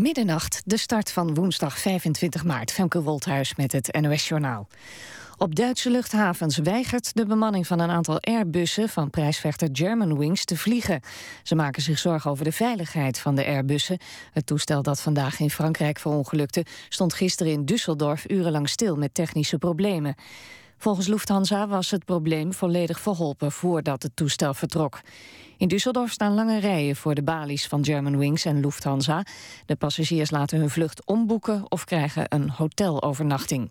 Middernacht, de start van woensdag 25 maart. Femke Wolthuis met het NOS Journaal. Op Duitse luchthavens weigert de bemanning van een aantal Airbussen van prijsvechter Germanwings te vliegen. Ze maken zich zorgen over de veiligheid van de Airbussen. Het toestel dat vandaag in Frankrijk verongelukte stond gisteren in Düsseldorf urenlang stil met technische problemen. Volgens Lufthansa was het probleem volledig verholpen voordat het toestel vertrok. In Düsseldorf staan lange rijen voor de balies van Germanwings en Lufthansa. De passagiers laten hun vlucht omboeken of krijgen een hotelovernachting.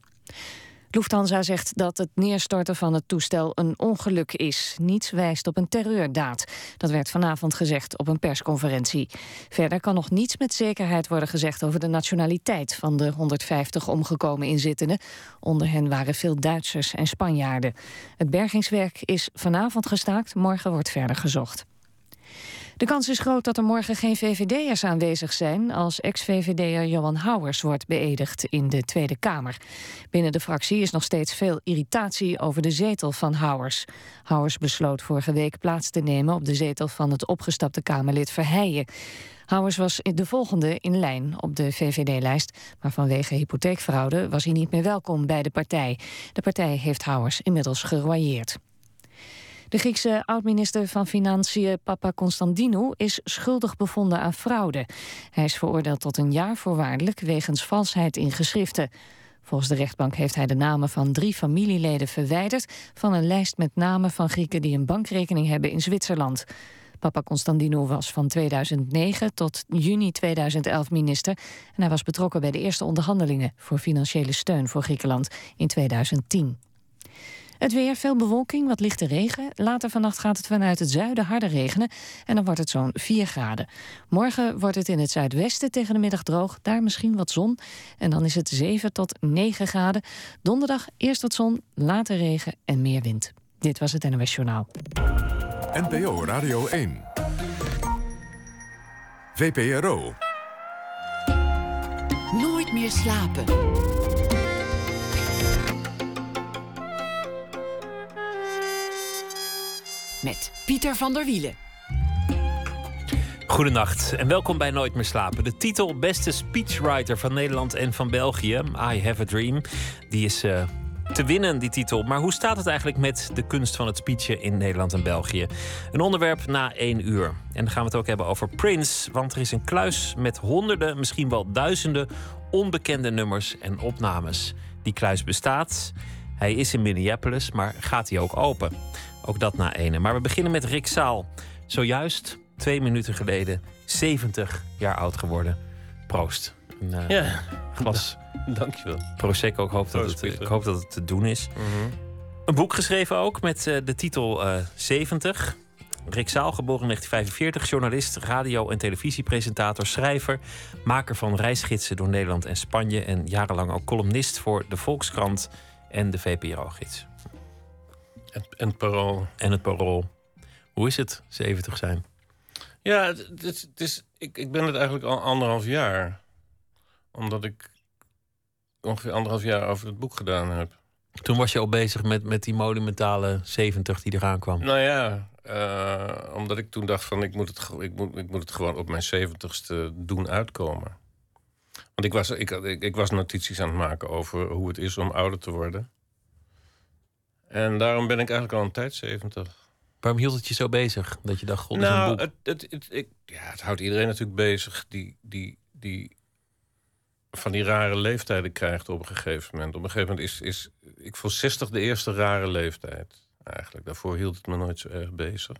Lufthansa zegt dat het neerstorten van het toestel een ongeluk is. Niets wijst op een terreurdaad. Dat werd vanavond gezegd op een persconferentie. Verder kan nog niets met zekerheid worden gezegd over de nationaliteit van de 150 omgekomen inzittenden. Onder hen waren veel Duitsers en Spanjaarden. Het bergingswerk is vanavond gestaakt, morgen wordt verder gezocht. De kans is groot dat er morgen geen VVD'ers aanwezig zijn... als ex-VVD'er Johan Houwers wordt beëdigd in de Tweede Kamer. Binnen de fractie is nog steeds veel irritatie over de zetel van Houwers. Houwers besloot vorige week plaats te nemen... op de zetel van het opgestapte Kamerlid Verheijen. Houwers was de volgende in lijn op de VVD-lijst... maar vanwege hypotheekfraude was hij niet meer welkom bij de partij. De partij heeft Houwers inmiddels geroyeerd. De Griekse oud-minister van Financiën Papa Constantinou is schuldig bevonden aan fraude. Hij is veroordeeld tot een jaar voorwaardelijk wegens valsheid in geschriften. Volgens de rechtbank heeft hij de namen van drie familieleden verwijderd van een lijst met namen van Grieken die een bankrekening hebben in Zwitserland. Papa Constantinou was van 2009 tot juni 2011 minister en hij was betrokken bij de eerste onderhandelingen voor financiële steun voor Griekenland in 2010. Het weer, veel bewolking, wat lichte regen. Later vannacht gaat het vanuit het zuiden harder regenen en dan wordt het zo'n 4 graden. Morgen wordt het in het zuidwesten tegen de middag droog, daar misschien wat zon. En dan is het 7 tot 9 graden. Donderdag eerst wat zon, later regen en meer wind. Dit was het NOS Journaal. NPO Radio 1. VPRO. Nooit meer slapen. Met Pieter van der Wielen. Goedenacht en welkom bij Nooit meer slapen. De titel Beste Speechwriter van Nederland en van België, I Have a Dream, die is uh, te winnen, die titel. Maar hoe staat het eigenlijk met de kunst van het speechen in Nederland en België? Een onderwerp na één uur. En dan gaan we het ook hebben over Prince, want er is een kluis met honderden, misschien wel duizenden onbekende nummers en opnames. Die kluis bestaat. Hij is in Minneapolis, maar gaat hij ook open? Ook dat na ene. Maar we beginnen met Rick Zaal. Zojuist, twee minuten geleden, 70 jaar oud geworden. Proost. Een uh, ja. glas. Dankjewel. Prosecco, ik hoop, dat het, ik hoop dat het te doen is. Mhm. Een boek geschreven ook met uh, de titel uh, 70. Rick Zaal, geboren in 1945, journalist, radio- en televisiepresentator, schrijver, maker van reisgidsen door Nederland en Spanje en jarenlang ook columnist voor de Volkskrant en de VPRO-gids. En, en het parool. En het parool. Hoe is het 70 zijn? Ja, het, is, het is, ik, ik ben het eigenlijk al anderhalf jaar. Omdat ik ongeveer anderhalf jaar over het boek gedaan heb. Toen was je al bezig met, met die monumentale 70 die eraan kwam. Nou ja, uh, omdat ik toen dacht van ik moet het, ik moet, ik moet het gewoon op mijn 70ste doen uitkomen. Want ik was, ik, ik, ik was notities aan het maken over hoe het is om ouder te worden. En daarom ben ik eigenlijk al een tijd 70. Waarom hield het je zo bezig? Dat je dacht, god, nou, een boek. Het, het, het, ik, ja, het houdt iedereen natuurlijk bezig die, die, die van die rare leeftijden krijgt op een gegeven moment. Op een gegeven moment is, is ik voor 60 de eerste rare leeftijd eigenlijk. Daarvoor hield het me nooit zo erg bezig.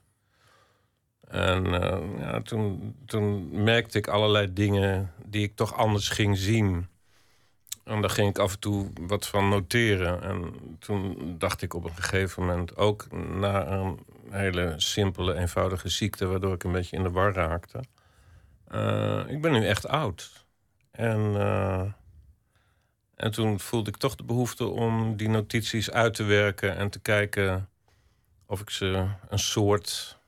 En uh, ja, toen, toen merkte ik allerlei dingen die ik toch anders ging zien. En daar ging ik af en toe wat van noteren. En toen dacht ik op een gegeven moment ook na een hele simpele, eenvoudige ziekte, waardoor ik een beetje in de war raakte. Uh, ik ben nu echt oud. En, uh, en toen voelde ik toch de behoefte om die notities uit te werken en te kijken of ik ze een soort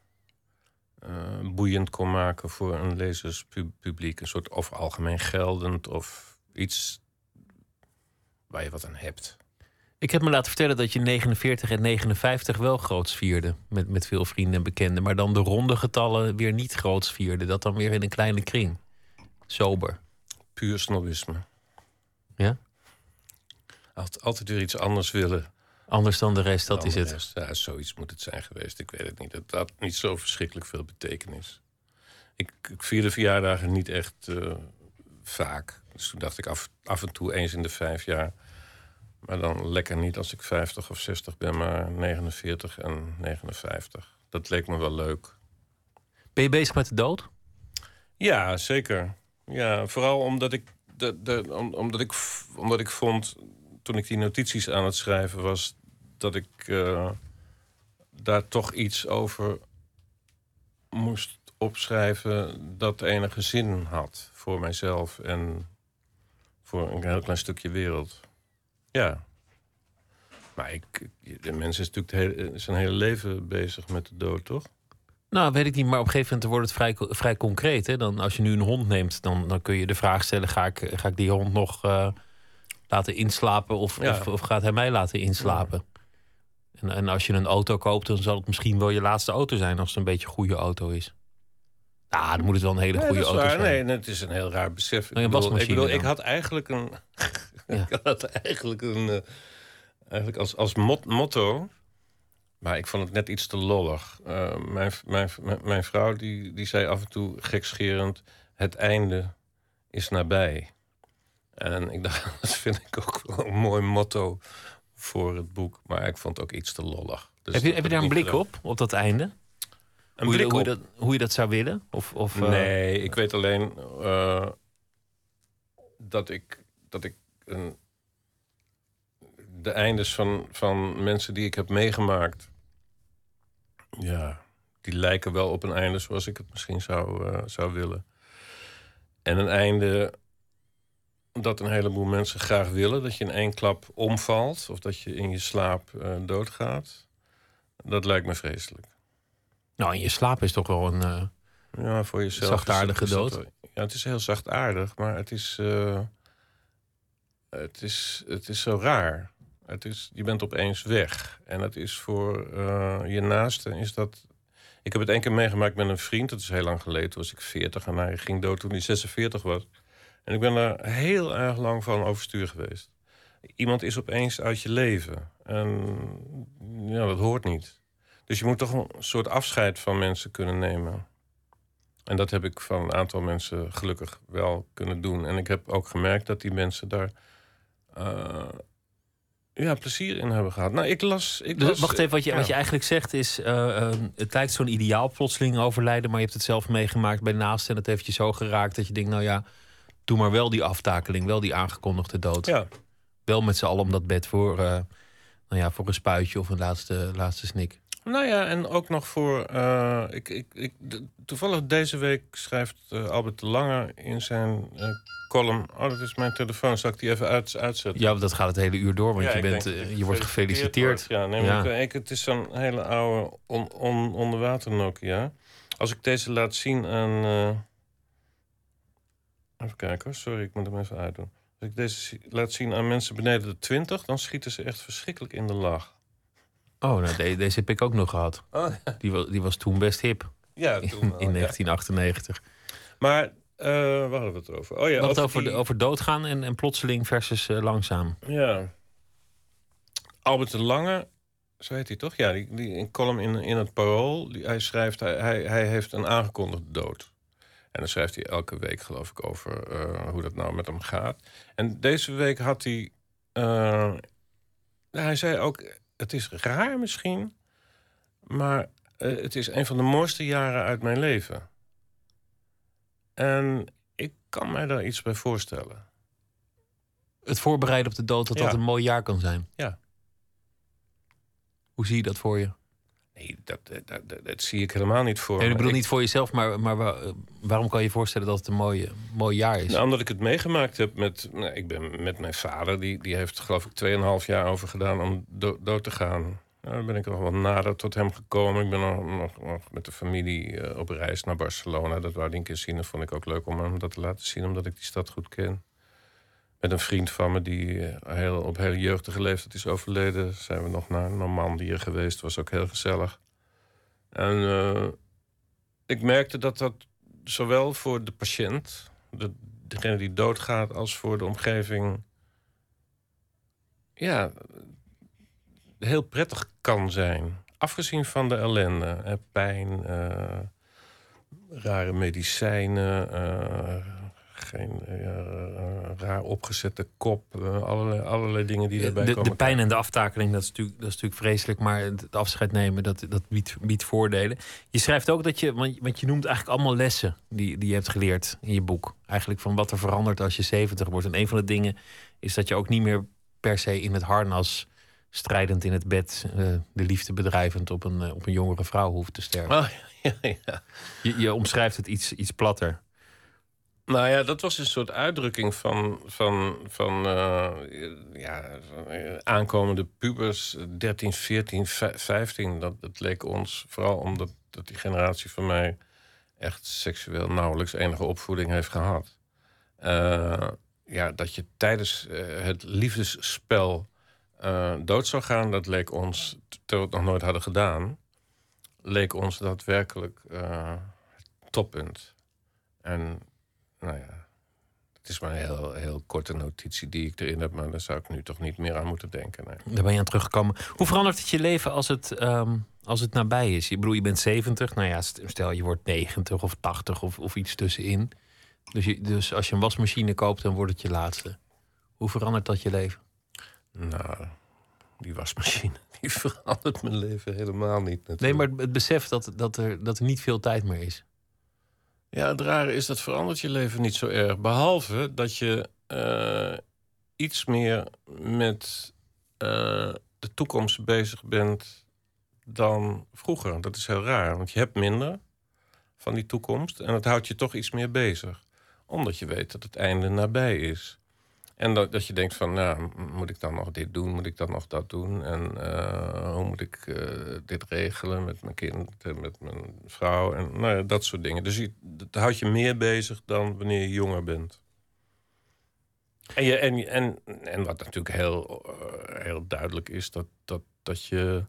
uh, boeiend kon maken voor een lezerspubliek. Een soort of algemeen geldend of iets waar je wat aan hebt. Ik heb me laten vertellen dat je 49 en 59 wel groots vierde. Met, met veel vrienden en bekenden. Maar dan de ronde getallen weer niet groots vierde. Dat dan weer in een kleine kring. Sober. puur snobisme. Ja? Alt- altijd weer iets anders willen. Anders dan de rest, dat dan is het. rest. Ja, zoiets moet het zijn geweest. Ik weet het niet. Het had niet zo verschrikkelijk veel betekenis. Ik, ik vierde verjaardagen niet echt eh, vaak. Dus toen dacht ik af, af en toe eens in de vijf jaar. Maar dan lekker niet als ik 50 of 60 ben, maar 49 en 59. Dat leek me wel leuk. Ben je bezig met de dood? Ja, zeker. Ja, vooral omdat ik, de, de, om- omdat ik, omdat ik vond, toen ik die notities aan het schrijven was, dat ik eh, daar toch iets over moest opschrijven dat enige zin had voor mijzelf en voor een heel klein stukje wereld. Ja. Maar ik, de mens is natuurlijk hele, zijn hele leven bezig met de dood, toch? Nou, weet ik niet, maar op een gegeven moment wordt het vrij, vrij concreet. Hè? Dan, als je nu een hond neemt, dan, dan kun je de vraag stellen: ga ik, ga ik die hond nog eh, laten inslapen of, Ja. of, of gaat hij mij laten inslapen? En, en als je een auto koopt, dan zal het misschien wel je laatste auto zijn als het een beetje een goede auto is. Nou, dan moet het wel een hele Nee, goede auto zijn. Nee, het is een heel raar besef. Ik bedoel, ik, bedoel, had eigenlijk een. Ja. ik had eigenlijk een. eh, eigenlijk als, als mot- motto. Maar ik vond het net iets te lollig. Eh, mijn, mijn, mijn, vrouw die, die zei af en toe gekscherend: Het einde is nabij. En ik dacht, dat vind ik ook wel een mooi motto voor het boek. Maar ik vond het ook iets te lollig. Dus heb je, heb je daar een ik blik op, op dat einde? Een hoe, je, hoe, je dat, hoe je dat zou willen? Of, of, eh, Nee, ik weet alleen eh, dat ik, dat ik een, de eindes van, van mensen die ik heb meegemaakt, ja, die lijken wel op een einde zoals ik het misschien zou, eh, zou willen. En een einde dat een heleboel mensen graag willen, dat je in één klap omvalt of dat je in je slaap doodgaat, dat lijkt me vreselijk. Nou, in je slaap is toch wel een. eh, Ja, voor jezelf. Zachtaardige het- dood? het- Ja, het is heel zachtaardig, maar het is, eh, het is, het is zo raar. Het is, je bent opeens weg. En het is voor eh, je naasten is dat... Ik heb het één keer meegemaakt met een vriend. Dat is heel lang geleden. Toen was ik 40 en hij ging dood toen hij 46 was. En ik ben daar heel erg lang van overstuur geweest. Iemand is opeens uit je leven. En ja, dat hoort niet. Dus je moet toch een soort afscheid van mensen kunnen nemen. En dat heb ik van een aantal mensen gelukkig wel kunnen doen. En ik heb ook gemerkt dat die mensen daar eh, ja, plezier in hebben gehad. Nou, ik las. Ik Dus las wacht even, wat je, ja. wat je eigenlijk zegt is... eh, eh, het lijkt zo'n ideaal plotseling overlijden... maar je hebt het zelf meegemaakt bij naast... en dat heeft je zo geraakt dat je denkt... nou ja, doe maar wel die aftakeling, wel die aangekondigde dood. Ja, Wel met z'n allen om dat bed voor, eh, nou ja, voor een spuitje of een laatste, laatste snik. Nou ja, en ook nog voor. eh, ik, ik, ik, de- toevallig deze week schrijft eh, Albert de Lange in zijn eh, column. Oh, dat is mijn telefoon. Zal ik die even uit, uitzetten? Ja, dat gaat het hele uur door, want Ja, je, bent, je wordt gefeliciteerd. Ja, nee, Ja. Ik, ik- het is zo'n hele oude on, on, onderwater Nokia. Als ik deze laat zien aan... Even kijken hoor, sorry, ik moet hem even uitdoen. Als ik deze laat zien aan mensen beneden de 20... dan schieten ze echt verschrikkelijk in de lach. Oh, nou, de- deze heb ik ook nog gehad. Oh, Die was, die was toen best hip, ja, in, toen wel, in ja. 1998. Maar, eh waar hadden we het over? Oh ja, over, die- over doodgaan en, en plotseling versus eh, langzaam. Ja. Albert de Lange, zo heet hij toch? Ja, die, die een column in, in het Parool. Die, hij schrijft, hij, hij, hij heeft een aangekondigde dood. En dan schrijft hij elke week, geloof ik, over eh, hoe dat nou met hem gaat. En deze week had hij... hij zei ook, het is raar misschien... maar eh, het is een van de mooiste jaren uit mijn leven. En ik kan mij daar iets bij voorstellen. Het voorbereiden op de dood, dat Ja. dat een mooi jaar kan zijn. Ja. Hoe zie je dat voor je? Nee, dat, dat, dat, dat zie ik helemaal niet voor Nee, ik bedoel niet voor jezelf, maar, maar wa- eh, waarom kan je je voorstellen dat het een mooie, mooi jaar is? Nou, omdat ik het meegemaakt heb met... Nou, ik ben met mijn vader, die, die heeft geloof ik 2,5 jaar over gedaan om do- dood te gaan. Nou, dan ben ik nog wel nader tot hem gekomen. Ik ben nog, nog, nog met de familie eh, op reis naar Barcelona. Dat wou ik een keer zien. Dat vond ik ook leuk om hem dat te laten zien, omdat ik die stad goed ken. Met een vriend van me die eh, heel, op hele jeugdige leeftijd is overleden. Zijn we nog naar Normandië geweest. Was ook heel gezellig. En eh, ik merkte dat dat zowel voor de patiënt, de, degene die doodgaat als voor de omgeving. Ja, heel prettig kan zijn. Afgezien van de ellende, pijn, uh, rare medicijnen, geen uh, raar opgezette kop, allerlei, allerlei dingen die erbij de, komen. De pijn en de aftakeling, dat is natuurlijk, dat is natuurlijk vreselijk, maar het afscheid nemen, dat, dat biedt, biedt voordelen. Je schrijft ook dat je, want, want je noemt eigenlijk allemaal lessen die, die je hebt geleerd in je boek. Eigenlijk van wat er verandert als je 70 wordt. En een van de dingen is dat je ook niet meer per se in het harnas strijdend in het bed uh, de liefde bedrijvend op een, uh, op een jongere vrouw hoeft te sterven. Oh, ja, ja. Je, je, omschrijft het iets, iets platter. Nou ja, dat was een soort uitdrukking van, van, van uh, ja, aankomende pubers, 13, 14, 15. Dat, leek ons, vooral omdat dat die generatie van mij echt seksueel nauwelijks enige opvoeding heeft gehad. ja, dat je tijdens het liefdesspel dood zou gaan, dat leek ons, terwijl we het nog nooit hadden gedaan, leek ons daadwerkelijk uh, toppunt. En nou ja, het is maar een heel, heel korte notitie die ik erin heb, maar daar zou ik nu toch niet meer aan moeten denken. Nee. Daar ben je aan teruggekomen. Hoe verandert het je leven als het, um, als het nabij is? Je bedoel, je bent 70, nou ja, stel je wordt 90 of 80 of, of iets tussenin. Dus, je, dus als je een wasmachine koopt, dan wordt het je laatste. Hoe verandert dat je leven? Nou, die wasmachine, die verandert mijn leven helemaal niet. Natuurlijk. Nee, maar het besef dat, dat, er, dat er niet veel tijd meer is. Ja, het rare is, dat verandert je leven niet zo erg. Behalve dat je uh, iets meer met uh, de toekomst bezig bent dan vroeger. Dat is heel raar, want je hebt minder van die toekomst... en het houdt je toch iets meer bezig. Omdat je weet dat het einde nabij is. En dat, dat je denkt van, nou, moet ik dan nog dit doen? Moet ik dan nog dat doen? En uh, hoe moet ik uh, dit regelen met mijn kind, met mijn vrouw? En nou ja, dat soort dingen. Dus je, dat houdt je meer bezig dan wanneer je jonger bent. En, je, en, en, en wat natuurlijk heel, uh, heel duidelijk is, dat, dat, dat je,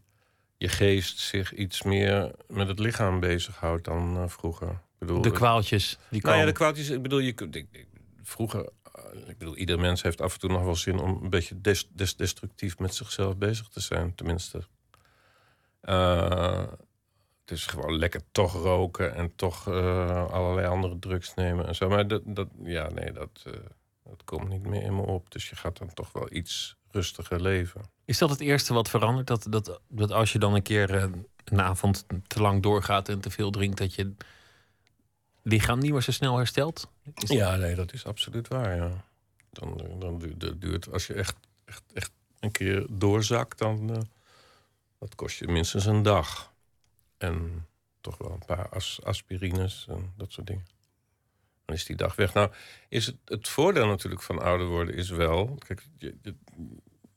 je geest zich iets meer met het lichaam bezighoudt dan vroeger. Ik bedoel, de kwaaltjes die nou komen. ja, de kwaaltjes, ik bedoel, je, ik, vroeger ik bedoel, ieder mens heeft af en toe nog wel zin om een beetje des, des destructief met zichzelf bezig te zijn, tenminste. Uh, het is gewoon lekker toch roken en toch uh, allerlei andere drugs nemen en zo. Maar dat, dat ja, nee, dat, uh, dat komt niet meer in me op. Dus je gaat dan toch wel iets rustiger leven. Is dat het eerste wat verandert? Dat, dat, dat als je dan een keer een avond te lang doorgaat en te veel drinkt, dat je lichaam niet meer zo snel herstelt? Ja, nee, dat is absoluut waar. Ja. Dan, dan duurt, als je echt, echt, echt een keer doorzakt, dan uh, dat kost je minstens een dag. En toch wel een paar as, aspirines en dat soort dingen. Dan is die dag weg. Nou, is het, het voordeel natuurlijk van ouder worden is wel. Kijk, je, je,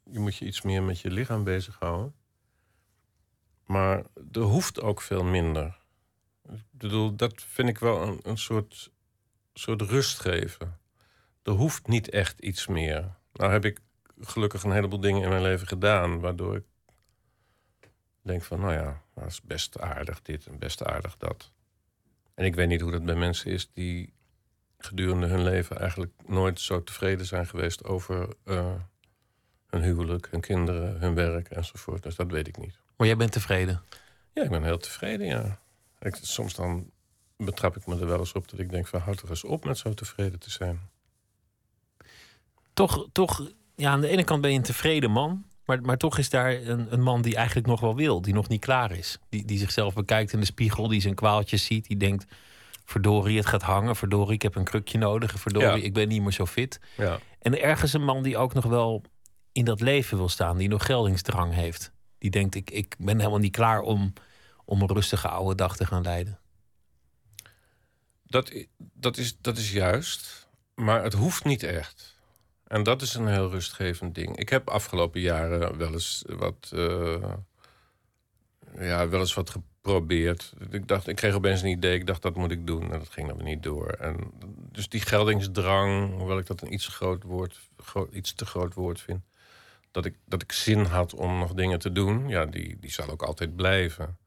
je moet je iets meer met je lichaam bezighouden. Maar er hoeft ook veel minder. Ik bedoel, dat vind ik wel een, een soort, soort rust geven. Er hoeft niet echt iets meer. Nou heb ik gelukkig een heleboel dingen in mijn leven gedaan... waardoor ik denk van, nou ja, dat is best aardig dit en best aardig dat. En ik weet niet hoe dat bij mensen is die gedurende hun leven... eigenlijk nooit zo tevreden zijn geweest over uh, hun huwelijk, hun kinderen, hun werk enzovoort. Dus dat weet ik niet. Maar jij bent tevreden? Ja, ik ben heel tevreden, ja. Ik, soms dan betrap ik me er wel eens op dat ik denk van houd er eens op met zo tevreden te zijn. Toch, toch ja, aan de ene kant ben je een tevreden man. Maar, maar toch is daar een, een man die eigenlijk nog wel wil, die nog niet klaar is. Die, die zichzelf bekijkt in de spiegel, die zijn kwaaltjes ziet, die denkt: verdorie, het gaat hangen, verdorie, ik heb een krukje nodig, verdorie, ja. ik ben niet meer zo fit. Ja. En ergens een man die ook nog wel in dat leven wil staan, die nog geldingsdrang heeft. Die denkt: ik, ik ben helemaal niet klaar om om een rustige oude dag te gaan leiden? Dat, dat, is, dat is juist, maar het hoeft niet echt. En dat is een heel rustgevend ding. Ik heb afgelopen jaren wel eens wat, uh, ja, wel eens wat geprobeerd. Ik, dacht, ik kreeg opeens een idee, ik dacht dat moet ik doen. En dat ging dan niet door. En dus die geldingsdrang, hoewel ik dat een iets, groot woord, iets te groot woord vind... Dat ik, dat ik zin had om nog dingen te doen, ja, die, die zal ook altijd blijven.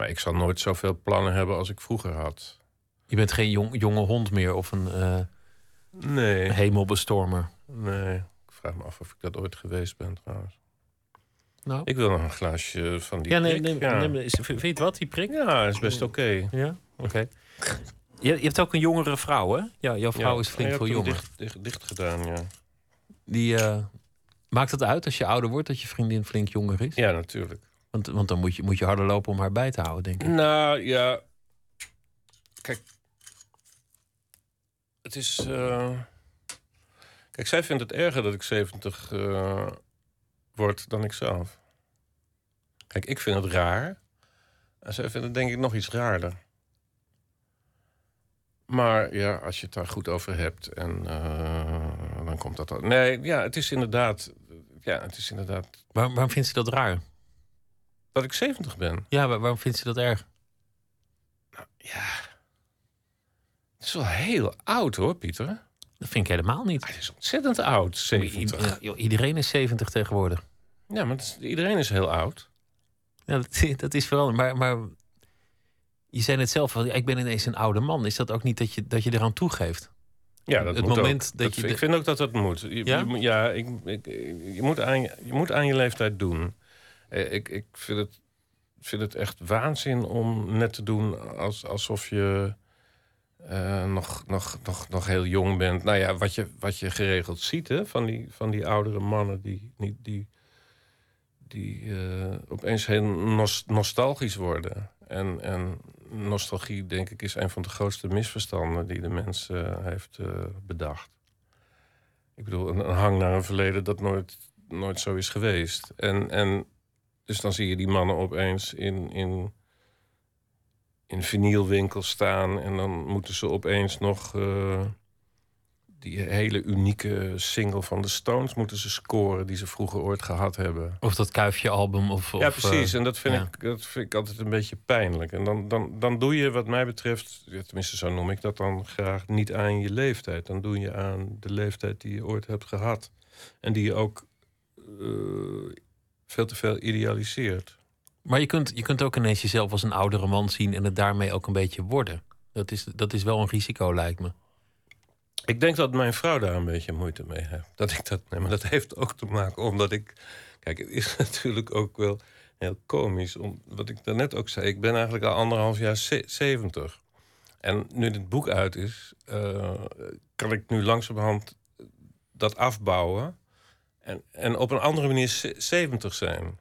Maar ik zal nooit zoveel plannen hebben als ik vroeger had. Je bent geen jong, jonge hond meer of een, uh, Nee. Hemelbestormer. Nee. Ik vraag me af of ik dat ooit geweest ben trouwens. Nou. Ik wil nog een glaasje van die Ja, nee, prik. nee, ja. nee, is- vind je het wat, die prik? Ja, is best oké. Ja, oké. Je, je hebt ook een jongere vrouw, hè? Ja, jouw vrouw Ja, is flink veel jonger. Dicht, dicht, dicht gedaan, ja. Die, eh, maakt het uit als je ouder wordt dat je vriendin flink jonger is? Ja, natuurlijk. Want, want dan moet je, moet je harder lopen om haar bij te houden, denk ik. Nou, ja. Kijk. Het is... eh, Kijk, zij vindt het erger dat ik 70 eh, word dan ik zelf. Kijk, ik vind het raar. En zij vindt het denk ik nog iets raarder. Maar ja, als je het daar goed over hebt en eh, dan komt dat al. Nee, ja, het is inderdaad. Ja, het is inderdaad. Waarom, waarom vindt ze dat raar? Dat ik 70 ben. Ja, waar- waarom vindt ze dat erg? Ja. Het is wel heel oud hoor, Pieter. Dat vind ik helemaal niet. Het is ontzettend oud, 70. Ja, joh, iedereen is 70 tegenwoordig. Ja, maar het is- iedereen is heel oud. Ja, dat, dat is veranderd. Maar, maar je zei net zelf, ik ben ineens een oude man. Is dat ook niet dat je, dat je eraan toegeeft? Ja, dat Het moet moment ook. dat je Ik de- vind ook dat dat moet. Je, Ja? je ja, ik, ik, je, moet aan, je moet aan je leeftijd doen. Eh, Ik, ik vind, het, vind het echt waanzin om net te doen als, alsof je eh, nog, nog, nog, nog heel jong bent. Nou ja, wat je, wat je geregeld ziet hè, van, die, van die oudere mannen die, die, die, die eh, opeens heel nos- nostalgisch worden. En, en nostalgie, denk ik, is een van de grootste misverstanden die de mens heeft bedacht. Ik bedoel, een hang naar een verleden dat nooit, nooit zo is geweest. En, en dus dan zie je die mannen opeens in, in, in vinylwinkels staan. En dan moeten ze opeens nog eh, die hele unieke single van de Stones moeten ze scoren die ze vroeger ooit gehad hebben. Of dat kuifje-album? Of, Ja, of, precies. eh, en dat vind, ja. ik, dat vind ik altijd een beetje pijnlijk. En dan, dan, dan doe je, wat mij betreft, tenminste zo noem ik dat dan graag, niet aan je leeftijd. Dan doe je aan de leeftijd die je ooit hebt gehad. En die je ook eh, veel te veel idealiseert. Maar je kunt, je kunt ook ineens jezelf als een oudere man zien en het daarmee ook een beetje worden. Dat is, dat is wel een risico, lijkt me. Ik denk dat mijn vrouw daar een beetje moeite mee heeft. Dat ik dat, nee, maar dat heeft ook te maken omdat ik. Kijk, het is natuurlijk ook wel heel komisch. Om, wat ik daarnet ook zei, ik ben eigenlijk al anderhalf jaar ze- 70. En nu dit boek uit is, eh, kan ik nu langzamerhand dat afbouwen. En, en op een andere manier ze- 70 zijn.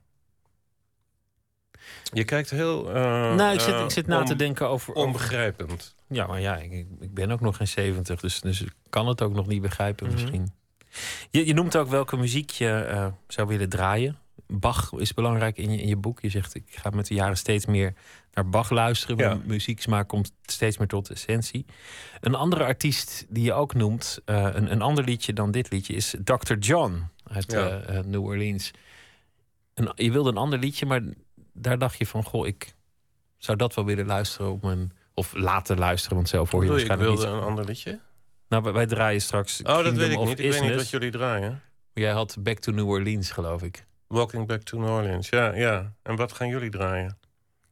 Je kijkt heel. eh, nou, ik zit, eh, ik zit na te denken over, Onbegrijpend. Ja, maar ja, ik, ik ben ook nog geen 70, dus, dus ik kan het ook nog niet begrijpen Mhm. misschien. Je, je noemt ook welke muziek je eh, zou willen draaien. Bach is belangrijk in je, in je boek. Je zegt, ik ga met de jaren steeds meer naar Bach luisteren. Ja. Mijn muzieksmaak komt steeds meer tot essentie. Een andere artiest die je ook noemt, een, een ander liedje dan dit liedje, is Dr. John uit Ja. eh, eh, New Orleans. En je wilde een ander liedje, maar daar dacht je van, goh, ik zou dat wel willen luisteren op mijn... Of laten luisteren, want zelf hoor je Bedoel je, ik waarschijnlijk wilde niet. een ander liedje? Nou, wij, wij draaien straks Oh, dat weet ik niet. Ik weet niet wat jullie draaien. Jij had Back to New Orleans, geloof ik. Walking Back to New Orleans, ja, ja. En wat gaan jullie draaien?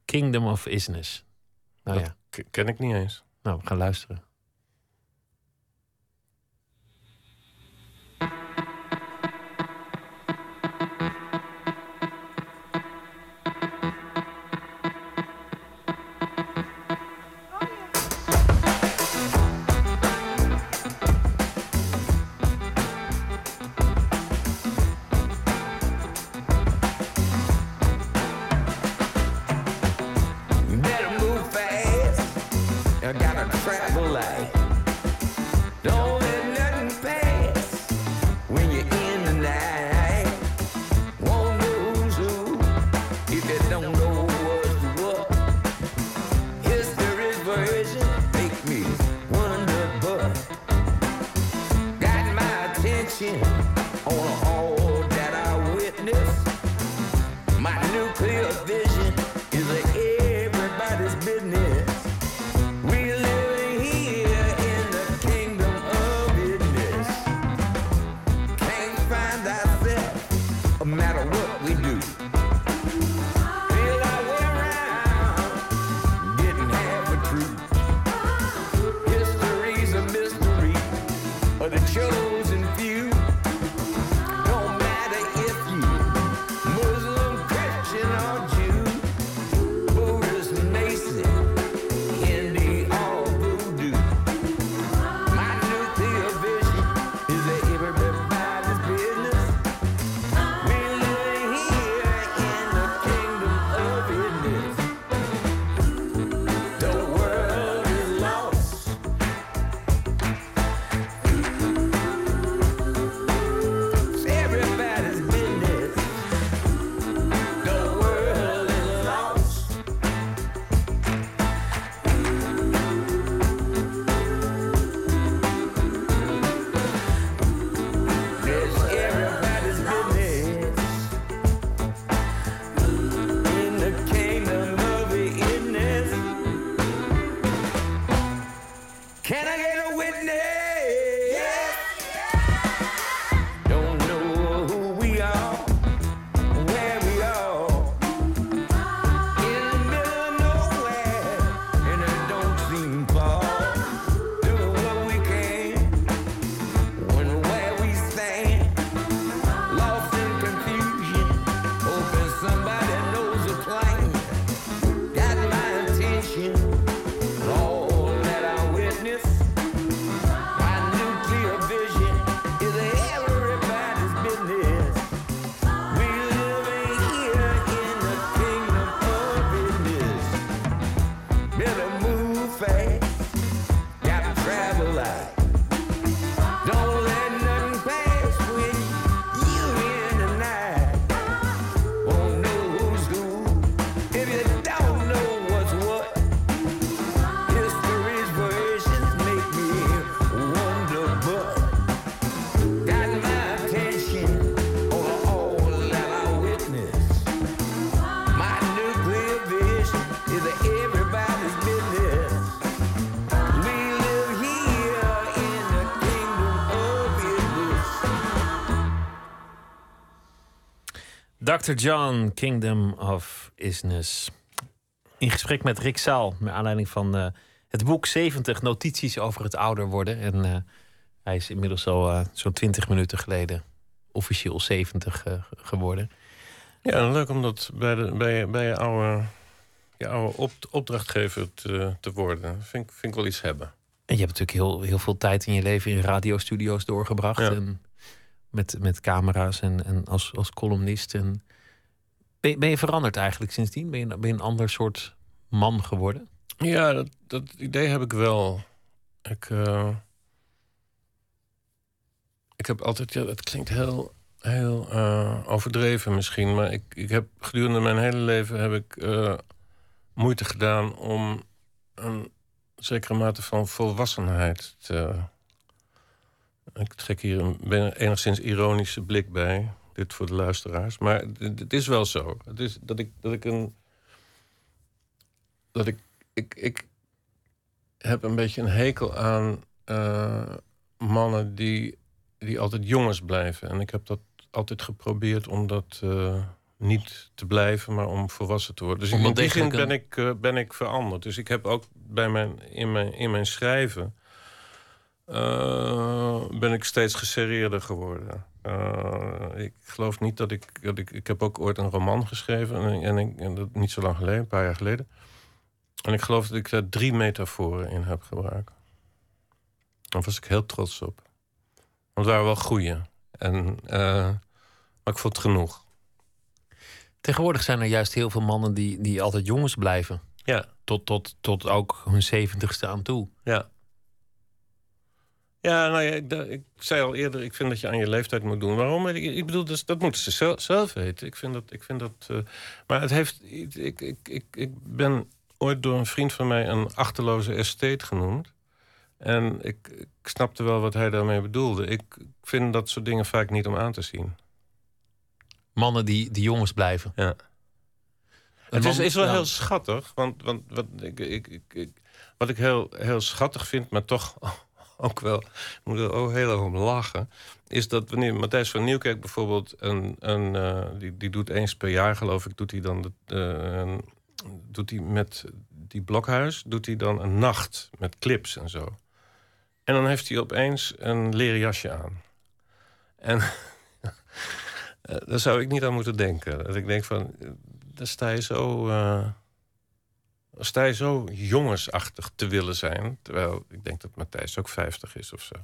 Kingdom of Isness. Nou Dat ja, ken ik niet eens. nou, we gaan luisteren. Dr. John, Kingdom of Isness. In gesprek met Rick Zaal, naar aanleiding van eh, het boek 70 notities over het ouder worden. En eh, hij is inmiddels al eh, zo'n 20 minuten geleden officieel 70 eh, geworden. Ja, leuk om dat bij, de, bij, bij je oude, je oude op, opdrachtgever te, te worden. Vind, ik- vind ik wel iets hebben. En je hebt natuurlijk heel, heel veel tijd in je leven in radiostudio's doorgebracht. Ja. En met, met camera's en, en als, als columnist. En ben, je- ben je veranderd eigenlijk sindsdien? Ben je, ben een ander soort man geworden? Ja, dat, dat idee heb ik wel. Ik, eh, ik heb altijd, ja, het klinkt heel, heel eh, overdreven misschien, maar ik, ik heb gedurende mijn hele leven heb ik eh, moeite gedaan om een zekere mate van volwassenheid te. Ik trek hier een enigszins ironische blik bij. Dit voor de luisteraars. Maar het is wel zo. Het is dat ik, dat ik een. Dat ik ik, ik heb een beetje een hekel aan eh, mannen die, die altijd jongens blijven. En ik heb dat altijd geprobeerd om dat eh, niet te blijven, maar om volwassen te worden. Dus Om in die zin ben ik, eh, ben ik veranderd. Dus ik heb ook bij mijn, in, mijn, in mijn schrijven... ben ik steeds geserreerder geworden. Eh, ik geloof niet dat ik, dat ik... Ik heb ook ooit een roman geschreven. En, en, ik, en dat niet zo lang geleden, een paar jaar geleden. En ik geloof dat ik daar drie metaforen in heb gebruikt. Daar was ik heel trots op. Want het waren wel goeie. En, eh, maar ik vond het genoeg. Tegenwoordig zijn er juist heel veel mannen die, die altijd jongens blijven. Ja, Tot, tot, tot ook hun zeventigste aan toe. ja. Ja, nou ja, ik, zei al eerder, ik vind dat je aan je leeftijd moet doen. Waarom? Ik, ik bedoel, dus, dat moeten ze zelf, weten. Ik vind dat. Ik vind dat eh, maar het heeft. Ik, ik, ik, ik, ben ooit door een vriend van mij een achterloze estate genoemd. En ik, ik snapte wel wat hij daarmee bedoelde. Ik vind dat soort dingen vaak niet om aan te zien. Mannen die, die jongens blijven. Ja. Het is, is wel ja. heel schattig. Want, want wat, ik, ik, ik, ik- wat ik heel, heel schattig vind, maar toch ook wel... Ik moet er ook heel erg om lachen... is dat wanneer Matthijs van Nieuwkerk bijvoorbeeld... Een, een, eh, die, die doet eens per jaar, geloof ik... doet hij dan de, eh, doet hij met die blokhuis... doet hij dan een nacht met clips en zo. En dan heeft hij opeens een leren jasje aan. En eh, daar zou ik niet aan moeten denken. Dat ik denk van, daar sta je zo... sta je zo jongensachtig te willen zijn. Terwijl ik denk dat Matthijs ook 50 is of zo.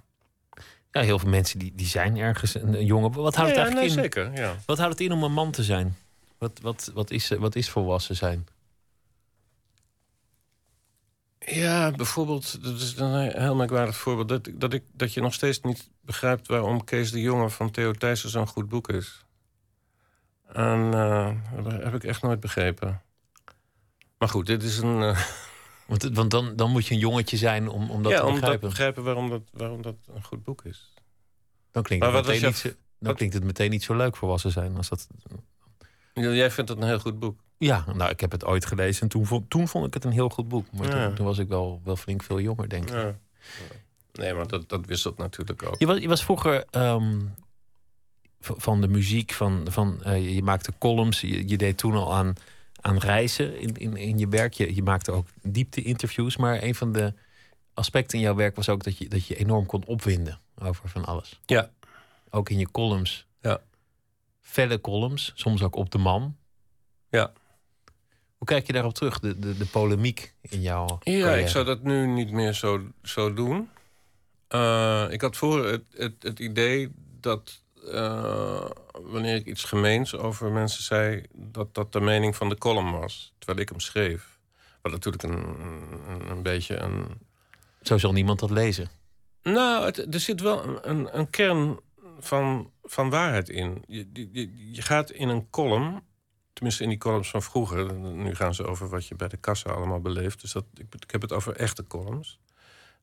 Ja, heel veel mensen die, die zijn ergens een, jongen. Wat houdt, ja, het eigenlijk nee, in, zeker, ja. wat houdt het in om een man te zijn? Wat, wat, wat, is, wat is volwassen zijn? Ja, bijvoorbeeld, dat is een heel merkwaardig voorbeeld... dat, dat, ik, dat je nog steeds niet begrijpt waarom Kees de Jonge van Theo Thijssen zo'n goed boek is. En eh, dat heb ik echt nooit begrepen. Maar goed, dit is een... eh, Want, dan, dan moet je een jongetje zijn om, om dat ja, te om te begrijpen. begrijpen waarom dat, waarom dat een goed boek is. Dan klinkt, het meteen niet zo, dan klinkt het meteen niet zo leuk volwassen zijn. Als dat... Jij vindt het een heel goed boek. Ja, nou, ik heb het ooit gelezen en toen vond, toen vond ik het een heel goed boek. Maar Ja. toen, toen was ik wel, wel flink veel jonger, denk ik. Ja. Nee, maar dat, dat wisselt natuurlijk ook. Je was, je was vroeger ehm, van de muziek, van, van, eh, je- je maakte columns. Je, je deed toen al aan, aan reizen in, in, in je werk. Je, je maakte ook diepte-interviews. Maar een van de aspecten in jouw werk was ook dat je, dat je enorm kon opwinden over van alles. Ja. Ook in je columns. Ja. Felle columns, soms ook op de man. Ja. Hoe kijk je daarop terug, de, de, de polemiek in jouw Ja, carrière? ik zou dat nu niet meer zo, zo doen. Eh, ik had voor het, het, het idee dat eh, wanneer ik iets gemeens over mensen zei, dat dat de mening van de column was, terwijl ik hem schreef. Wat natuurlijk een, een, een beetje een. Zo zal niemand dat lezen. Nou, het, er zit wel een, een, een kern van, van waarheid in. Je, je, je gaat in een column, tenminste in die columns van vroeger, nu gaan ze over wat je bij de kassa allemaal beleeft, dus dat, ik, ik heb het over echte columns.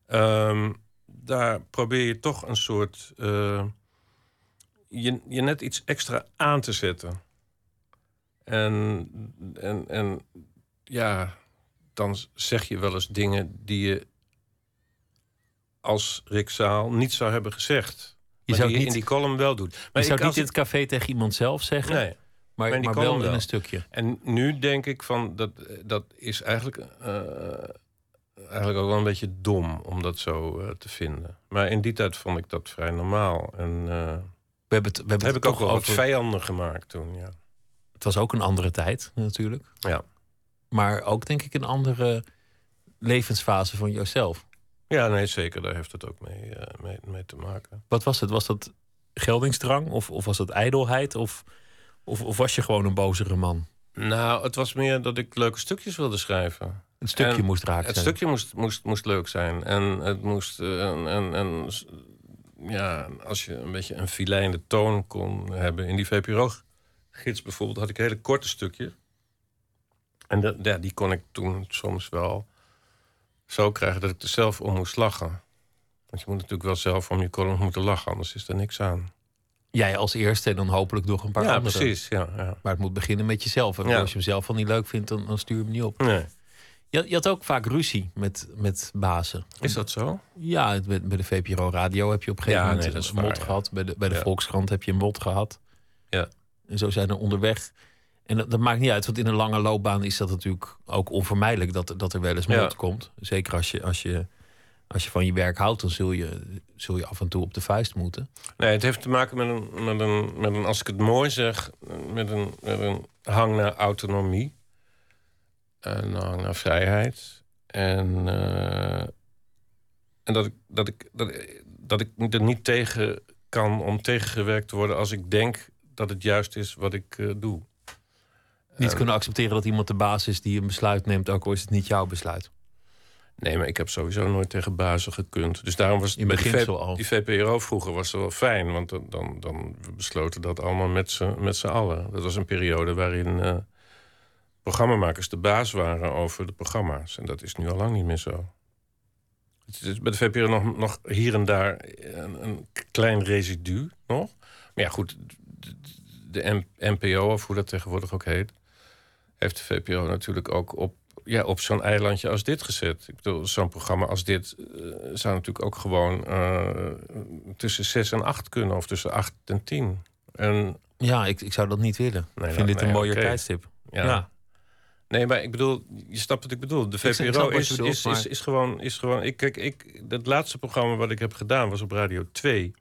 Ehm, daar probeer je toch een soort. eh, je, je net iets extra aan te zetten. En, en, en ja, dan zeg je wel eens dingen die je als Rick Zaal niet zou hebben gezegd. Maar zou die je in die column wel doet. Je Maar zou ik, niet in het café tegen iemand zelf zeggen, Nee. maar, die maar wel in een stukje. En nu denk ik van dat dat is eigenlijk, eh, eigenlijk ook wel een beetje dom om dat zo eh, te vinden. Maar in die tijd vond ik dat vrij normaal. En eh, hebben het, we hebben heb het ik ook wel wat over. vijanden gemaakt toen. Ja. Het was ook een andere tijd natuurlijk. Ja. Maar ook denk ik een andere levensfase van jezelf. ja, nee, zeker. Daar heeft het ook mee, eh, mee, mee te maken. Wat was het? Was dat geldingsdrang of, of was dat ijdelheid? Of, of, of was je gewoon een bozere man? Nou, het was meer dat ik leuke stukjes wilde schrijven. Het stukje En moest raak Het zijn. stukje moest, moest, moest leuk zijn. En het moest. eh, en, en, ja, als je een beetje een filijnde toon kon hebben. In die VPRO-gids bijvoorbeeld had ik hele korte stukjes. En dat, ja, die kon ik toen soms wel zo krijgen dat ik er zelf om moest lachen. Want je moet natuurlijk wel zelf om je column moeten lachen, anders is er niks aan. Jij als eerste en dan hopelijk nog een paar ja, anderen. precies. Ja, ja. Maar het moet beginnen met jezelf. En Ja. als je hem zelf al niet leuk vindt, dan, dan stuur je hem niet op. Nee. Je, je had ook vaak ruzie met, met bazen. Is dat zo? Ja, bij, bij de VPRO Radio heb je op een gegeven Ja, moment nee, een mot waar, gehad. Bij de, bij de. Volkskrant heb je een mot gehad. Ja. En zo zijn er onderweg. En dat, dat maakt niet uit, want in een lange loopbaan is dat natuurlijk ook onvermijdelijk dat, dat er wel eens mot komt. Zeker als je, als, je, als je van je werk houdt, dan zul je, zul je af en toe op de vuist moeten. Nee, het heeft te maken met een, met een, met een als ik het mooi zeg, met een, met een hang naar autonomie. Een hang naar vrijheid. En, eh, en dat, ik, dat, ik, dat, dat ik er niet tegen kan om tegengewerkt te worden als ik denk dat het juist is wat ik eh, doe. Niet kunnen accepteren dat iemand de baas is die een besluit neemt, ook al is het niet jouw besluit. Nee, maar ik heb sowieso nooit tegen bazen gekund. Dus daarom was het In bij die, al. die VPRO vroeger was wel fijn. Want dan, dan, dan we besloten dat allemaal met z'n met z'n allen. Dat was een periode waarin eh, programmamakers de baas waren over de programma's. En dat is nu al lang niet meer zo. Het is bij de VPRO nog, nog hier en daar een, een klein residu nog. Maar ja, goed, de, NPO, of hoe dat tegenwoordig ook heet... heeft de VPRO natuurlijk ook op, ja, op zo'n eilandje als dit gezet. Ik bedoel, zo'n programma als dit eh, zou natuurlijk ook gewoon eh, tussen 6 en 8 kunnen, of tussen 8 en 10. En Ja, ik, ik zou dat niet willen. Nee, ik vind nou, dit een nee, mooier tijdstip. ja. Ja. Nee, maar ik bedoel, je snapt wat ik bedoel. De VPRO is, bedoelt, is, is, is gewoon... Is gewoon ik, kijk, ik, het laatste programma wat ik heb gedaan was op Radio 2.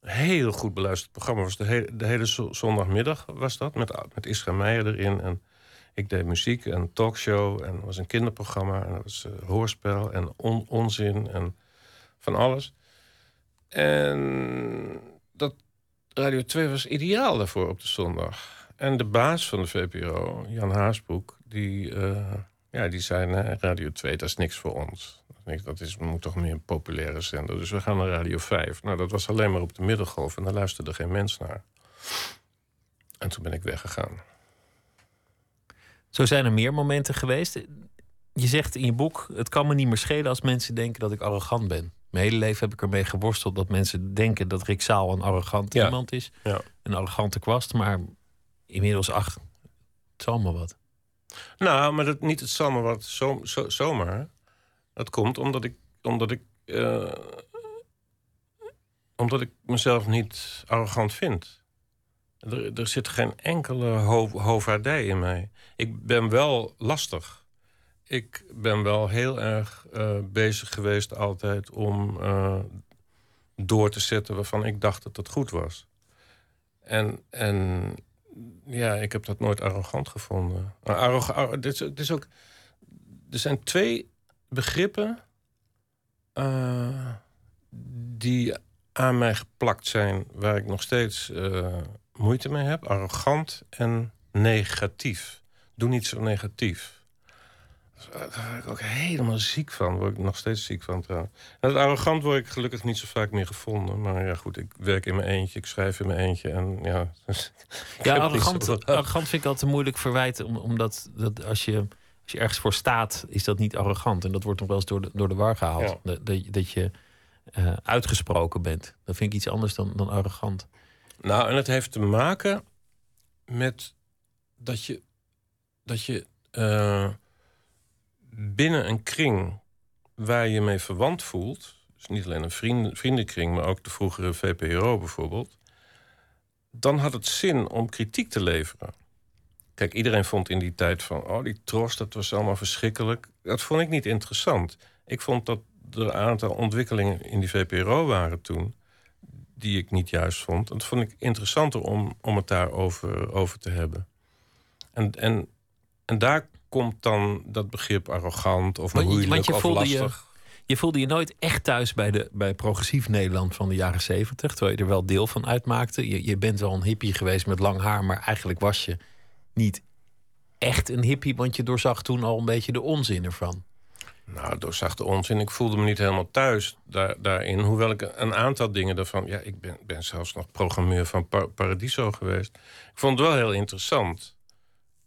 Een heel goed beluisterd programma. Was de, hele de hele zo- zondagmiddag was dat. Met, met Isra Meijer erin. En ik deed muziek en talkshow. En was een kinderprogramma. En dat was eh, hoorspel en on- onzin. En van alles. En dat Radio 2 was ideaal daarvoor op de zondag. En de baas van de VPRO, Jan Haasbroek, die, eh, ja, die zei... Nee, Radio 2, dat is niks voor ons. Dat is moet toch meer een populaire zender. Dus we gaan naar Radio 5. Nou, dat was alleen maar op de middengolf en daar luisterde geen mens naar. En toen ben ik weggegaan. Zo zijn er meer momenten geweest. Je zegt in je boek: Het kan me niet meer schelen als mensen denken dat ik arrogant ben. Mijn hele leven heb ik ermee geworsteld dat mensen denken dat Rick Zaal een arrogant Ja. iemand is. Ja. Een arrogante kwast, maar inmiddels, ach, het zal maar wat. Nou, maar dat, niet het zal maar wat zo, zo, zomaar. Dat komt omdat ik, omdat ik, eh, omdat ik mezelf niet arrogant vind. Er, er zit geen enkele ho hovaardij in mij. Ik ben wel lastig. Ik ben wel heel erg eh, bezig geweest altijd om eh, door te zetten waarvan ik dacht dat het goed was. En, en ja, ik heb dat nooit arrogant gevonden. Maar arroga- ar- dit, is, is ook, er zijn twee begrippen eh, die aan mij geplakt zijn, waar ik nog steeds eh, moeite mee heb: arrogant en negatief. Doe niet zo negatief. Daar word ik ook helemaal ziek van. Word ik nog steeds ziek van trouwens. En arrogant word ik gelukkig niet zo vaak meer gevonden. Maar ja, goed, ik werk in mijn eentje, ik schrijf in mijn eentje. En ja, dus Ja, zo- arrogant, vind ik altijd een moeilijk verwijt. om- Omdat dat als, je, als je ergens voor staat, is dat niet arrogant. En dat wordt nog wel eens door de, door de war gehaald. Ja. Dat, dat, je- dat je eh, uitgesproken bent. Dat vind ik iets anders dan, dan arrogant. Nou, en het heeft te maken met dat je, dat je eh, binnen een kring waar je mee verwant voelt, dus niet alleen een vrienden, vriendenkring, maar ook de vroegere VPRO bijvoorbeeld, dan had het zin om kritiek te leveren. Kijk, iedereen vond in die tijd van, oh, die tros, dat was allemaal verschrikkelijk. Dat vond ik niet interessant. Ik vond dat er een aantal ontwikkelingen in die VPRO waren toen die ik niet juist vond. Dat vond ik interessanter om, om het daarover over te hebben. En, en, en daar komt dan dat begrip arrogant of Want je- moeilijk want je of voelde je- lastig. Je voelde je nooit echt thuis bij, de, bij progressief Nederland van de jaren zeventig. Terwijl je er wel deel van uitmaakte. Je, je bent wel een hippie geweest met lang haar. Maar eigenlijk was je niet echt een hippie. Want je doorzag toen al een beetje de onzin ervan. Nou, doorzag de onzin. Ik voelde me niet helemaal thuis daar, daarin. Hoewel ik een aantal dingen daarvan... Ja, ik ben, ben zelfs nog programmeur van Pa- Paradiso geweest. Ik vond het wel heel interessant.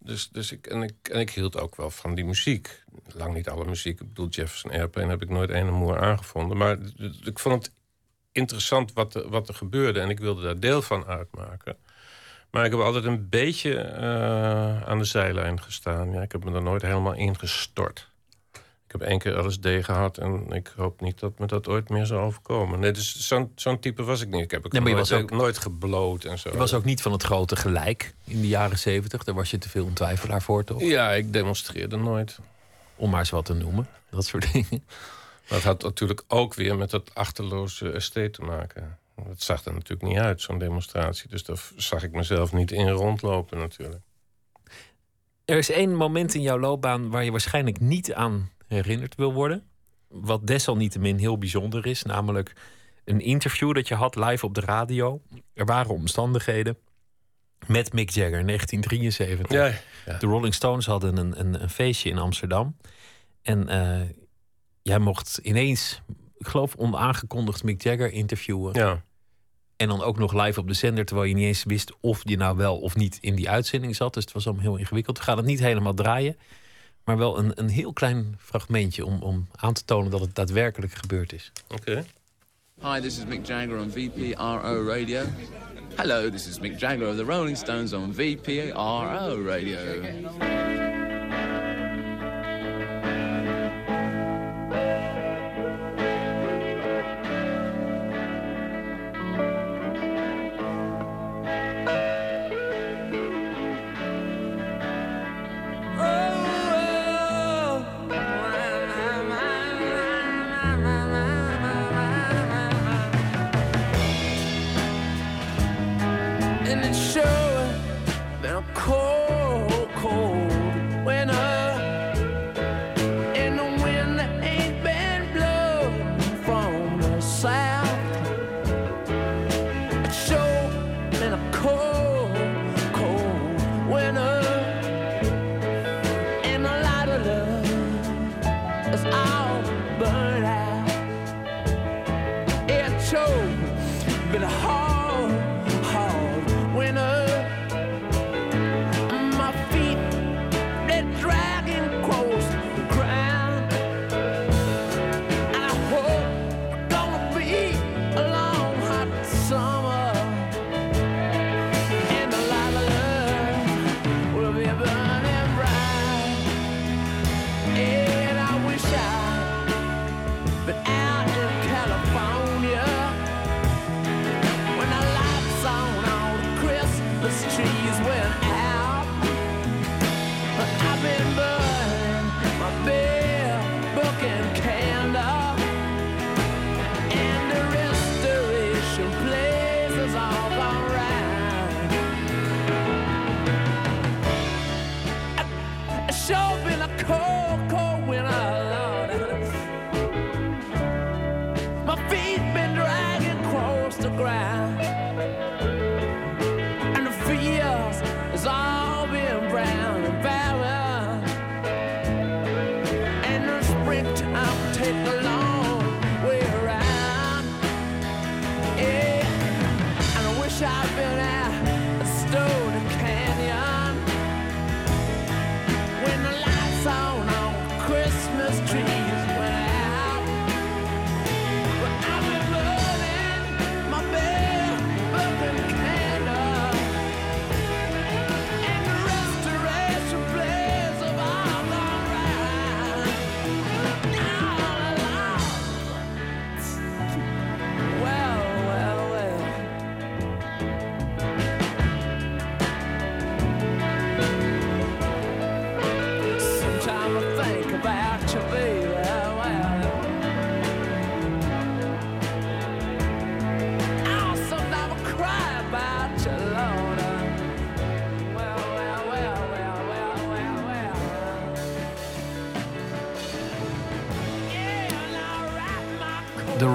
Dus, dus ik, en, ik, en ik hield ook wel van die muziek. Lang niet alle muziek. Ik bedoel, Jefferson Airplane heb ik nooit een en moer aangevonden. Maar ik vond het interessant wat er, wat er gebeurde. En ik wilde daar deel van uitmaken. Maar ik heb altijd een beetje eh, aan de zijlijn gestaan. Ja, ik heb me er nooit helemaal ingestort. Ik heb één keer LSD gehad en ik hoop niet dat me dat ooit meer zal overkomen. Nee, dus zo'n zo'n type was ik niet. Ik heb Nee, nooit, was ook- nooit gebloot en zo. Je was ook niet van het grote gelijk in de jaren zeventig. Daar was je te veel een twijfelaar voor, toch? Ja, ik demonstreerde nooit. Om maar eens wat te noemen. Dat soort dingen. Maar het had natuurlijk ook weer met dat achterloze ST te maken. Dat zag er natuurlijk niet uit, zo'n demonstratie. Dus daar zag ik mezelf niet in rondlopen natuurlijk. Er is één moment in jouw loopbaan waar je waarschijnlijk niet aan herinnerd wil worden. Wat desalniettemin heel bijzonder is. Namelijk een interview dat je had live op de radio. Er waren omstandigheden met Mick Jagger in 1973. Ja, ja. De Rolling Stones hadden een, een, een feestje in Amsterdam. En eh, jij mocht ineens, ik geloof onaangekondigd, Mick Jagger interviewen. ja. En dan ook nog live op de zender, terwijl je niet eens wist of je nou wel of niet in die uitzending zat. Dus het was allemaal heel ingewikkeld. We gaan het niet helemaal draaien, maar wel een, een heel klein fragmentje om, om aan te tonen dat het daadwerkelijk gebeurd is. Oké. Hi, this is Mick Jagger on VPRO Radio. Hello, this is Mick Jagger of the Rolling Stones on VPRO Radio.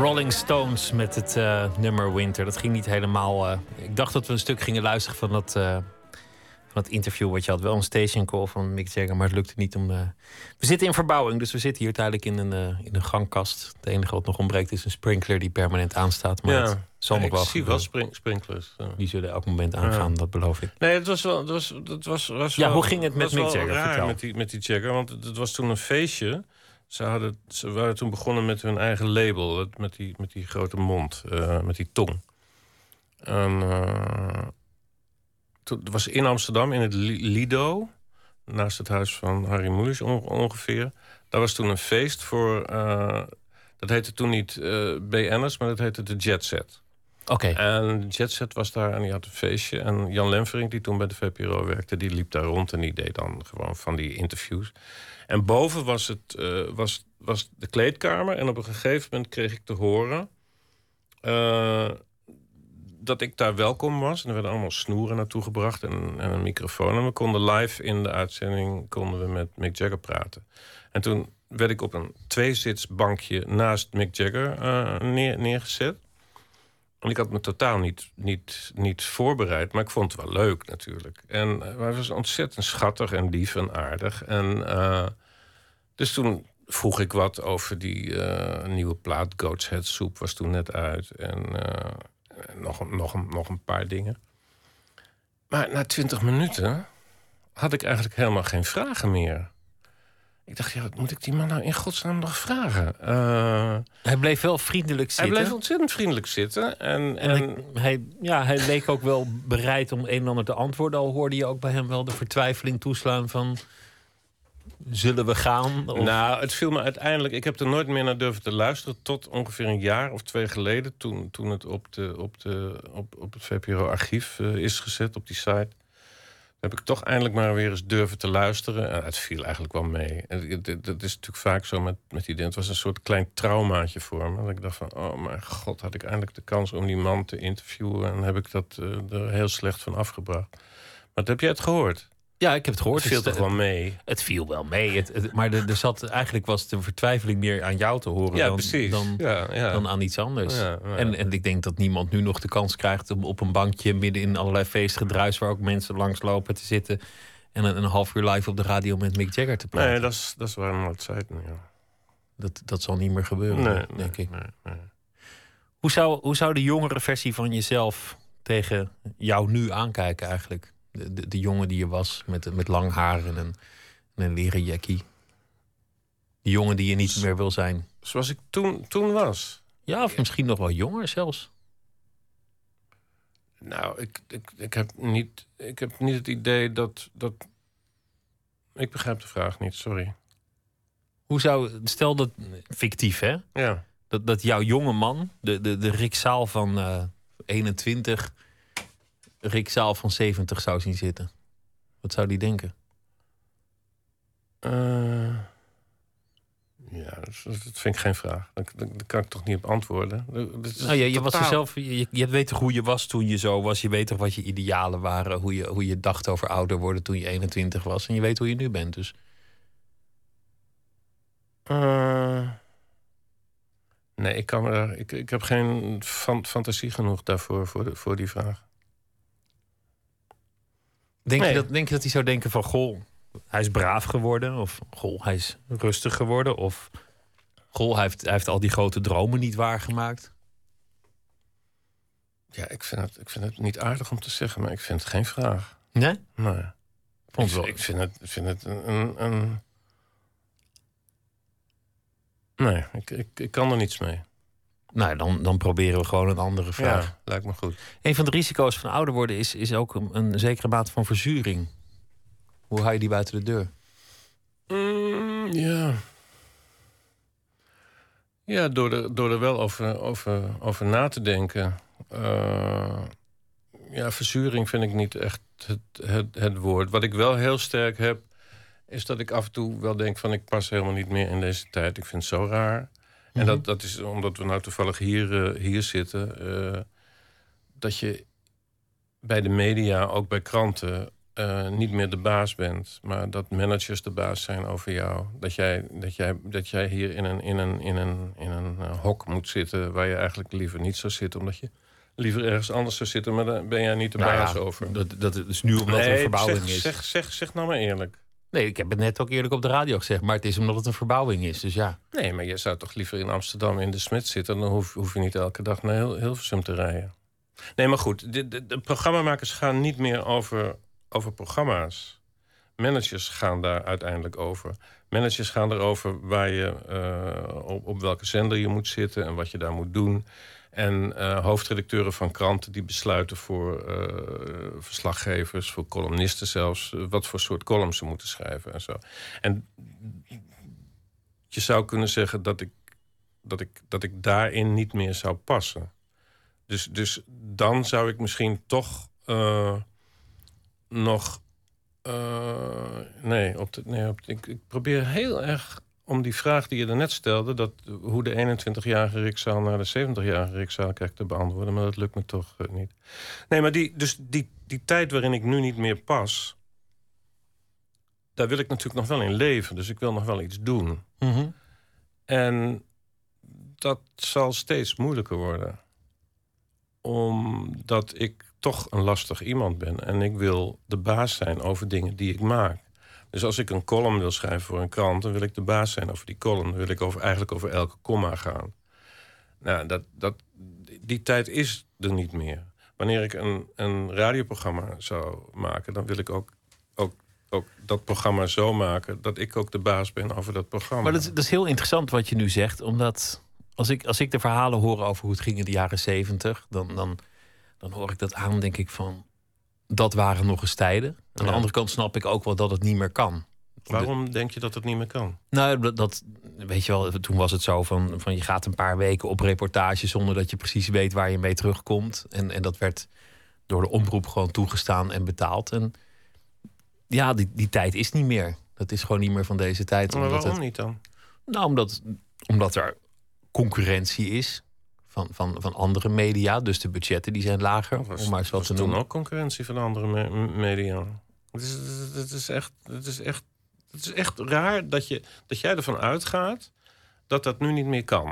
Rolling Stones met het eh, nummer Winter. Dat ging niet helemaal. eh, ik dacht dat we een stuk gingen luisteren van dat, eh, van dat interview wat je had. Wel een station call van Mick Jagger, maar het lukte niet om. We zitten in verbouwing, dus we zitten hier tijdelijk in een, in een gangkast. Het enige wat nog ontbreekt is een sprinkler die permanent aanstaat. Maar het zal nog ik wel. zie wel sprinklers. ja. Die zullen elk moment aangaan, dat beloof ik. Nee, het was wel. Het was, het was, was Ja, wel- hoe ging het met Mick wel Jagger? Vertel. met die, met die Jagger, want het, het was toen een feestje. Ze, hadden, ze waren toen begonnen met hun eigen label, met die, met die grote mond, eh, met die tong. En, eh, toen, het was in Amsterdam, in het Li- Lido, naast het huis van Harry Mulisch on- ongeveer. Daar was toen een feest voor, eh, dat heette toen niet BN'ers, maar dat heette de Jet Set. Oké. En Jet Set was daar en die had een feestje. En Jan Lemvering, die toen bij de VPRO werkte, die liep daar rond en die deed dan gewoon van die interviews. En boven was, het, eh, was, was de kleedkamer. En op een gegeven moment kreeg ik te horen eh, dat ik daar welkom was. En er werden allemaal snoeren naartoe gebracht en, en een microfoon. En we konden live in de uitzending konden we met Mick Jagger praten. En toen werd ik op een tweezitsbankje naast Mick Jagger eh, neer, neergezet. Ik had me totaal niet, niet, niet voorbereid, maar ik vond het wel leuk natuurlijk. En eh, hij was ontzettend schattig en lief en aardig. En eh, dus toen vroeg ik wat over die eh, nieuwe plaat. Goat's Head Soup was toen net uit. En eh, nog, nog, nog een paar dingen. Maar na twintig minuten had ik eigenlijk helemaal geen vragen meer. Ik dacht, ja, wat moet ik die man nou in godsnaam nog vragen? Eh, Hij bleef wel vriendelijk hij zitten. bleef ontzettend vriendelijk zitten. En, En en, hij, hij, ja, hij leek ook wel bereid om een en ander te antwoorden. Al hoorde je ook bij hem wel de vertwijfeling toeslaan van... Zullen we gaan? Of- Nou, het viel me uiteindelijk. Ik heb er nooit meer naar durven te luisteren. Tot ongeveer een jaar of twee geleden. Toen, toen het op, de, op, de, op, op het VPRO-archief is gezet, op die site. Heb ik toch eindelijk maar weer eens durven te luisteren. En het viel eigenlijk wel mee. Dat is natuurlijk vaak zo met, met die dingen. Het was een soort klein traumaatje voor me. Dat ik dacht van, oh mijn god, had ik eindelijk de kans om die man te interviewen. En heb ik dat eh, er heel slecht van afgebracht. Maar heb jij het gehoord? Ja, ik heb het gehoord. Het viel Het- toch wel mee? Het viel wel mee. Het, het- maar er, er zat, eigenlijk was de vertwijfeling meer aan jou te horen Ja, dan, precies. dan, Ja, ja. dan aan iets anders. En, en ik denk dat niemand nu nog de kans krijgt om op een bankje midden in allerlei feestgedruis waar ook mensen langslopen te zitten en een, een half uur live op de radio met Mick Jagger te praten. Nee, dat is, dat is waarom het zei. Ja. dat, dat zal niet meer gebeuren, Nee, denk nee, ik. nee. Hoe zou, hoe zou de jongere versie van jezelf tegen jou nu aankijken eigenlijk? De, de, de jongen die je was met, met lang haar en een, en een leren jackie. Die jongen die je niet meer wil zijn. Zoals ik toen, toen was. Ja, of misschien nog wel jonger zelfs. Nou, ik, ik, ik, heb niet, ik heb niet het idee dat, dat. Ik begrijp de vraag niet, sorry. Hoe zou, stel dat, fictief hè, Ja. dat, dat jouw jonge man, de, de, de Rick Zaal van eh 21, Rick Zaal van 70 zou zien zitten. Wat zou die denken? Eh, ja, dat, vind ik geen vraag. Daar, kan ik toch niet op antwoorden. Nou, je, je was er zelf, je, je weet toch hoe je was toen je zo was. Je weet toch wat je idealen waren. Hoe je, hoe je dacht over ouder worden toen je 21 was. En je weet hoe je nu bent. Dus Eh, nee, ik, kan er, ik, ik heb geen fan- fantasie genoeg daarvoor, voor, de- voor die vraag. Denk, Nee. je dat, denk je dat hij zou denken van... Goh, hij is braaf geworden. Of goh, hij is rustig geworden. Of goh, hij heeft, hij heeft al die grote dromen niet waargemaakt. Ja, ik vind, het, ik vind het niet aardig om te zeggen, maar ik vind het geen vraag. Nee? Nee. Vond ik, wel. ik vind het, ik vind het een, een, een- Nee, ik, ik, ik kan er niets mee. Nou, dan, dan proberen we gewoon een andere vraag. Ja, lijkt me goed. Een van de risico's van ouder worden is, is ook een, een zekere mate van verzuring. Hoe hou je die buiten de deur? Mm, ja. Ja, door er, door er wel over, over, over na te denken. Eh, ja, verzuring vind ik niet echt het, het, het woord. Wat ik wel heel sterk heb, is dat ik af en toe wel denk van... ik pas helemaal niet meer in deze tijd. Ik vind het zo raar. En dat, dat is omdat we nou toevallig hier, eh, hier zitten... eh, dat je bij de media, ook bij kranten... eh, niet meer de baas bent, maar dat managers de baas zijn over jou. Dat jij, dat jij, dat jij hier in een, in een, in een, in een hok moet zitten waar je eigenlijk liever niet zou zitten, omdat je liever ergens anders zou zitten, maar daar ben jij niet de Nou baas ja, over. Dat, dat is nu omdat er een Nee, verbouwing zeg, is. Zeg, zeg, zeg nou maar eerlijk. Nee, ik heb het net ook eerlijk op de radio gezegd. Maar het is omdat het een verbouwing is. Dus ja. Nee, maar je zou toch liever in Amsterdam in de Smit zitten... dan hoef, hoef je niet elke dag naar Hil- Hilversum te rijden. Nee, maar goed, de, de, de programmamakers gaan niet meer over, over programma's. Managers gaan daar uiteindelijk over. Managers gaan erover waar je, eh, op welke zender je moet zitten... en wat je daar moet doen. En eh, hoofdredacteuren van kranten die besluiten voor eh, verslaggevers... voor columnisten zelfs, eh, wat voor soort columns ze moeten schrijven en zo. En je zou kunnen zeggen dat ik, dat ik, dat ik daarin niet meer zou passen. Dus, dus dan zou ik misschien toch nog. nee, op de, nee op ik, ik probeer heel erg om die vraag die je daarnet stelde... Dat, hoe de 21-jarige Rikzaal naar de 70-jarige Rikzaal kijkt te beantwoorden... maar dat lukt me toch eh, niet. Nee, maar die, dus die, die tijd waarin ik nu niet meer pas... daar wil ik natuurlijk nog wel in leven. Dus ik wil nog wel iets doen. En dat zal steeds moeilijker worden. Omdat ik toch een lastig iemand ben. En ik wil de baas zijn over dingen die ik maak. Dus als ik een column wil schrijven voor een krant... dan wil ik de baas zijn over die column. Dan wil ik over, eigenlijk over elke komma gaan. Nou, dat, dat, die tijd is er niet meer. Wanneer ik een, een radioprogramma zou maken... dan wil ik ook, ook, ook dat programma zo maken... dat ik ook de baas ben over dat programma. Maar dat, is- dat is heel interessant wat je nu zegt. Omdat als ik, als ik de verhalen hoor over hoe het ging in de jaren zeventig... Dan, dan, dan hoor ik dat aan, denk ik van... dat waren nog eens tijden. Aan de andere kant snap ik ook wel dat het niet meer kan. Waarom denk je dat het niet meer kan? Nou, dat, dat weet je wel, toen was het zo van, van je gaat een paar weken op reportage zonder dat je precies weet waar je mee terugkomt. En, en dat werd door de omroep gewoon toegestaan en betaald. En ja, die, die tijd is niet meer. Dat is gewoon niet meer van deze tijd. Maar waarom het- niet dan? Nou, omdat, omdat er concurrentie is van, van, van andere media. Dus de budgetten die zijn lager, Was, om maar eens wat te noemen. ook concurrentie van andere me- media. Het is, het is echt, het is echt, het is echt raar dat, je, dat jij ervan uitgaat dat dat nu niet meer kan.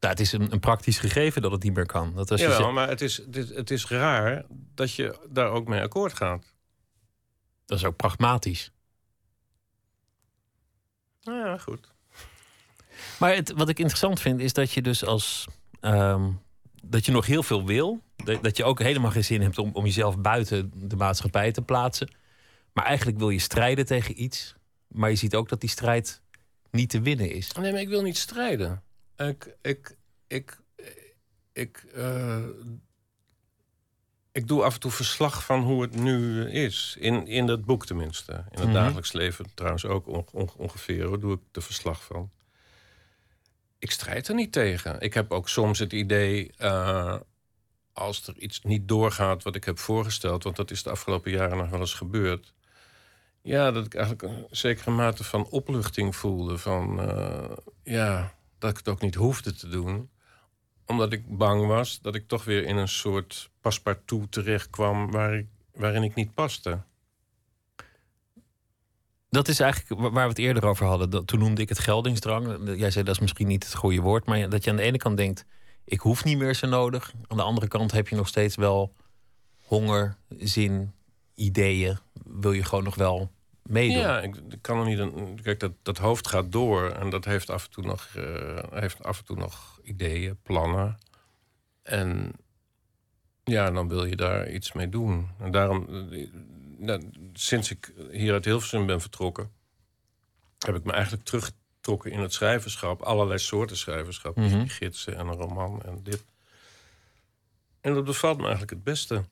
Nou, het is een, een praktisch gegeven dat het niet meer kan. Dat als je Jawel, maar het is, dit, het is raar dat je daar ook mee akkoord gaat. dat is ook pragmatisch. Nou ja, goed. Maar het, wat ik interessant vind, is dat je dus als. Ehm, dat je nog heel veel wil. Dat, dat je ook helemaal geen zin hebt om, om jezelf buiten de maatschappij te plaatsen. Maar eigenlijk wil je strijden tegen iets. Maar je ziet ook dat die strijd niet te winnen is. Nee, maar ik wil niet strijden. Ik, ik, ik, ik, eh, ik doe af en toe verslag van hoe het nu is. In, in dat boek tenminste. In het Mhm. dagelijks leven trouwens ook on- on- ongeveer. Hoor, doe ik de verslag van. Ik strijd er niet tegen. Ik heb ook soms het idee... eh, als er iets niet doorgaat wat ik heb voorgesteld... want dat is de afgelopen jaren nog wel eens gebeurd... Ja, dat ik eigenlijk een zekere mate van opluchting voelde. Van eh, ja, dat ik het ook niet hoefde te doen. Omdat ik bang was dat ik toch weer in een soort paspartout terecht kwam waar ik, waarin ik niet paste. Dat is eigenlijk wa- waar we het eerder over hadden. Dat, toen noemde ik het geldingsdrang. Jij zei dat is misschien niet het goede woord. Maar dat je aan de ene kant denkt: ik hoef niet meer zo nodig. Aan de andere kant heb je nog steeds wel honger, zin, ideeën. Wil je gewoon nog wel meedoen? Ja, ik, kan er niet. Kijk, dat, dat hoofd gaat door en dat heeft af en toe nog, eh, heeft af en toe nog ideeën, plannen. En ja, dan wil je daar iets mee doen. En daarom, eh, nou, sinds ik hier uit Hilversum ben vertrokken, heb ik me eigenlijk teruggetrokken in het schrijverschap. Allerlei soorten schrijverschap. Mhm. gidsen en een roman en dit. En dat bevalt me eigenlijk het beste.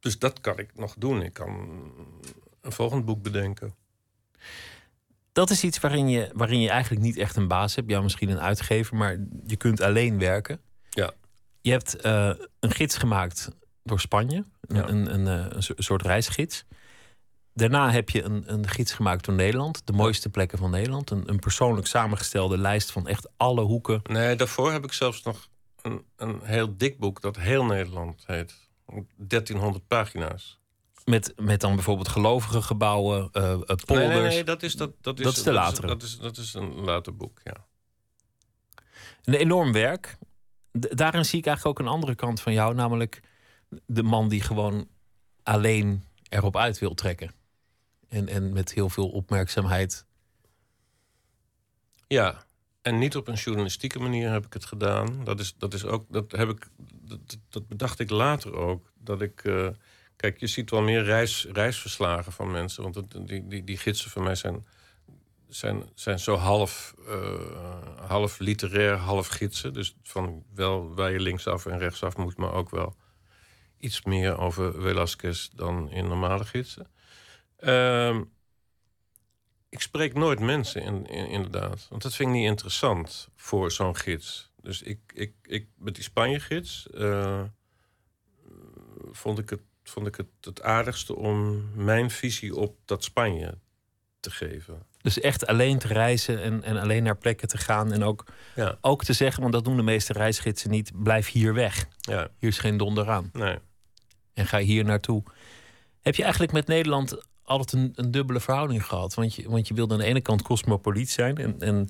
Dus dat kan ik nog doen. Ik kan een volgend boek bedenken. Dat is iets waarin je, waarin je eigenlijk niet echt een baas hebt. Ja, misschien een uitgever, maar je kunt alleen werken. Ja. Je hebt eh, een gids gemaakt door Spanje, Ja. een, een, eh, een so- soort reisgids. Daarna heb je een, een gids gemaakt door Nederland, de mooiste plekken van Nederland. Een, een persoonlijk samengestelde lijst van echt alle hoeken. Nee, daarvoor heb ik zelfs nog een, een heel dik boek dat heel Nederland heet. 1300 pagina's. Met, met dan bijvoorbeeld gelovige gebouwen, eh eh, polders. Nee, nee, nee, dat is, dat, dat is, Dat is de latere. Dat is, dat is een later boek, ja. Een enorm werk. D- daarin zie ik eigenlijk ook een andere kant van jou, namelijk de man die gewoon alleen erop uit wil trekken. En, en met heel veel opmerkzaamheid. Ja, en niet op een journalistieke manier heb ik het gedaan. Dat is, dat is ook, dat heb ik, dat, dat bedacht ik later ook. Dat ik, eh, kijk, je ziet wel meer reis, reisverslagen van mensen. Want die, die, die gidsen van mij zijn, zijn, zijn zo half, eh, half literair, half gidsen. Dus van wel waar je linksaf en rechtsaf moet, maar ook wel iets meer over Velasquez dan in normale gidsen. Ehm, ik spreek nooit mensen, in, in- inderdaad. Want dat vind ik niet interessant voor zo'n gids. Dus ik, ik, ik met die Spanje-gids eh, vond ik, het, vond ik het het aardigste om mijn visie op dat Spanje te geven. Dus echt alleen te reizen en, en alleen naar plekken te gaan. En ook, Ja, ook te zeggen, want dat doen de meeste reisgidsen niet, blijf hier weg. ja, Hier is geen donder aan. nee. En ga hier naartoe. Heb je eigenlijk met Nederland altijd een, een dubbele verhouding gehad? Want je, want je wilde aan de ene kant cosmopoliet zijn. En, en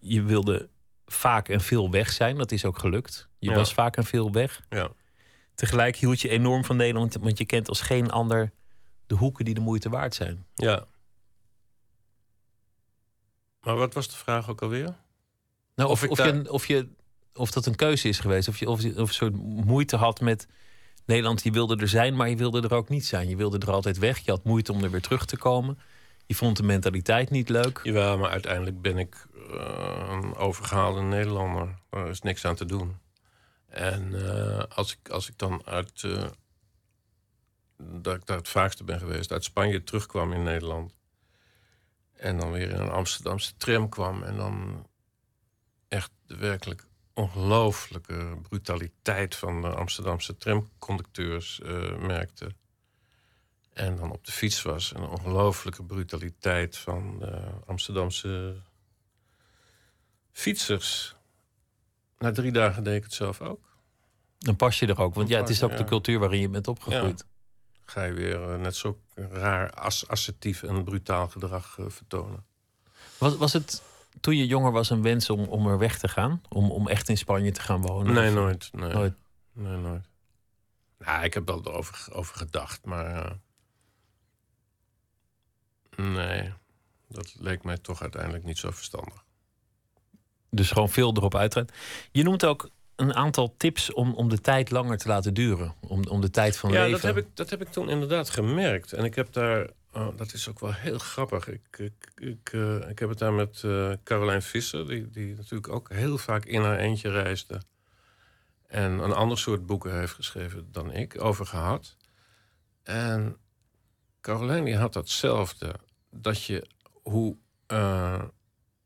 je wilde vaak en veel weg zijn. Dat is ook gelukt. Je Ja. was vaak en veel weg. Ja. Tegelijk hield je enorm van Nederland. Want je kent als geen ander de hoeken die de moeite waard zijn. ja. Maar wat was de vraag ook alweer? Nou, Of of, je, of, je, of dat een keuze is geweest. Of je, of je of een soort moeite had met Nederland. Je wilde er zijn, maar je wilde er ook niet zijn. Je wilde er altijd weg. Je had moeite om er weer terug te komen. Je vond de mentaliteit niet leuk. Jawel, maar uiteindelijk ben ik eh, een overgehaalde Nederlander. Daar is niks aan te doen. En eh, als, ik, als ik dan uit... eh, dat ik daar het vaakste ben geweest... uit Spanje terugkwam in Nederland... en dan weer in een Amsterdamse tram kwam... en dan echt werkelijk ongelooflijke brutaliteit... van de Amsterdamse tramconducteurs eh, merkte... En dan op de fiets was. En een ongelooflijke brutaliteit van de Amsterdamse fietsers. Na drie dagen deed ik het zelf ook. Dan pas je er ook. Want ja, het is ook Ja. de cultuur waarin je bent opgegroeid. Ga je weer eh, net zo raar as assertief en brutaal gedrag eh, vertonen. Was, was het toen je jonger was een wens om, om er weg te gaan? Om, om echt in Spanje te gaan wonen? Nee, nooit. Nee, Nooit. nee nooit. Nou, ik heb wel erover over gedacht, maar... eh, nee, dat leek mij toch uiteindelijk niet zo verstandig. Dus gewoon veel erop uitgaan. Je noemt ook een aantal tips om, om de tijd langer te laten duren. Om, om de tijd van ja, leven. dat heb, ik, dat heb ik toen inderdaad gemerkt. En ik heb daar, oh, dat is ook wel heel grappig. Ik, ik, ik, eh, ik heb het daar met eh Caroline Visser, die, die natuurlijk ook heel vaak in haar eentje reisde. En een ander soort boeken heeft geschreven dan ik, over gehad. En Caroline die had datzelfde. Dat je hoe eh,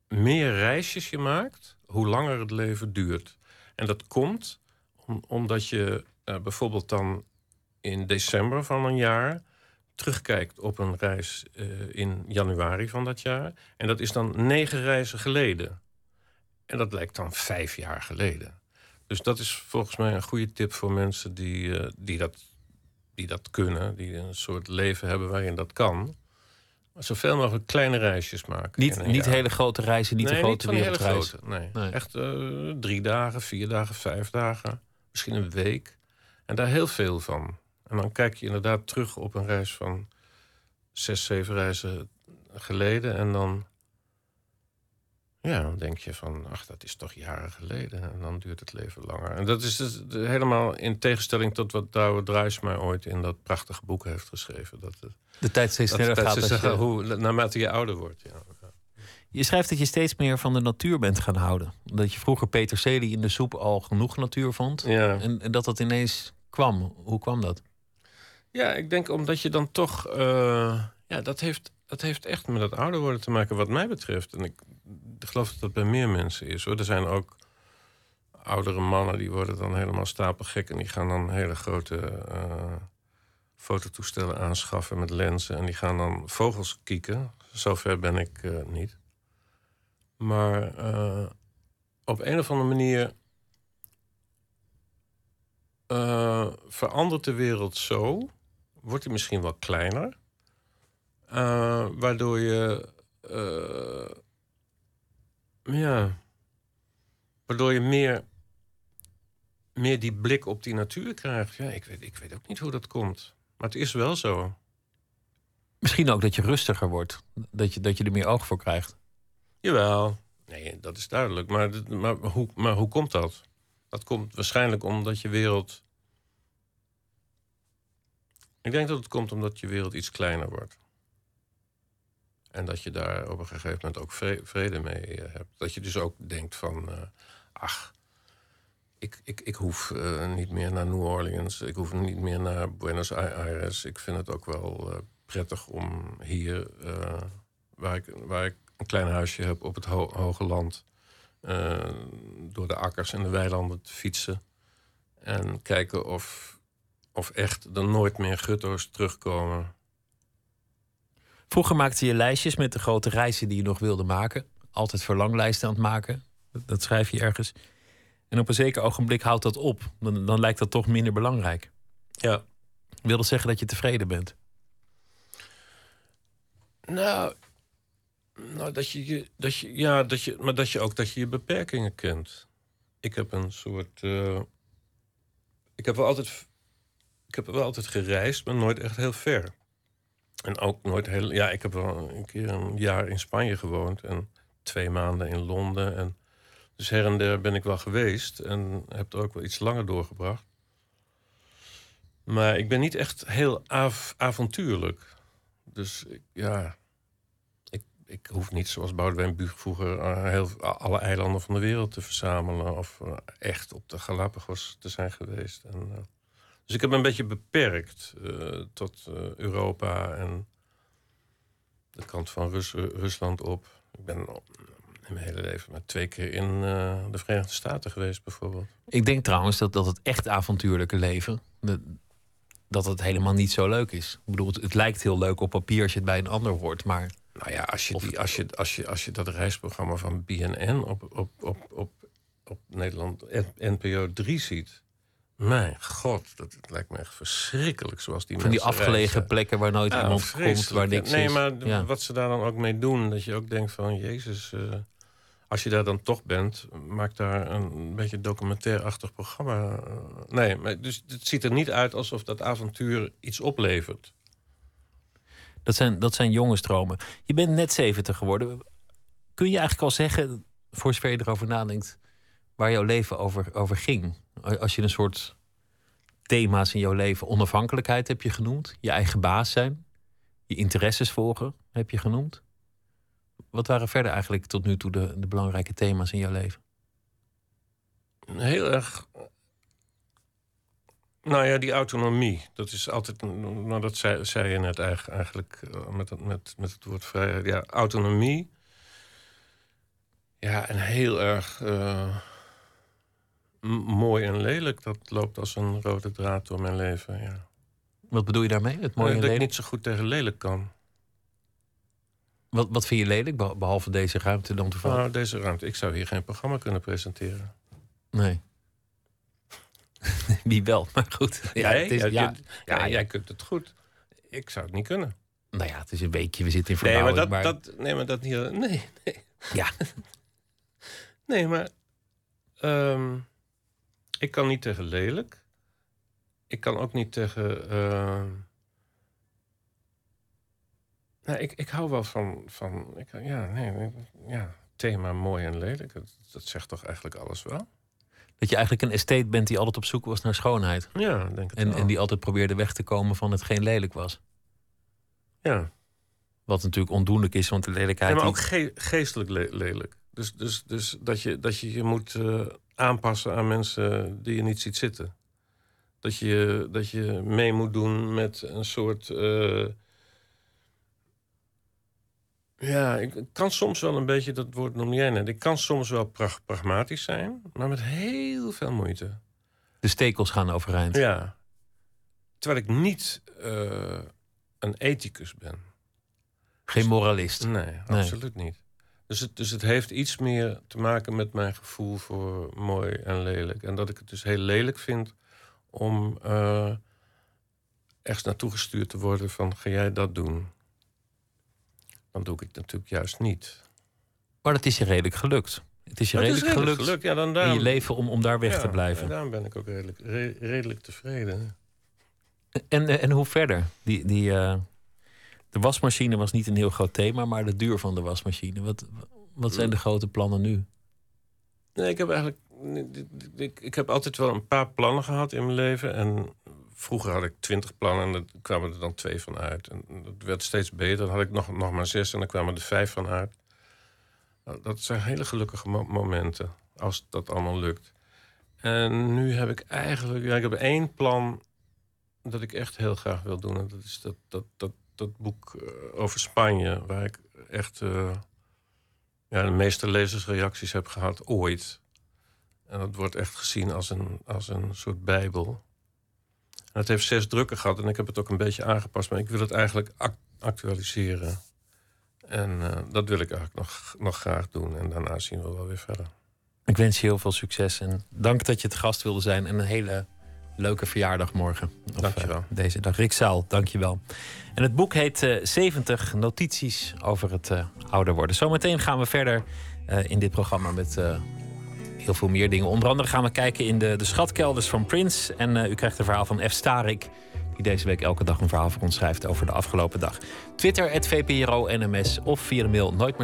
meer reisjes je maakt, hoe langer het leven duurt. En dat komt om- omdat je bijvoorbeeld dan in december van een jaar terugkijkt op een reis eh, in januari van dat jaar. En dat is dan negen reizen geleden. En dat lijkt dan vijf jaar geleden. Dus dat is volgens mij een goede tip voor mensen die, eh, die, dat, die dat kunnen. Die een soort leven hebben waarin dat kan. Zoveel mogelijk kleine reisjes maken. Niet, niet jaar. hele grote reizen, niet nee, de grote wereldreizen. grote, nee. Nee. Echt eh, drie dagen, vier dagen, vijf dagen. Misschien een week. En daar heel veel van. En dan kijk je inderdaad terug op een reis van zes, zeven reizen geleden. En dan, ja, dan denk je van, ach, dat is toch jaren geleden. En dan duurt het leven langer. En dat is dus helemaal in tegenstelling tot wat Douwe Druisma ooit in dat prachtige boek heeft geschreven. Dat, het- De tijd steeds dat, sneller dat gaat. je, hoe, naarmate je ouder wordt. Ja. je schrijft dat je steeds meer van de natuur bent gaan houden. Dat je vroeger peterselie in de soep al genoeg natuur vond. Ja. En, en dat dat ineens kwam. Hoe kwam dat? Ja, ik denk omdat je dan toch. eh, ja, dat heeft, dat heeft echt met het ouder worden te maken, wat mij betreft. En ik geloof dat dat bij meer mensen is hoor. Er zijn ook oudere mannen die worden dan helemaal stapelgek en die gaan dan hele grote eh, fototoestellen aanschaffen met lenzen en die gaan dan vogels kieken. Zover ben ik eh, niet. Maar op een of andere manier verandert de wereld zo, wordt die misschien wel kleiner, eh, waardoor je, eh, ja, waardoor je meer, meer die blik op die natuur krijgt. Ja, ik weet, ik weet ook niet hoe dat komt, maar het is wel zo. Misschien ook dat je rustiger wordt. Dat je, dat je er meer oog voor krijgt. Jawel, nee, dat is duidelijk. Maar, maar, hoe, maar hoe komt dat? Dat komt waarschijnlijk omdat je wereld. Ik denk dat het komt omdat je wereld iets kleiner wordt. En dat je daar op een gegeven moment ook vre- vrede mee eh, hebt. Dat je dus ook denkt van, eh, ach, ik, ik, ik hoef eh, niet meer naar New Orleans. Ik hoef niet meer naar Buenos Aires. Ik vind het ook wel prettig om hier, waar, ik, waar ik een klein huisje heb op het ho- hoge land, door de akkers en de weilanden te fietsen. En kijken of, of echt er nooit meer gutto's terugkomen. Vroeger maakte je lijstjes met de grote reizen die je nog wilde maken. Altijd verlanglijsten aan het maken. Dat, schrijf je ergens. En op een zeker ogenblik houdt dat op. Dan, dan lijkt dat toch minder belangrijk. Ja. Wil dat zeggen dat je tevreden bent? Nou, nou dat je, je- dat je, ja, dat je, maar dat je ook dat je je beperkingen kent. Ik heb een soort. eh, ik heb wel altijd. Ik heb wel altijd gereisd, maar nooit echt heel ver. En ook nooit heel. Ja, ik heb wel een keer een jaar in Spanje gewoond en twee maanden in Londen. En dus her en der ben ik wel geweest en heb er ook wel iets langer doorgebracht. Maar ik ben niet echt heel av- avontuurlijk. Dus ik- ja, ik, ik hoef niet zoals Boudewijn Buug vroeger eh, alle eilanden van de wereld te verzamelen. Of eh, echt op de Galapagos te zijn geweest. En, eh, dus ik heb me een beetje beperkt eh, tot eh, Europa en de kant van Rus- Rusland op. Ik ben in mijn hele leven maar twee keer in eh, de Verenigde Staten geweest, bijvoorbeeld. Ik denk trouwens dat, dat het echt avontuurlijke leven. Dat, dat het helemaal niet zo leuk is. Ik bedoel, het, het lijkt heel leuk op papier als je het bij een ander hoort, maar Nou ja, als je, die, als je, als je, als je dat reisprogramma van BNN op, op, op, op, op Nederland NPO 3 ziet. Mijn god, dat lijkt me echt verschrikkelijk zoals die van die afgelegen reizen. plekken waar nooit Ja, iemand komt, waar niks nee, is. maar d- Ja. wat ze daar dan ook mee doen, dat je ook denkt van... Jezus, eh, als je daar dan toch bent, maak daar een beetje documentairachtig programma. eh. nee, maar dus het ziet er niet uit alsof dat avontuur iets oplevert. Dat zijn, dat zijn jonge stromen. Je bent net 70 geworden. Kun je eigenlijk al zeggen, voor zover je erover nadenkt, waar jouw leven over, over ging? Als je een soort thema's in jouw leven, onafhankelijkheid heb je genoemd, je eigen baas zijn, je interesses volgen heb je genoemd. Wat waren verder eigenlijk tot nu toe de, de belangrijke thema's in jouw leven? Heel erg. Nou ja, die autonomie. Dat is altijd. Nou, dat zei, zei je net eigenlijk, eh, met, met, met het woord vrijheid. Ja, autonomie. Ja, en heel erg. eh, mooi en lelijk. Dat loopt als een rode draad door mijn leven. Ja. Wat bedoel je daarmee? Het mooie Eh, en dat ik niet zo goed tegen lelijk kan. Wat, wat vind je lelijk, beh- behalve deze ruimte dan toevallig? Nou, deze ruimte. Ik zou hier geen programma kunnen presenteren. Nee. Wie wel, maar goed. Ja, Jij? het is, ja, ja, jij kunt het goed. Ik zou het niet kunnen. Nou ja, het is een weekje, we zitten in Nee, maar verbouwing. dat, maar dat, nee, maar dat niet. Nee, nee. Ja. Nee, maar. ehm, ik kan niet tegen lelijk. Ik kan ook niet tegen. ehm, nou, ik, ik hou wel van. van ik, ja, nee, ja, thema mooi en lelijk. Dat, dat zegt toch eigenlijk alles wel? Dat je eigenlijk een estate bent die altijd op zoek was naar schoonheid. Ja, denk het En, wel. en die altijd probeerde weg te komen van hetgeen lelijk was. Ja. Wat natuurlijk ondoenlijk is, want de lelijkheid... Ja, maar ook ge- geestelijk le- lelijk. Dus, dus, dus dat, je, dat je je moet eh, aanpassen aan mensen die je niet ziet zitten. Dat je, dat je mee moet doen met een soort. eh, ja, ik kan soms wel een beetje, dat woord noem jij net. Ik kan soms wel prag- pragmatisch zijn, maar met heel veel moeite. De stekels gaan overeind. Ja. Terwijl ik niet eh, een ethicus ben. Geen moralist. Nee, absoluut niet. Dus het, dus het heeft iets meer te maken met mijn gevoel voor mooi en lelijk. En dat ik het dus heel lelijk vind om eh ergens naartoe gestuurd te worden van ga jij dat doen? Dan doe ik het natuurlijk juist niet. Maar dat is je redelijk gelukt. Het is je redelijk, is gelukt, Ja, dan in je leven om, om daar weg ja, te blijven. En daarom ben ik ook redelijk, re- redelijk tevreden. En, en hoe verder? Die, die, eh, de wasmachine was niet een heel groot thema, maar de duur van de wasmachine. Wat, wat zijn de grote plannen nu? Nee, ik heb eigenlijk. Ik, heb altijd wel een paar plannen gehad in mijn leven. En vroeger had ik twintig plannen en er kwamen er dan twee van uit. En dat werd steeds beter. Dan had ik nog, nog maar zes en dan kwamen er vijf van uit. Nou, Dat zijn hele gelukkige mo- momenten. Als dat allemaal lukt. En nu heb ik eigenlijk. Ja, ik heb één plan dat ik echt heel graag wil doen. En dat is dat, dat, dat, dat boek eh, over Spanje. Waar ik echt. eh, ja, de meeste lezersreacties heb gehad ooit. En dat wordt echt gezien als een, als een soort bijbel. En het heeft zes drukken gehad en ik heb het ook een beetje aangepast. Maar ik wil het eigenlijk ac- actualiseren. En eh, dat wil ik eigenlijk nog, nog graag doen. En daarna zien we wel weer verder. Ik wens je heel veel succes en dank dat je te gast wilde zijn. En een hele leuke verjaardag morgen. Of, Dankjewel. eh, deze dag. Rick Zaal, dankjewel. En het boek heet eh 70 notities over het eh, ouder worden. Zometeen gaan we verder eh, in dit programma met eh, heel veel meer dingen. Onder andere gaan we kijken in de, de schatkelders van Prince. En eh, u krijgt een verhaal van F. Starik. Die deze week elke dag een verhaal voor ons schrijft over de afgelopen dag. Twitter, het VPRO NMS. Of via de mail nooit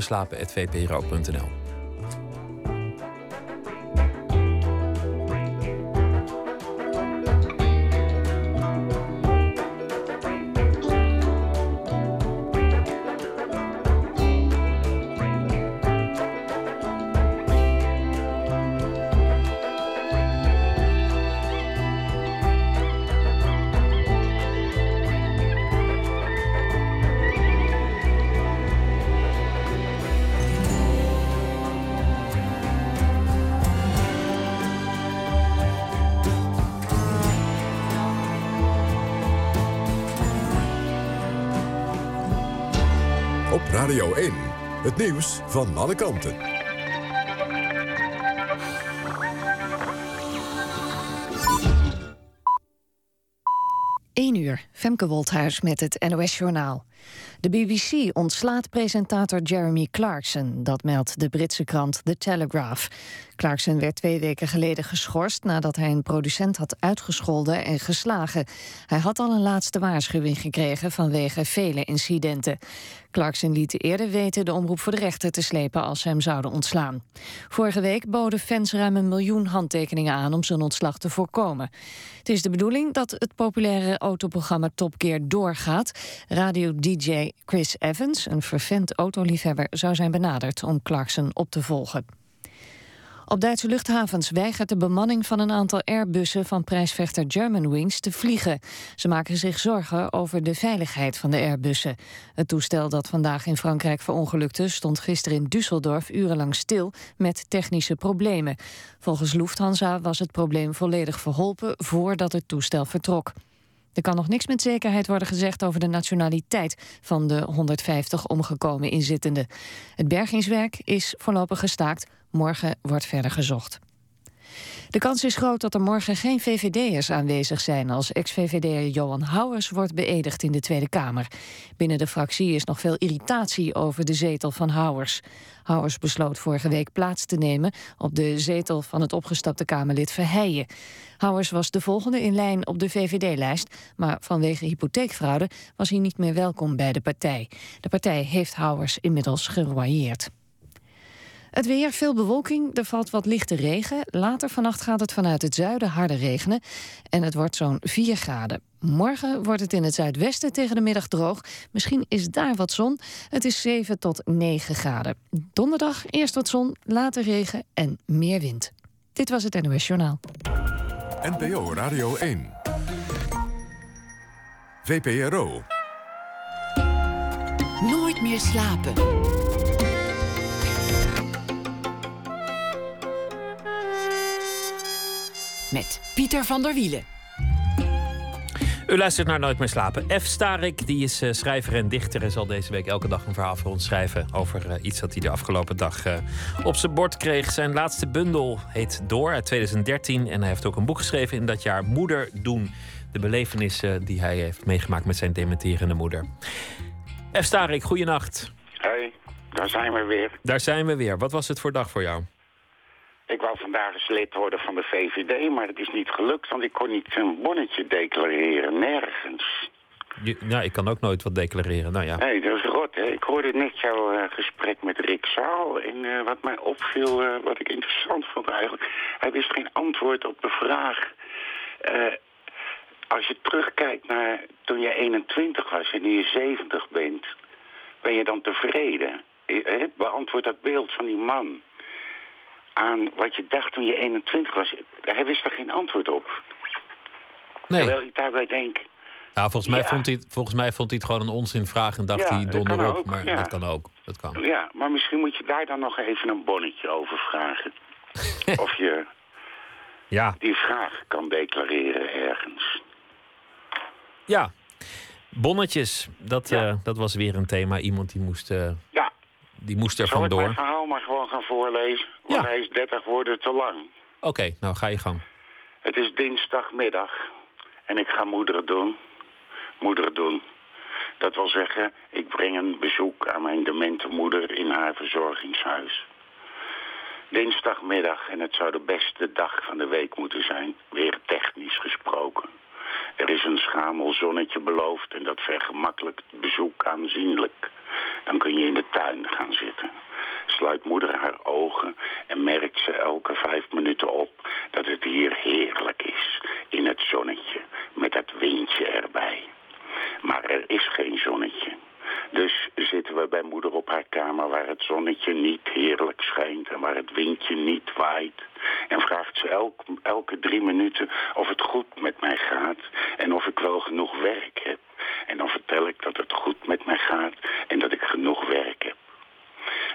nieuws van alle kanten. 1 uur, Femke Wolthuis met het NOS-journaal. De BBC ontslaat presentator Jeremy Clarkson, dat meldt de Britse krant The Telegraph. Clarkson werd twee weken geleden geschorst nadat hij een producent had uitgescholden en geslagen. Hij had al een laatste waarschuwing gekregen vanwege vele incidenten. Clarkson liet eerder weten de omroep voor de rechter te slepen als ze hem zouden ontslaan. Vorige week boden fans ruim een miljoen handtekeningen aan om zijn ontslag te voorkomen. Het is de bedoeling dat het populaire autoprogramma Top Gear doorgaat. Radio-dj Chris Evans, een vervent autoliefhebber, zou zijn benaderd om Clarkson op te volgen. Op Duitse luchthavens weigert de bemanning van een aantal Airbussen van prijsvechter Germanwings te vliegen. Ze maken zich zorgen over de veiligheid van de Airbussen. Het toestel dat vandaag in Frankrijk verongelukte stond gisteren in Düsseldorf urenlang stil met technische problemen. Volgens Lufthansa was het probleem volledig verholpen voordat het toestel vertrok. Er kan nog niks met zekerheid worden gezegd over de nationaliteit van de 150 omgekomen inzittenden. Het bergingswerk is voorlopig gestaakt. Morgen wordt verder gezocht. De kans is groot dat er morgen geen VVD'ers aanwezig zijn... als ex-VVD'er Johan Houwers wordt beëdigd in de Tweede Kamer. Binnen de fractie is nog veel irritatie over de zetel van Houwers. Houwers besloot vorige week plaats te nemen... op de zetel van het opgestapte Kamerlid Verheijen. Houwers was de volgende in lijn op de VVD-lijst... maar vanwege hypotheekfraude was hij niet meer welkom bij de partij. De partij heeft Houwers inmiddels geroyeerd. Het weer, veel bewolking, er valt wat lichte regen. Later vannacht gaat het vanuit het zuiden harder regenen. En het wordt zo'n 4 graden. Morgen wordt het in het zuidwesten tegen de middag droog. Misschien is daar wat zon. Het is 7 tot 9 graden. Donderdag eerst wat zon, later regen en meer wind. Dit was het NOS Journaal. NPO Radio 1. VPRO. Nooit meer slapen. Met Pieter van der Wielen. U luistert naar Nooit meer slapen. F. Starik, die is eh, schrijver en dichter en zal deze week elke dag een verhaal voor ons schrijven over eh, iets dat hij de afgelopen dag eh, op zijn bord kreeg. Zijn laatste bundel heet Door uit 2013 en hij heeft ook een boek geschreven in dat jaar Moeder doen. De belevenissen die hij heeft meegemaakt met zijn dementerende moeder. F. Starik, goeienacht. Hé, daar zijn we weer. Daar zijn we weer. Wat was het voor dag voor jou? Ik wou vandaag eens lid worden van de VVD, maar het is niet gelukt, want ik kon niet een bonnetje declareren, nergens. Je, nou, ik kan ook nooit wat declareren. Nou ja. Nee, dat is rot, hè. Ik hoorde net jouw eh, gesprek met Rick Zaal en eh, wat mij opviel, eh, wat ik interessant vond eigenlijk, hij wist geen antwoord op de vraag... als je terugkijkt naar toen je 21 was en nu je 70 bent, ben je dan tevreden? Beantwoord dat beeld van die man aan wat je dacht toen je 21 was. Hij wist er geen antwoord op. Nee. Terwijl ik daarbij denk, Nou, volgens, mij Ja. vond hij, het- volgens mij vond hij het gewoon een onzinvraag en dacht Ja, hij dat donder kan op. ook, Maar ja. dat kan ook. Dat kan. ja, maar misschien moet je daar dan nog even een bonnetje over vragen. of je Ja, die vraag kan declareren ergens. ja. Bonnetjes, dat, Ja. eh, dat was weer een thema. Iemand die moest, eh, Ja, die moest er zal ik mijn vandoor. verhaal maar gewoon gaan voorlezen? Want Ja. hij is 30 woorden te lang. Oké, nou ga je gang. Het is dinsdagmiddag en ik ga moederen doen. Moederen doen. Dat wil zeggen, ik breng een bezoek aan mijn demente moeder in haar verzorgingshuis. Dinsdagmiddag en het zou de beste dag van de week moeten zijn, weer technisch gesproken. Er is een schamel zonnetje beloofd en dat vergemakkelijkt het bezoek aanzienlijk. Dan kun je in de tuin gaan zitten. Sluit moeder haar ogen en merkt ze elke vijf minuten op dat het hier heerlijk is in het zonnetje met dat windje erbij. Maar er is geen zonnetje. Dus zitten we bij moeder op haar kamer waar het zonnetje niet heerlijk schijnt en waar het windje niet waait. En vraagt ze elk, elke drie minuten of het goed met mij gaat en of ik wel genoeg werk heb. En dan vertel ik dat het goed met mij gaat en dat ik genoeg werk heb.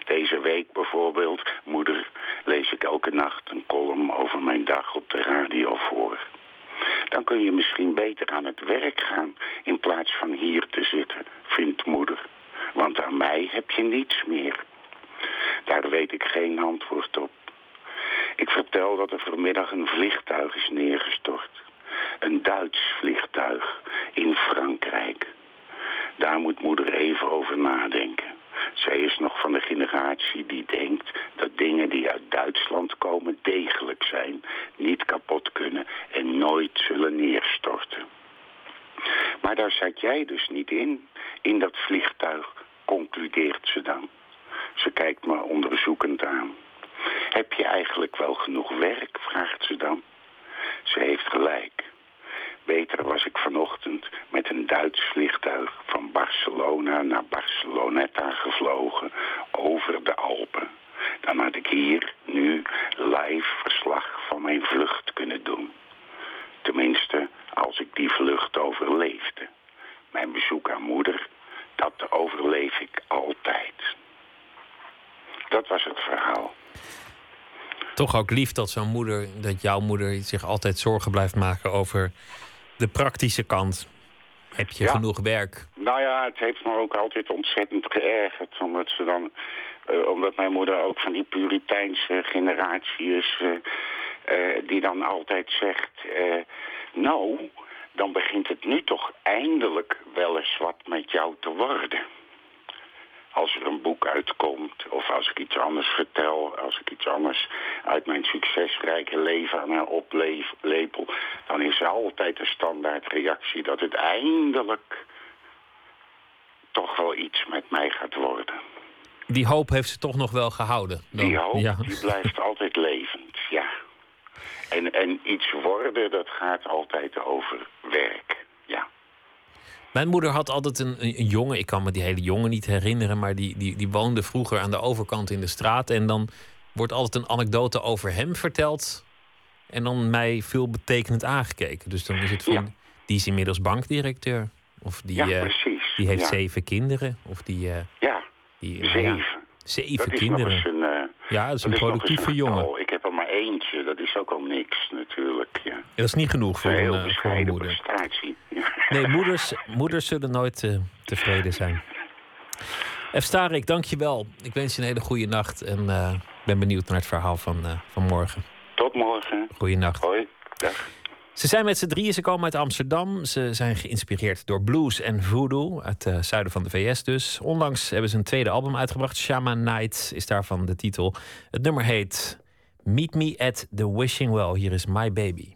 Deze week bijvoorbeeld, moeder, lees ik elke nacht een column over mijn dag op de radio voor. Dan kun je misschien beter aan het werk gaan in plaats van hier te zitten, vindt moeder. Want aan mij heb je niets meer. Daar weet ik geen antwoord op. Ik vertel dat er vanmiddag een vliegtuig is neergestort. Een Duits vliegtuig in Frankrijk. Daar moet moeder even over nadenken. Zij is nog van de generatie die denkt dat dingen die uit Duitsland komen degelijk zijn, niet kapot kunnen en nooit zullen neerstorten. Maar daar zat jij dus niet in, in dat vliegtuig, concludeert ze dan. Ze kijkt me onderzoekend aan. Heb je eigenlijk wel genoeg werk, vraagt ze dan. Ze heeft gelijk. Beter was ik vanochtend met een Duits vliegtuig van Barcelona naar Barceloneta gevlogen over de Alpen. Dan had ik hier nu live verslag van mijn vlucht kunnen doen. Tenminste, als ik die vlucht overleefde. Mijn bezoek aan moeder, dat overleef ik altijd. Dat was het verhaal. Toch ook lief dat zo'n moeder, dat jouw moeder zich altijd zorgen blijft maken over de praktische kant. Heb je Ja. genoeg werk? Nou ja, het heeft me ook altijd ontzettend geërgerd. Omdat ze dan, eh, omdat mijn moeder ook van die Puriteinse generatie is. eh, eh, die dan altijd zegt, nou, dan begint het nu toch eindelijk wel eens wat met jou te worden. Als er een boek uitkomt, of als ik iets anders vertel, als ik iets anders uit mijn succesrijke leven aan haar oplepel, dan is er altijd de standaardreactie dat het eindelijk toch wel iets met mij gaat worden. Die hoop heeft ze toch nog wel gehouden. dan. Die hoop, Ja. die blijft altijd levend, ja. En, en iets worden, dat gaat altijd over werk, ja. Mijn moeder had altijd een, jongen, ik kan me die hele jongen niet herinneren, maar die, die, die woonde vroeger aan de overkant in de straat. En dan wordt altijd een anekdote over hem verteld. En dan mij veel betekenend aangekeken. Dus dan is het van, Ja. die is inmiddels bankdirecteur. Of die, ja, eh, precies. die heeft ja. zeven kinderen. Of die, eh, Ja, die nou zeven. zeven dat kinderen. een... eh, ja, dat is een dat productieve jongen. getal. Ik heb er maar eentje, dat is ook al niks natuurlijk, ja. Dat is niet genoeg voor Een heel eh, voor een bescheiden moeder. prestatie. Ja. Nee, moeders, moeders zullen nooit eh, tevreden zijn. F. Starik, dank je wel. Ik wens je een hele goede nacht. En eh, ben benieuwd naar het verhaal van, eh, van morgen. Tot morgen. Goeienacht. Hoi. Dag. Ze zijn met z'n drieën, ze komen uit Amsterdam. Ze zijn geïnspireerd door blues en voodoo, uit het zuiden van de VS dus. Onlangs hebben ze een tweede album uitgebracht. Shaman Night is daarvan de titel. Het nummer heet Meet Me at the Wishing Well. Hier is My Baby.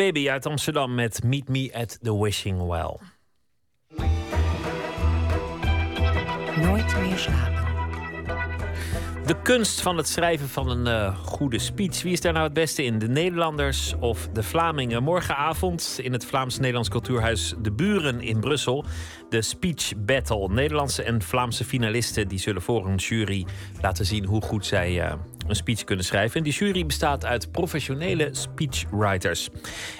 Baby uit Amsterdam met Meet Me at the Wishing Well. Nooit meer slapen. De kunst van het schrijven van een eh, goede speech. Wie is daar nou het beste in? De Nederlanders of de Vlamingen? Morgenavond in het Vlaams-Nederlands Cultuurhuis De Buren in Brussel. De Speech Battle. Nederlandse en Vlaamse finalisten die zullen voor een jury laten zien hoe goed zij eh, een speech kunnen schrijven. En die jury bestaat uit professionele speechwriters.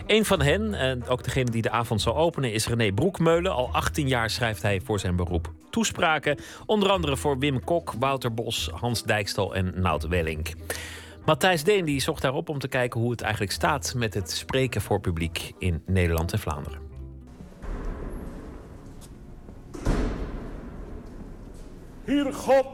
Een van hen, en ook degene die de avond zal openen, is René Broekmeulen. Al 18 jaar schrijft hij voor zijn beroep toespraken. Onder andere voor Wim Kok, Wouter Bos, Hans Dijkstal en Nout Wellink. Matthijs Deen die zocht daarop om te kijken hoe het eigenlijk staat met het spreken voor publiek in Nederland en Vlaanderen. Heer God,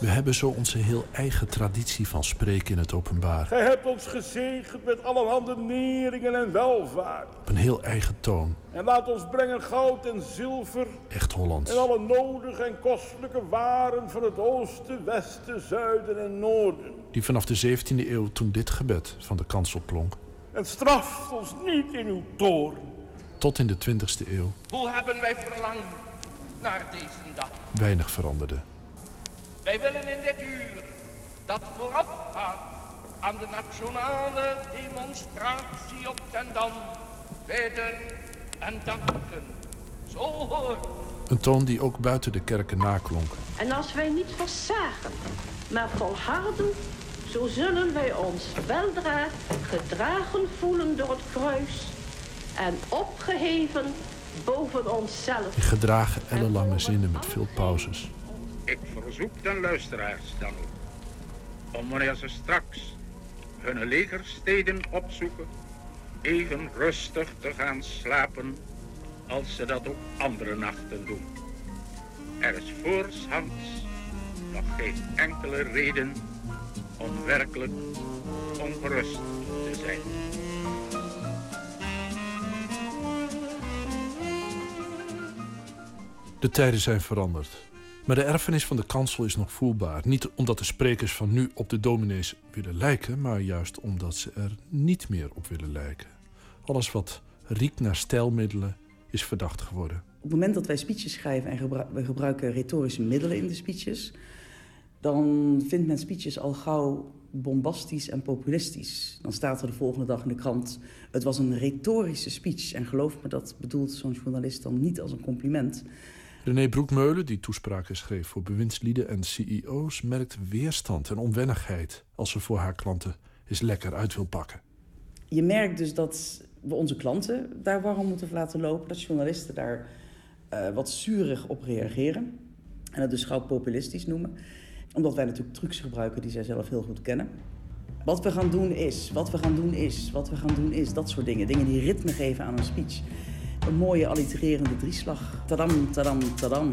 We hebben zo onze heel eigen traditie van spreken in het openbaar. gij hebt ons gezegend met allerhande neringen en welvaart. Op een heel eigen toon. En laat ons brengen goud en zilver Echt Hollands. en alle nodige en kostelijke waren van het oosten, westen, zuiden en noorden. Die vanaf de 17e eeuw toen dit gebed van de kansel klonk. En straft ons niet in uw toorn. Tot in de 20e eeuw Hoe hebben wij verlangd naar deze dag? weinig veranderde. Wij willen in dit uur dat voorafgaat aan de nationale demonstratie op ten Dam bidden en danken. Zo hoort Een toon die ook buiten de kerken naklonk. En als wij niet versagen, maar volharden, zo zullen wij ons weldra gedragen voelen door het kruis en opgeheven boven onszelf. In gedragen ellenlange zinnen met veel pauzes. Ik verzoek de luisteraars dan ook om wanneer ze straks hun legersteden opzoeken, even rustig te gaan slapen als ze dat ook andere nachten doen. Er is voorshands nog geen enkele reden om werkelijk ongerust te zijn. De tijden zijn veranderd. Maar de erfenis van de kansel is nog voelbaar. Niet omdat de sprekers van nu op de dominees willen lijken, maar juist omdat ze er niet meer op willen lijken. Alles wat riekt naar stijlmiddelen is verdacht geworden. Op het moment dat wij speeches schrijven en we gebruiken retorische middelen in de speeches, dan vindt men speeches al gauw bombastisch en populistisch. Dan staat er de volgende dag in de krant: het was een retorische speech. En geloof me, dat bedoelt zo'n journalist dan niet als een compliment. René Broekmeulen, die toespraken schreef voor bewindslieden en CEO's, merkt weerstand en onwennigheid als ze voor haar klanten eens lekker uit wil pakken. Je merkt dus dat we onze klanten daar warm moeten laten lopen. Dat journalisten daar eh, wat zurig op reageren. En dat dus gauw populistisch noemen. Omdat wij natuurlijk trucs gebruiken die zij zelf heel goed kennen. Wat we gaan doen is, wat we gaan doen is, wat we gaan doen is. Dat soort dingen. Dingen die ritme geven aan een speech. Een mooie allitererende drieslag. Tadam, tadam, tadam.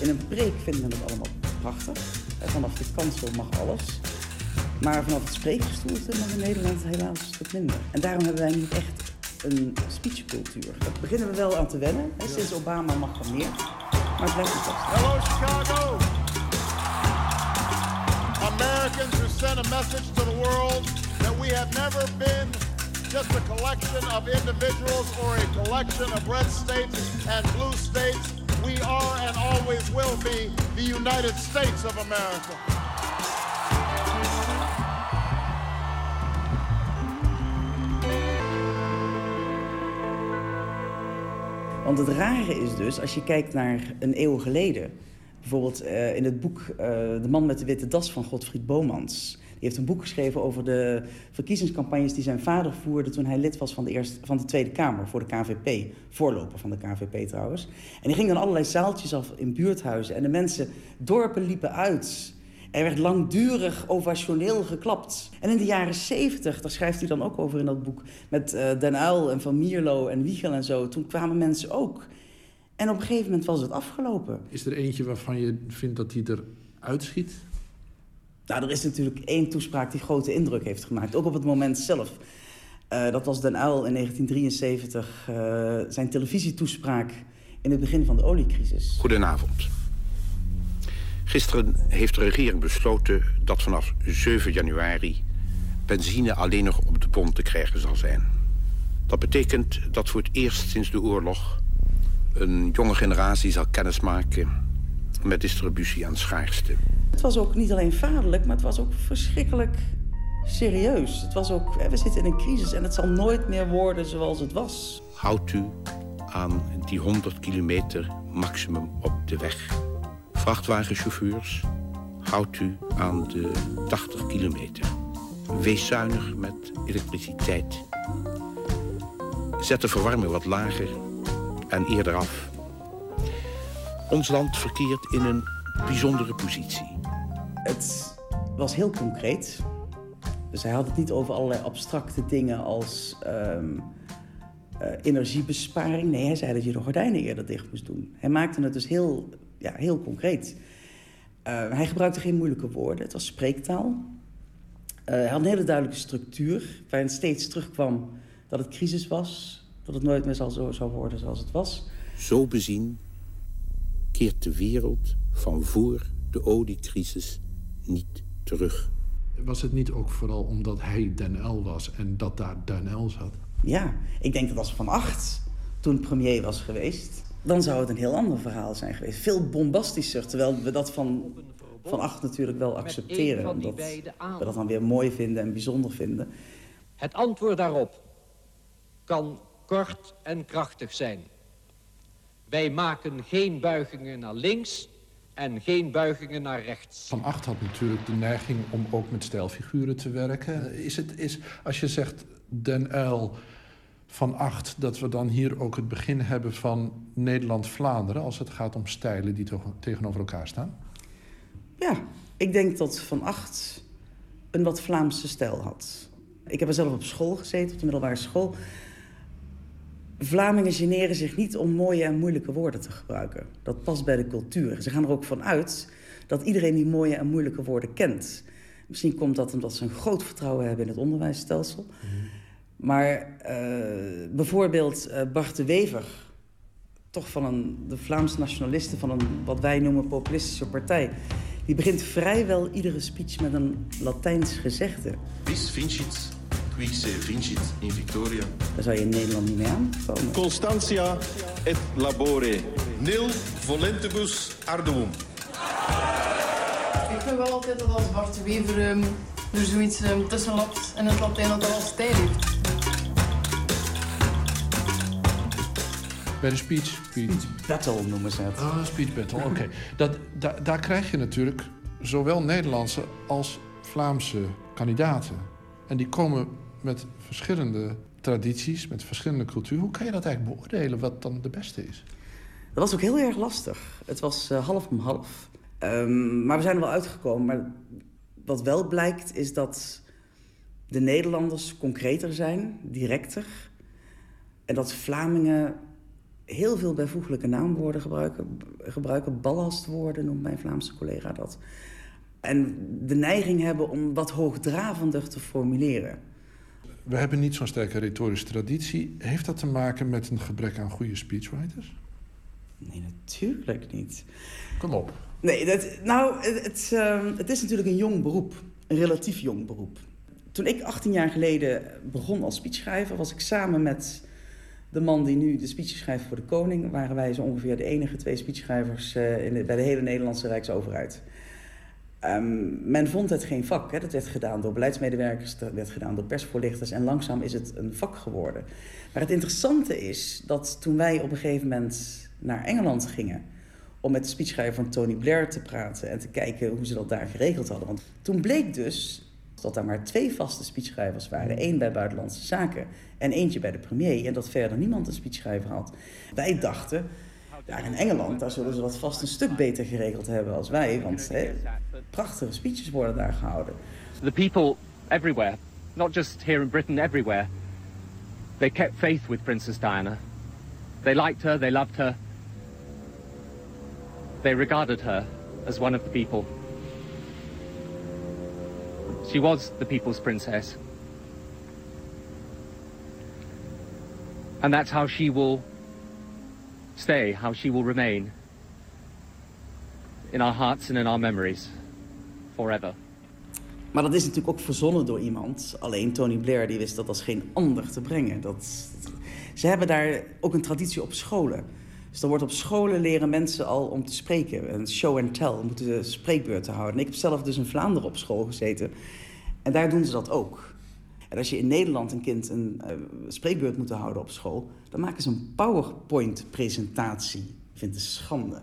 In een preek vindt men het allemaal prachtig. Vanaf de kansel mag alles. Maar vanaf het spreekgestoelte mag in Nederland helaas stuk minder. En daarom hebben wij niet echt een speechcultuur. Daar beginnen we wel aan te wennen. Hè. Sinds Obama mag er meer. Maar het blijft vast. Hello, Chicago. Americans who send a message to the world that we have never been just a collection of individuals or a collection of red states and blue states. We are and always will be the United States of America. Want het rare is dus, als je kijkt naar een eeuw geleden... bijvoorbeeld eh, in het boek eh, De man met de witte das van Godfried Bomans... heeft een boek geschreven over de verkiezingscampagnes die zijn vader voerde... toen hij lid was van de, eerste, van de Tweede Kamer voor de KVP. Voorloper van de KVP trouwens. En die ging dan allerlei zaaltjes af in buurthuizen. En de mensen, dorpen liepen uit... Er werd langdurig ovationeel geklapt. En in de jaren 70, daar schrijft hij dan ook over in dat boek... met eh, Den Uyl en Van Mierlo en Wiegel en zo... toen kwamen mensen ook. En op een gegeven moment was het afgelopen. Is er eentje waarvan je vindt dat hij er uitschiet? Nou, er is natuurlijk één toespraak die grote indruk heeft gemaakt. Ook op het moment zelf. Eh, dat was Den Uyl in 1973, eh, zijn televisietoespraak... in het begin van de oliecrisis. Goedenavond. Gisteren heeft de regering besloten dat vanaf 7 januari benzine alleen nog op de pomp te krijgen zal zijn. Dat betekent dat voor het eerst sinds de oorlog een jonge generatie zal kennismaken met distributie aan schaarste. Het was ook niet alleen vaderlijk, maar het was ook verschrikkelijk serieus. Het was ook, we zitten in een crisis en het zal nooit meer worden zoals het was. Houdt u aan die 100 kilometer maximum op de weg. Vrachtwagenchauffeurs, houdt u aan de 80 kilometer. Wees zuinig met elektriciteit. Zet de verwarming wat lager en eerder af. Ons land verkeert in een bijzondere positie. Het was heel concreet. Dus hij had het niet over allerlei abstracte dingen als ehm, eh, energiebesparing. Nee, hij zei dat je de gordijnen eerder dicht moest doen. Hij maakte het dus heel, ja, heel concreet. Eh, hij gebruikte geen moeilijke woorden. Het was spreektaal. Eh, hij had een hele duidelijke structuur... waarin steeds terugkwam dat het crisis was... dat het nooit meer zal zo zou worden zoals het was. Zo bezien keert de wereld van voor de oliecrisis niet terug. Was het niet ook vooral omdat hij Den L was en dat daar Den L zat? Ja, ik denk dat als Van Acht toen premier was geweest... dan zou het een heel ander verhaal zijn geweest. Veel bombastischer, terwijl we dat van, van Acht natuurlijk wel accepteren. Omdat we dat dan weer mooi vinden en bijzonder vinden. Het antwoord daarop kan kort en krachtig zijn. Wij maken geen buigingen naar links en geen buigingen naar rechts. Van Acht had natuurlijk de neiging om ook met stijlfiguren te werken. Is het, is, als je zegt Den Uyl van Acht... dat we dan hier ook het begin hebben van Nederland-Vlaanderen... als het gaat om stijlen die tegenover elkaar staan? Ja, ik denk dat Van Acht een wat Vlaamse stijl had. Ik heb er zelf op school gezeten, op de middelbare school. Vlamingen generen zich niet om mooie en moeilijke woorden te gebruiken. Dat past bij de cultuur. Ze gaan er ook van uit dat iedereen die mooie en moeilijke woorden kent. Misschien komt dat omdat ze een groot vertrouwen hebben in het onderwijsstelsel. Maar uh, bijvoorbeeld uh, Bart de Wever, toch van een, de Vlaamse nationalisten van een wat wij noemen populistische partij, die begint vrijwel iedere speech met een Latijns gezegde. Bis vincit, qui se vincit in victoria. Daar zou je in Nederland niet mee aankomen. Constantia et labore, nil volentibus arduum. Ik vind wel altijd dat als Bart Wever um, er zoiets um, tussen lapt en het Latijn dat al stijl heeft. Bij de speech... Speech battle noemen ze het. Ah, speech battle, oké. Okay. Dat, da, daar krijg je natuurlijk zowel Nederlandse als Vlaamse kandidaten. En die komen met verschillende tradities, met verschillende culturen. Hoe kan je dat eigenlijk beoordelen wat dan de beste is? Dat was ook heel erg lastig. Het was eh, half om half. Ehm, maar we zijn er wel uitgekomen. Maar wat wel blijkt is dat de Nederlanders concreter zijn, directer. En dat Vlamingen heel veel bijvoeglijke naamwoorden gebruiken. gebruiken ballastwoorden noemt mijn Vlaamse collega dat. En de neiging hebben om wat hoogdravender te formuleren. We hebben niet zo'n sterke retorische traditie. Heeft dat te maken met een gebrek aan goede speechwriters? Nee, natuurlijk niet. Kom op. Nee, dat, nou, het, het, ehm, het is natuurlijk een jong beroep. Een relatief jong beroep. Toen ik 18 jaar geleden begon als speechschrijver... was ik samen met de man die nu de speeches schrijft voor de koning... waren wij zo ongeveer de enige twee speechschrijvers eh, in de- bij de hele Nederlandse Rijksoverheid. Ehm, men vond het geen vak. Hè. Dat werd gedaan door beleidsmedewerkers, dat werd gedaan door persvoorlichters... en langzaam is het een vak geworden. Maar het interessante is dat toen wij op een gegeven moment naar Engeland gingen... om met de speechschrijver van Tony Blair te praten... en te kijken hoe ze dat daar geregeld hadden. Want toen bleek dus dat daar maar twee vaste speechschrijvers waren. Eén bij Buitenlandse Zaken en eentje bij de premier. En dat verder niemand een speechschrijver had. Wij dachten, ja, in Engeland daar zullen ze dat vast een stuk beter geregeld hebben als wij. Want hè, prachtige speeches worden daar gehouden. The people everywhere, not just here in Britain, everywhere, they kept faith with Princess Diana. They liked her, they loved her. They regarded her as one of the people. She was the people's princess. And that's how she will stay, how she will remain in our hearts and in our memories forever. Maar dat is natuurlijk ook verzonnen door iemand. Alleen Tony Blair die wist dat als geen ander te brengen. Dat, ze hebben daar ook een traditie op scholen. Dus er wordt op scholen leren mensen al om te spreken. Een show and tell, moeten spreekbeurten houden. En ik heb zelf dus in Vlaanderen op school gezeten. En daar doen ze dat ook. En als je in Nederland een kind een eh, spreekbeurt moet houden op school... dan maken ze een PowerPoint-presentatie. Ik vind het schande.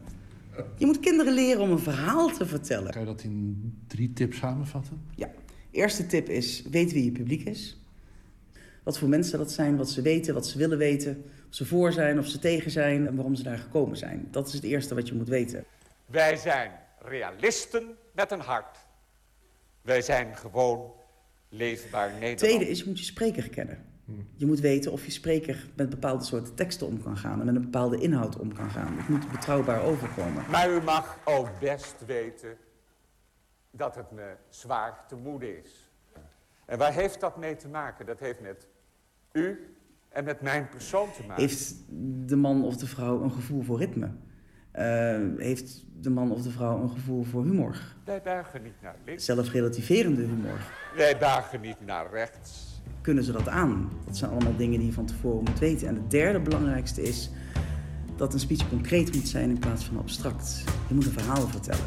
Je moet kinderen leren om een verhaal te vertellen. Kan je dat in drie tips samenvatten? Ja. Eerste tip is, weet wie je publiek is. Wat voor mensen dat zijn, wat ze weten, wat ze willen weten. Of ze voor zijn, of ze tegen zijn en waarom ze daar gekomen zijn. Dat is het eerste wat je moet weten. Wij zijn realisten met een hart. Wij zijn gewoon leefbaar Nederland. Tweede is, je moet je spreker kennen. Je moet weten of je spreker met bepaalde soorten teksten om kan gaan... en met een bepaalde inhoud om kan gaan. Het moet betrouwbaar overkomen. Maar u mag ook best weten dat het me zwaar te moede is. En waar heeft dat mee te maken? Dat heeft met u en met mijn persoon te maken. Heeft de man of de vrouw een gevoel voor ritme? Eh, heeft de man of de vrouw een gevoel voor humor? Wij buigen niet naar links. Zelfrelativerende humor. Wij buigen niet naar rechts. Kunnen ze dat aan? Dat zijn allemaal dingen die je van tevoren moet weten. En het derde belangrijkste is dat een speech concreet moet zijn in plaats van abstract. Je moet een verhaal vertellen.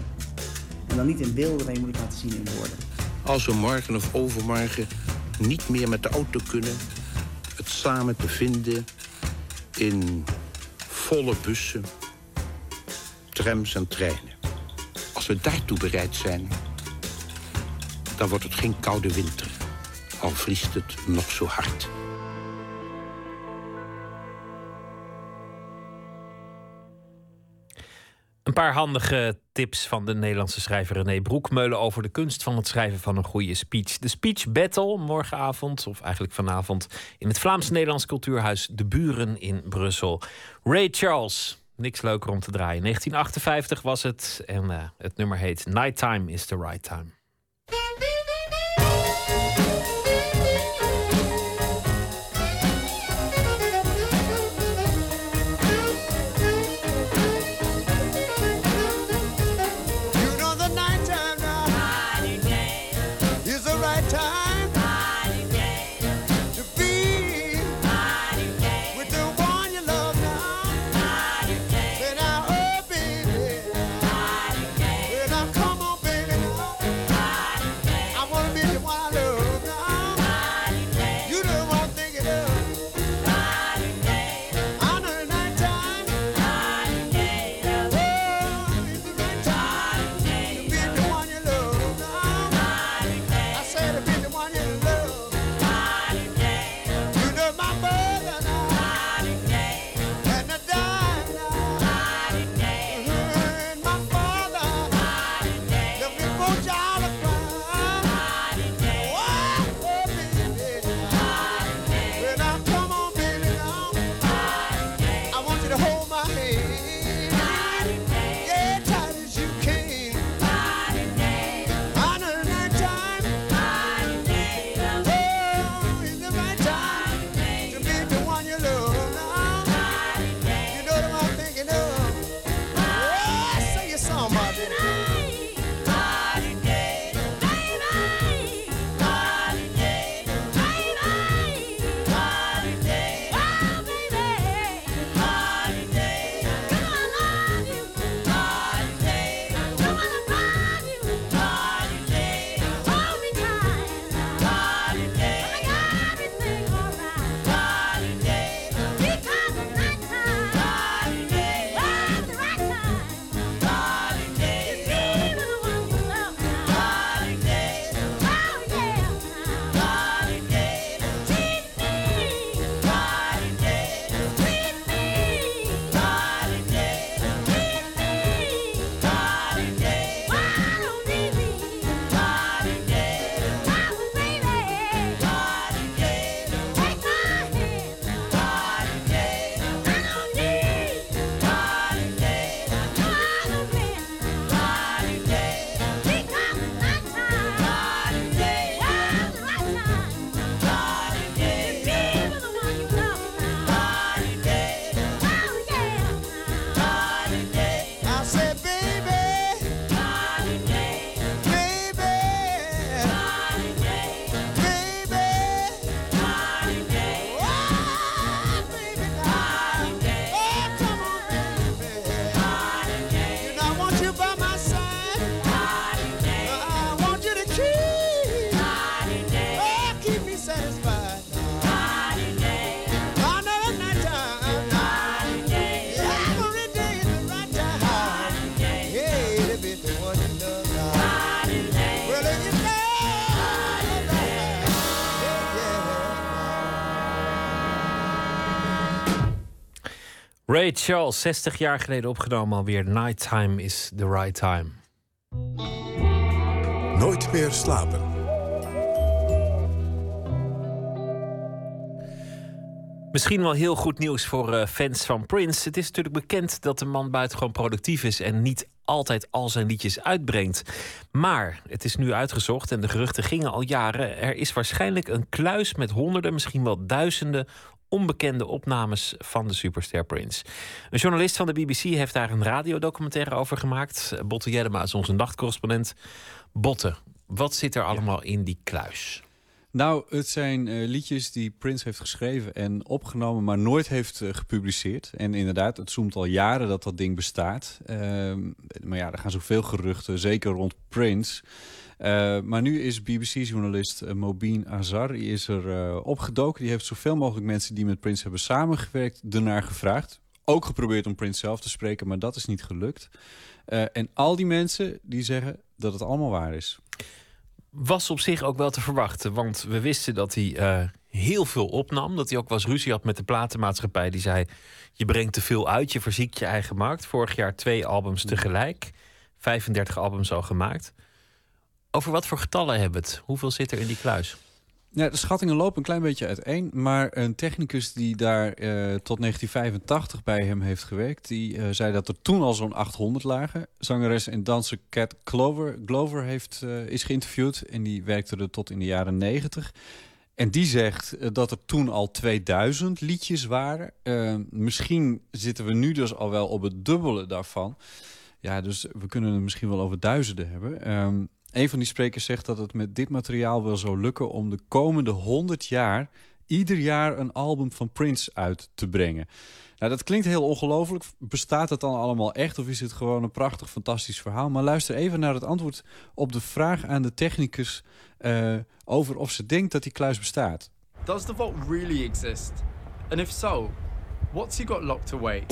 En dan niet in beelden, maar je moet het laten zien in woorden. Als we morgen of overmorgen niet meer met de auto kunnen, het samen te vinden in volle bussen, trams en treinen. Als we daartoe bereid zijn, dan wordt het geen koude winter, al vriest het nog zo hard. Een paar handige tips van de Nederlandse schrijver René Broekmeulen over de kunst van het schrijven van een goede speech. De Speech Battle morgenavond, of eigenlijk vanavond, in het Vlaams-Nederlands Cultuurhuis De Buren in Brussel. Ray Charles, niks leuker om te draaien. 1958 was het en eh, het nummer heet Nighttime is the Right Time. Ray Charles, 60 jaar geleden opgenomen alweer. Nighttime is the right time. Nooit meer slapen. Misschien wel heel goed nieuws voor eh, fans van Prince. Het is natuurlijk bekend dat de man buitengewoon productief is en niet altijd al zijn liedjes uitbrengt. Maar het is nu uitgezocht en de geruchten gingen al jaren. Er is waarschijnlijk een kluis met honderden, misschien wel duizenden onbekende opnames van de superster Prince. Een journalist van de BBC heeft daar een radiodocumentaire over gemaakt. Botte Jellema is onze nachtcorrespondent. Botte, wat zit er allemaal in die kluis? Nou, het zijn eh, liedjes die Prince heeft geschreven en opgenomen, maar nooit heeft eh, gepubliceerd. En inderdaad, het zoomt al jaren dat dat ding bestaat. Ehm, maar ja, er gaan zoveel geruchten, zeker rond Prince. Eh, maar nu is BBC-journalist uh, Mobeen Azar die is er opgedoken. Die heeft zoveel mogelijk mensen die met Prince hebben samengewerkt ernaar gevraagd. Ook geprobeerd om Prince zelf te spreken, maar dat is niet gelukt. en al die mensen die zeggen dat het allemaal waar is was op zich ook wel te verwachten. Want we wisten dat hij heel veel opnam. Dat hij ook wel eens ruzie had met de platenmaatschappij. Die zei, je brengt te veel uit, je verziekt je eigen markt. Vorig jaar twee albums tegelijk. 35 albums al gemaakt. Over wat voor getallen hebben het? Hoeveel zit er in die kluis? Ja, de schattingen lopen een klein beetje uiteen. Maar een technicus die daar uh, tot 1985 bij hem heeft gewerkt... die uh, zei dat er toen al zo'n 800 lagen. Zangeres en danser Cat Glover, Glover heeft, uh, is geïnterviewd... en die werkte er tot in de jaren 90. En die zegt dat er toen al 2000 liedjes waren. misschien zitten we nu dus al wel op het dubbele daarvan. Ja, dus we kunnen het misschien wel over duizenden hebben... Um, een van die sprekers zegt dat het met dit materiaal wel zou lukken om de komende 100 jaar ieder jaar een album van Prince uit te brengen. Nou, dat klinkt heel ongelooflijk. Bestaat het dan allemaal echt of is het gewoon een prachtig, fantastisch verhaal? Maar luister even naar het antwoord op de vraag aan de technicus uh, over of ze denkt dat die kluis bestaat. Does the vault really exist? And if so, what's he got locked away?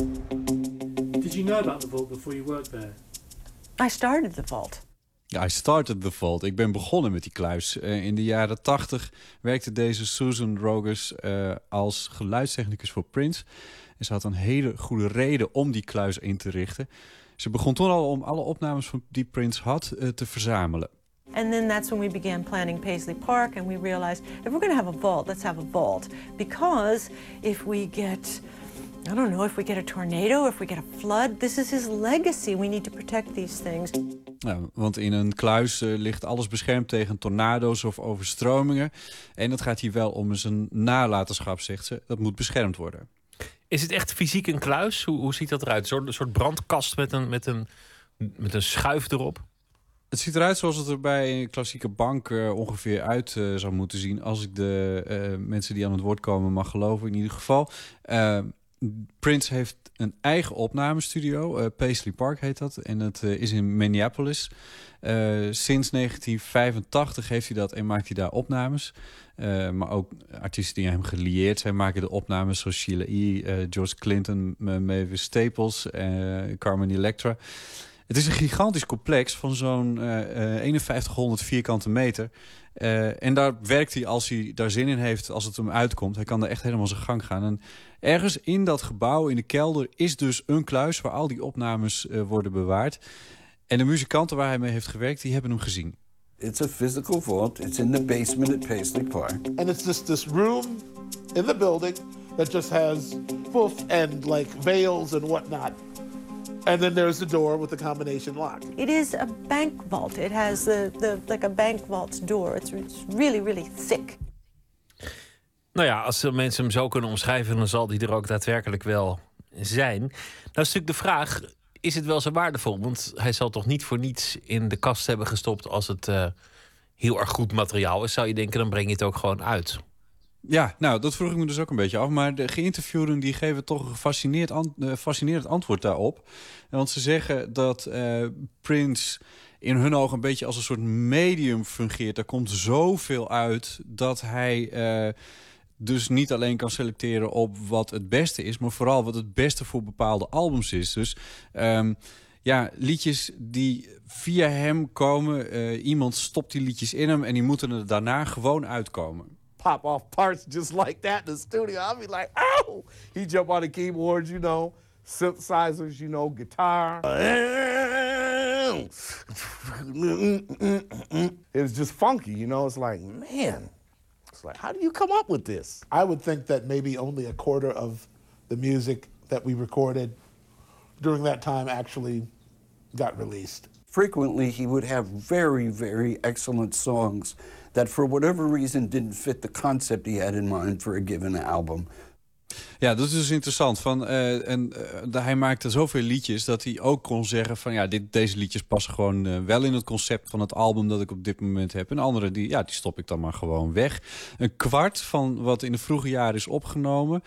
Did you know about the vault before you worked there? I started the vault. I started the vault. Ik ben begonnen met die kluis. Uh, in de jaren tachtig werkte deze Susan Rogers uh, als geluidstechnicus voor Prince. En ze had een hele goede reden om die kluis in te richten. Ze begon toen al om alle opnames van die Prince had uh, te verzamelen. And then that's when we began planning Paisley Park and we realized if we're going to have a vault, let's have a vault because if we get I don't know if we get a tornado, if we get a flood. This is his legacy. We need to protect these things. Ja, want in een kluis uh, ligt alles beschermd tegen tornado's of overstromingen. En dat gaat hier wel om zijn nalatenschap, zegt ze. Dat moet beschermd worden. Is het echt fysiek een kluis? Hoe, hoe ziet dat eruit? Een soort, een soort brandkast met een, met, een, met een schuif erop? Het ziet eruit zoals het er bij een klassieke bank uh, ongeveer uit uh, zou moeten zien. Als ik de uh, mensen die aan het woord komen mag geloven in ieder geval. Prince heeft een eigen opnamestudio. Uh, Paisley Park heet dat. En dat uh, is in Minneapolis. Uh, sinds 1985 heeft hij dat en maakt hij daar opnames. maar ook artiesten die hem gelieerd zijn maken de opnames. Zoals Sheila E., George Clinton, Mavis Staples, Carmen Electra. Het is een gigantisch complex van zo'n 5100 vierkante meter. Uh, en daar werkt hij als hij daar zin in heeft, als het hem uitkomt. Hij kan er echt helemaal zijn gang gaan. En ergens in dat gebouw, in de kelder, is dus een kluis... waar al die opnames uh, worden bewaard. En de muzikanten waar hij mee heeft gewerkt, die hebben hem gezien. It's a physical vault. It's in the basement at Paisley Park. And it's just this room in the building that just has poof and like veils and whatnot. And then there's the door with the combination lock. It is a bank vault. It has the, the like a bank vault door. It's, it's really, really thick. Nou ja, als mensen hem zo kunnen omschrijven, dan zal die er ook daadwerkelijk wel zijn. Nou is natuurlijk de vraag: is het wel zo waardevol? Want hij zal toch niet voor niets in de kast hebben gestopt als het uh, heel erg goed materiaal is. Zou je denken, dan breng je het ook gewoon uit. Ja, nou, dat vroeg ik me dus ook een beetje af. Maar de geïnterviewden die geven toch een gefascineerd uh, fascinerend antwoord daarop. Want ze zeggen dat uh, Prince in hun ogen een beetje als een soort medium fungeert. Er komt zoveel uit dat hij uh, dus niet alleen kan selecteren op wat het beste is... maar vooral wat het beste voor bepaalde albums is. Dus... Um, ja, liedjes die via hem komen. Iemand stopt die liedjes in hem en die moeten er daarna gewoon uitkomen. Pop off parts just like that in the studio. I'll be like, oh, he jump on the keyboards, you know, synthesizers, you know, guitar. It was just funky, you know. It's like, man, it's like, how do you come up with this? I would think that maybe only a quarter of the music that we recorded during that time actually got released. Frequently, he would have very, very excellent songs that, for whatever reason, didn't fit the concept he had in mind for a given album. Ja, dat is dus interessant. Van, eh, en, uh, hij maakte zoveel liedjes dat hij ook kon zeggen van ja, dit, deze liedjes passen gewoon uh, wel in het concept van het album dat ik op dit moment heb. En andere die, ja, die stop ik dan maar gewoon weg. Een kwart van wat in de vroege jaren is opgenomen.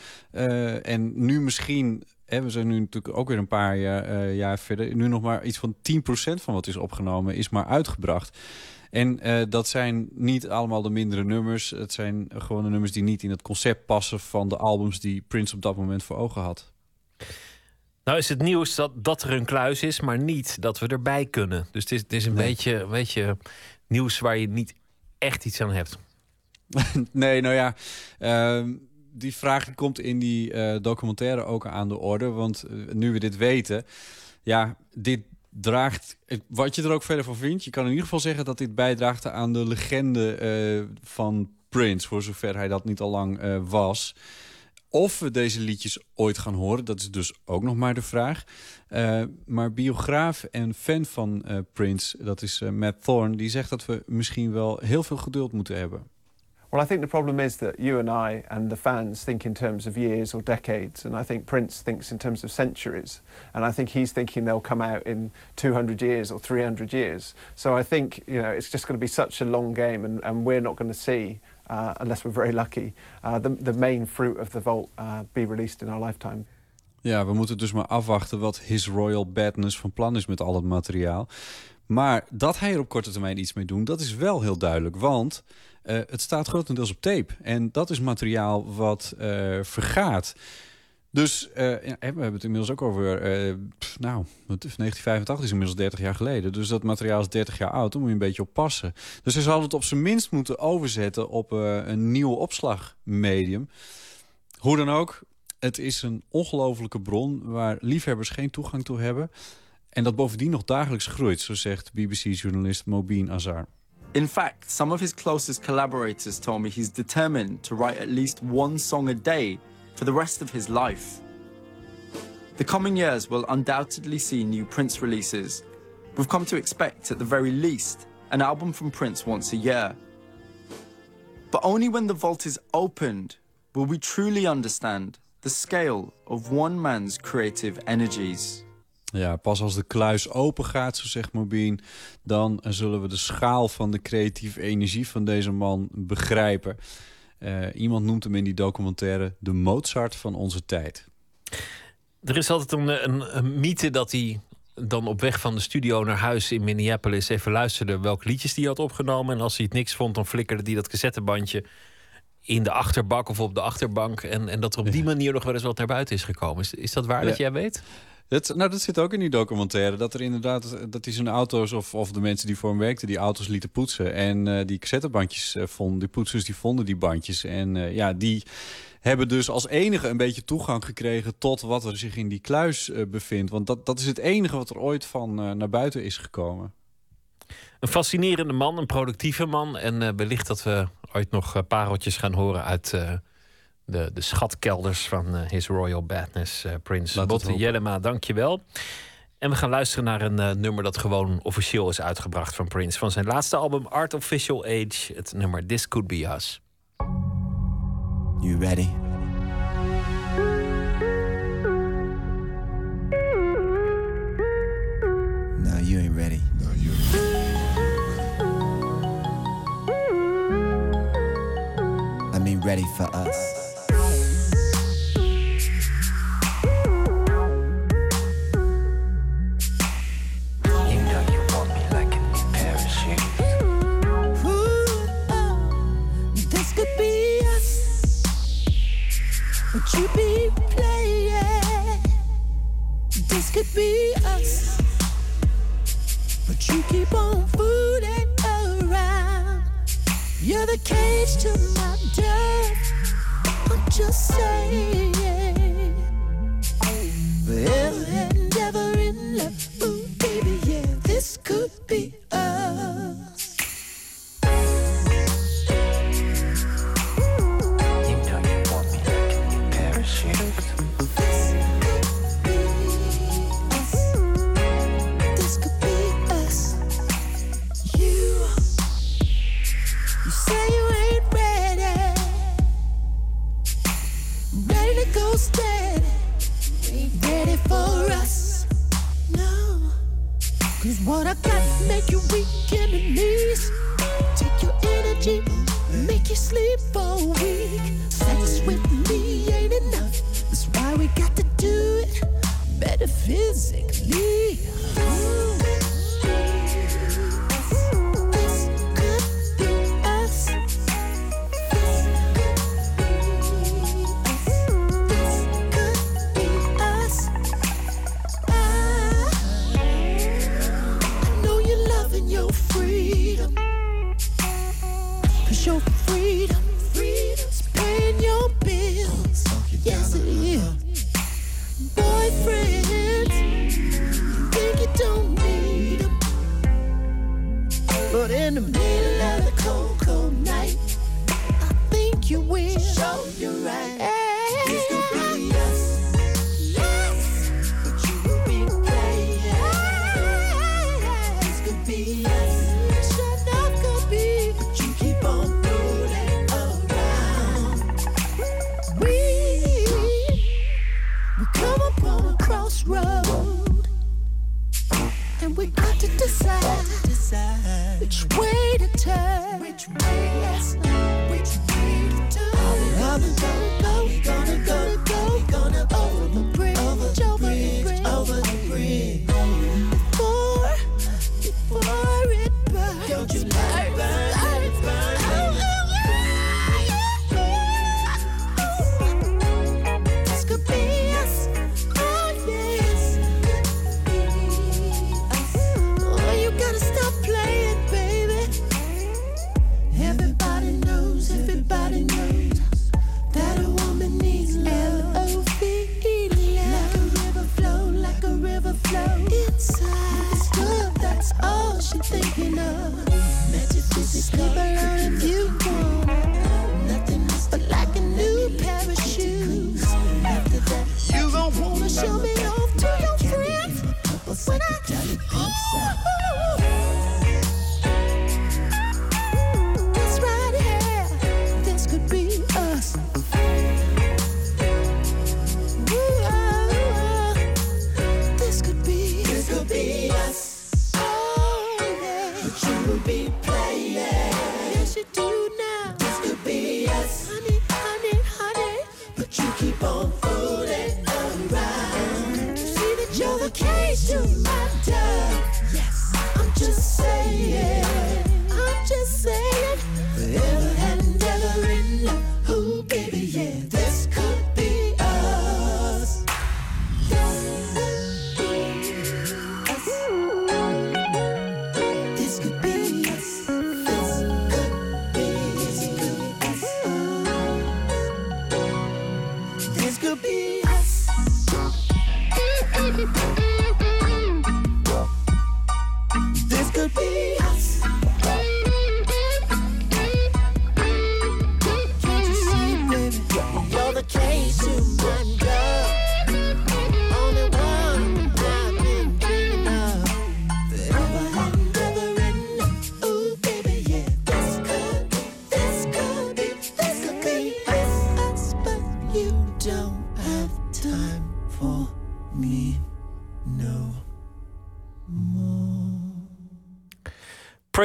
en nu misschien we zijn nu natuurlijk ook weer een paar jaar verder. Nu nog maar iets van 10% van wat is opgenomen is maar uitgebracht. En uh, dat zijn niet allemaal de mindere nummers. Het zijn gewoon de nummers die niet in het concept passen... van de albums die Prince op dat moment voor ogen had. Nou is het nieuws dat, dat er een kluis is, maar niet dat we erbij kunnen. Dus het is, het is een, nee. beetje, nieuws waar je niet echt iets aan hebt. nee, nou ja... Uh, die vraag komt in die uh, documentaire ook aan de orde. Want uh, nu we dit weten... Ja, dit, draagt, wat je er ook verder van vindt... je kan in ieder geval zeggen dat dit bijdraagt aan de legende uh, van Prince... voor zover hij dat niet al lang uh, was. Of we deze liedjes ooit gaan horen, dat is dus ook nog maar de vraag. Uh, maar biograaf en fan van Prince, dat is Matt Thorne... die zegt dat we misschien wel heel veel geduld moeten hebben. Well, I think the problem is that you and I and the fans think in terms of years or decades, and I think Prince thinks in terms of centuries. And I think he's thinking they'll come out in 200 years or 300 years. So I think you know it's just going to be such a long game, and, and we're not going to see, uh, unless we're very lucky, uh, the, the main fruit of the vault uh, be released in our lifetime. Ja, we moeten dus maar afwachten wat His Royal Badness van plan is met al het materiaal. Maar dat hij er op korte termijn iets mee doet, dat is wel heel duidelijk. Want uh, het staat grotendeels op tape. En dat is materiaal wat uh, vergaat. Dus ja, we hebben het inmiddels ook over... Nou, 1985 is inmiddels 30 jaar geleden. Dus dat materiaal is 30 jaar oud. Daar moet je een beetje op passen. Dus hij zal het op zijn minst moeten overzetten... op een nieuw opslagmedium. Hoe dan ook, het is een ongelofelijke bron... waar liefhebbers geen toegang toe hebben... En dat bovendien nog dagelijks groeit, zo zegt BBC-journalist Mobeen Azar. In fact, some of his closest collaborators told me he's determined to write at least one song a day for the rest of his life. The coming years will undoubtedly see new Prince releases. We've come to expect, at the very least, an album from Prince once a year. But only when the vault is opened will we truly understand the scale of one man's creative energies. Ja, pas als de kluis open gaat, zo zegt Mobien... dan zullen we de schaal van de creatieve energie van deze man begrijpen. Uh, iemand noemt hem in die documentaire de Mozart van onze tijd. Er is altijd een, een, een mythe dat hij dan op weg van de studio naar huis in Minneapolis... even luisterde welke liedjes hij had opgenomen. En als hij het niks vond, dan flikkerde hij dat cassettebandje in de achterbak of op de achterbank. En, en dat er op die manier nog wel eens wat naar buiten is gekomen. Is, is dat waar ja. dat jij weet? Nou, dat zit ook in die documentaire. Dat er inderdaad dat hij zijn auto's of, of de mensen die voor hem werkten, die auto's lieten poetsen. En uh, die cassettebandjes uh, vonden, die poetsers die vonden die bandjes. En uh, ja, die hebben dus als enige een beetje toegang gekregen tot wat er zich in die kluis bevindt. Want dat, dat is het enige wat er ooit van naar buiten is gekomen. Een fascinerende man, een productieve man. En wellicht dat we ooit nog pareltjes gaan horen uit de, de schatkelders van uh, His Royal Badness, uh, Prins Botte Jellema. Dank je wel. En we gaan luisteren naar een uh, nummer dat gewoon officieel is uitgebracht van Prince. Van zijn laatste album Artificial Age, het nummer This Could Be Us. You ready? No, you ain't ready. No, you ain't ready. I mean, ready for us. Would you be playing? This could be us. But you keep on fooling around. You're the cage to my death. I'm just saying.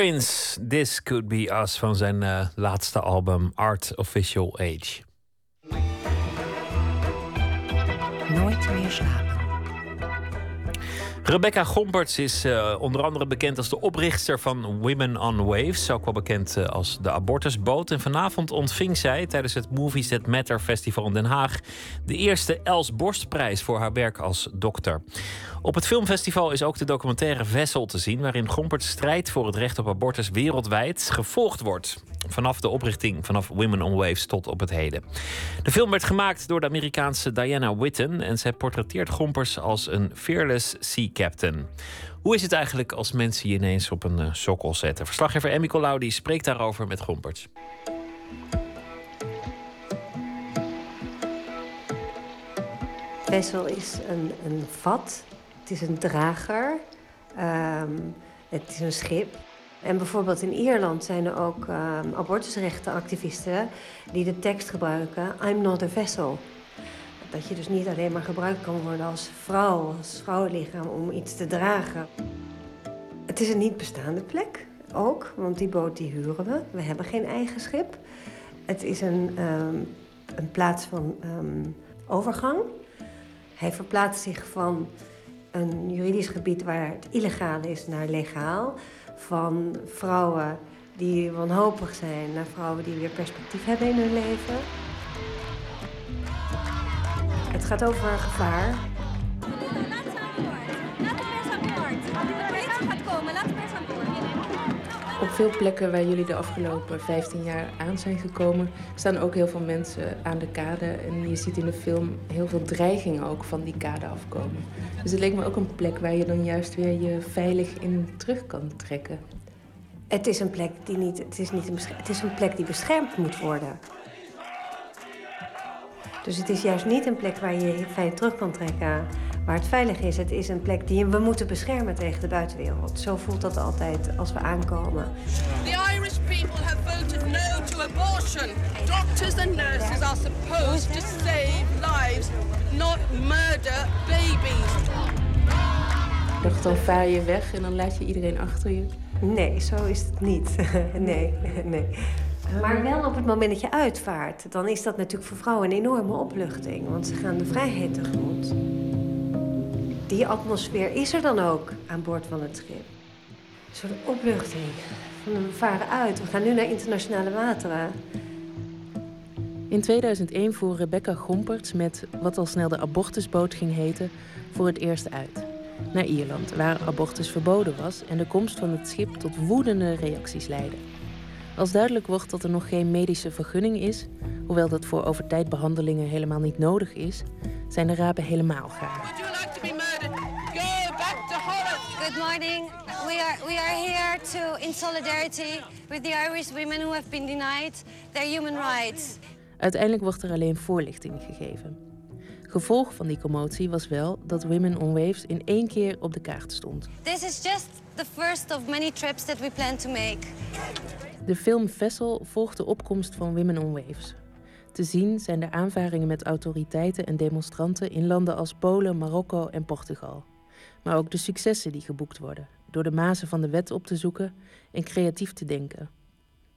Prince, This Could Be Us van zijn eh, laatste album Art Official Age. Nooit meer slapen. Rebecca Gomperts is eh, onder andere bekend als de oprichter van Women on Waves. Ook wel bekend eh, als de abortusboot. En vanavond ontving zij tijdens het Movies That Matter Festival in Den Haag... de eerste Els Borstprijs voor haar werk als dokter. Op het filmfestival is ook de documentaire Vessel te zien... waarin Gomperts strijd voor het recht op abortus wereldwijd gevolgd wordt. Vanaf de oprichting, vanaf Women on Waves tot op het heden. De film werd gemaakt door de Amerikaanse Diana Witten... en zij portretteert Gompers als een fearless sea captain. Hoe is het eigenlijk als mensen je ineens op een uh, sokkel zetten? Verslaggever Emmy Colaudi spreekt daarover met Gomperts. Vessel is een, een vat, het is een drager, um, het is een schip. En bijvoorbeeld in Ierland zijn er ook um, abortusrechtenactivisten die de tekst gebruiken: I'm not a vessel. Dat je dus niet alleen maar gebruikt kan worden als vrouw, als vrouwenlichaam om iets te dragen. Het is een niet bestaande plek ook, want die boot die huren we. We hebben geen eigen schip. Het is een, um, een plaats van overgang. Hij verplaatst zich van een juridisch gebied waar het illegaal is naar legaal. Van vrouwen die wanhopig zijn naar vrouwen die weer perspectief hebben in hun leven. Het gaat over gevaar. Op veel plekken waar jullie de afgelopen 15 jaar aan zijn gekomen, staan ook heel veel mensen aan de kade. En je ziet in de film heel veel dreigingen ook van die kade afkomen. Dus het leek me ook een plek waar je dan juist weer je veilig in terug kan trekken. Het is een plek die niet, het is niet een, het is een plek die beschermd moet worden. Dus het is juist niet een plek waar je je fijn terug kan trekken, waar het veilig is. Het is een plek die we moeten beschermen tegen de buitenwereld. Zo voelt dat altijd als we aankomen. The Irish people have voted no to abortion. Doctors and nurses are supposed to save lives, not murder babies. Dacht, dan vaar je weg en dan laat je iedereen achter je. Nee, zo is het niet. nee, nee. Maar wel op het moment dat je uitvaart, dan is dat natuurlijk voor vrouwen een enorme opluchting. Want ze gaan de vrijheid tegemoet. Die atmosfeer is er dan ook aan boord van het schip. Een soort opluchting. We varen uit, we gaan nu naar internationale wateren. In 2001 voer Rebecca Gomperts met wat al snel de abortusboot ging heten, voor het eerst uit. Naar Ierland, waar abortus verboden was en de komst van het schip tot woedende reacties leidde. Als duidelijk wordt dat er nog geen medische vergunning is, hoewel dat voor overtijdbehandelingen helemaal niet nodig is, zijn de rapen helemaal gaar. Good morning. We are we are here to in solidarity with the Irish women who have been denied their human rights. Uiteindelijk wordt er alleen voorlichting gegeven. Gevolg van die commotie was wel dat Women on Waves in één keer op de kaart stond. This is just the first of many trips that we plan to make. De film Vessel volgt de opkomst van Women on Waves. Te zien zijn de aanvaringen met autoriteiten en demonstranten in landen als Polen, Marokko en Portugal. Maar ook de successen die geboekt worden, door de mazen van de wet op te zoeken en creatief te denken.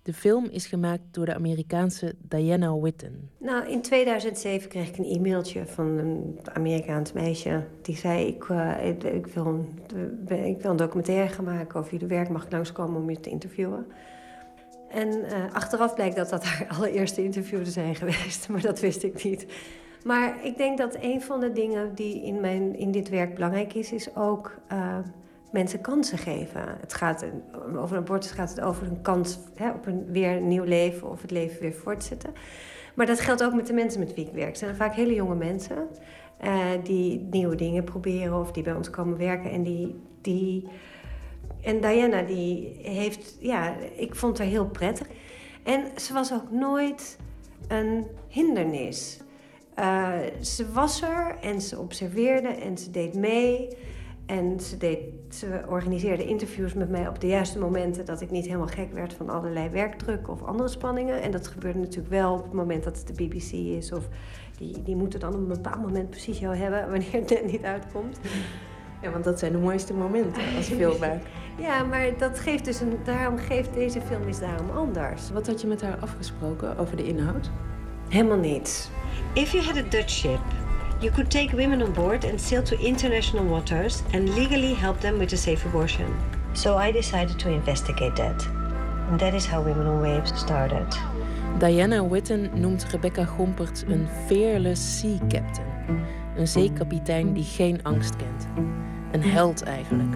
De film is gemaakt door de Amerikaanse Diana Witten. Nou, in 2007 kreeg ik een e-mailtje van een Amerikaans meisje. Die zei, ik, uh, ik, wil een, ik wil een documentaire gaan maken over jullie werk. Mag ik langskomen om je te interviewen? En uh, achteraf blijkt dat dat haar allereerste interview zijn geweest. Maar dat wist ik niet. Maar ik denk dat een van de dingen die in, mijn, in dit werk belangrijk is... is ook uh, mensen kansen geven. Het gaat, over een abortus gaat het over een kans hè, op een weer een nieuw leven... of het leven weer voortzetten. Maar dat geldt ook met de mensen met wie ik werk. Het zijn vaak hele jonge mensen... Uh, die nieuwe dingen proberen of die bij ons komen werken... en die... die en Diana, die heeft, ja, ik vond haar heel prettig. En ze was ook nooit een hindernis. Uh, ze was er en ze observeerde en ze deed mee. En ze, deed, ze organiseerde interviews met mij op de juiste momenten dat ik niet helemaal gek werd van allerlei werkdruk of andere spanningen. En dat gebeurde natuurlijk wel op het moment dat het de BBC is. Of die, die moeten dan op een bepaald moment precies jou hebben wanneer het net niet uitkomt. Ja, want dat zijn de mooiste momenten als filmmaker. ja, maar dat geeft dus een, daarom geeft deze film is daarom anders. Wat had je met haar afgesproken over de inhoud? Helemaal niets. If you had a Dutch ship You could take women on board and sail to international waters and legally help them with a safe abortion. So I decided to investigate that. And that is how Women on Waves started. Diana Witten noemt Rebecca Gomperts een fearless sea captain. Een zeekapitein die geen angst kent. Een held eigenlijk.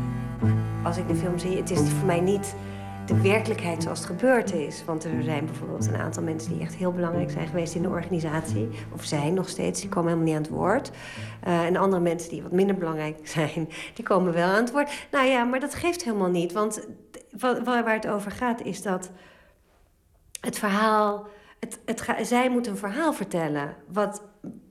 Als ik de film zie, het is voor mij niet de werkelijkheid zoals het gebeurd is. Want er zijn bijvoorbeeld een aantal mensen die echt heel belangrijk zijn geweest in de organisatie. Of zijn nog steeds, die komen helemaal niet aan het woord. Uh, en andere mensen die wat minder belangrijk zijn, die komen wel aan het woord. Nou ja, maar dat geeft helemaal niet. Want waar het over gaat is dat het verhaal... Het, het, zij moet een verhaal vertellen wat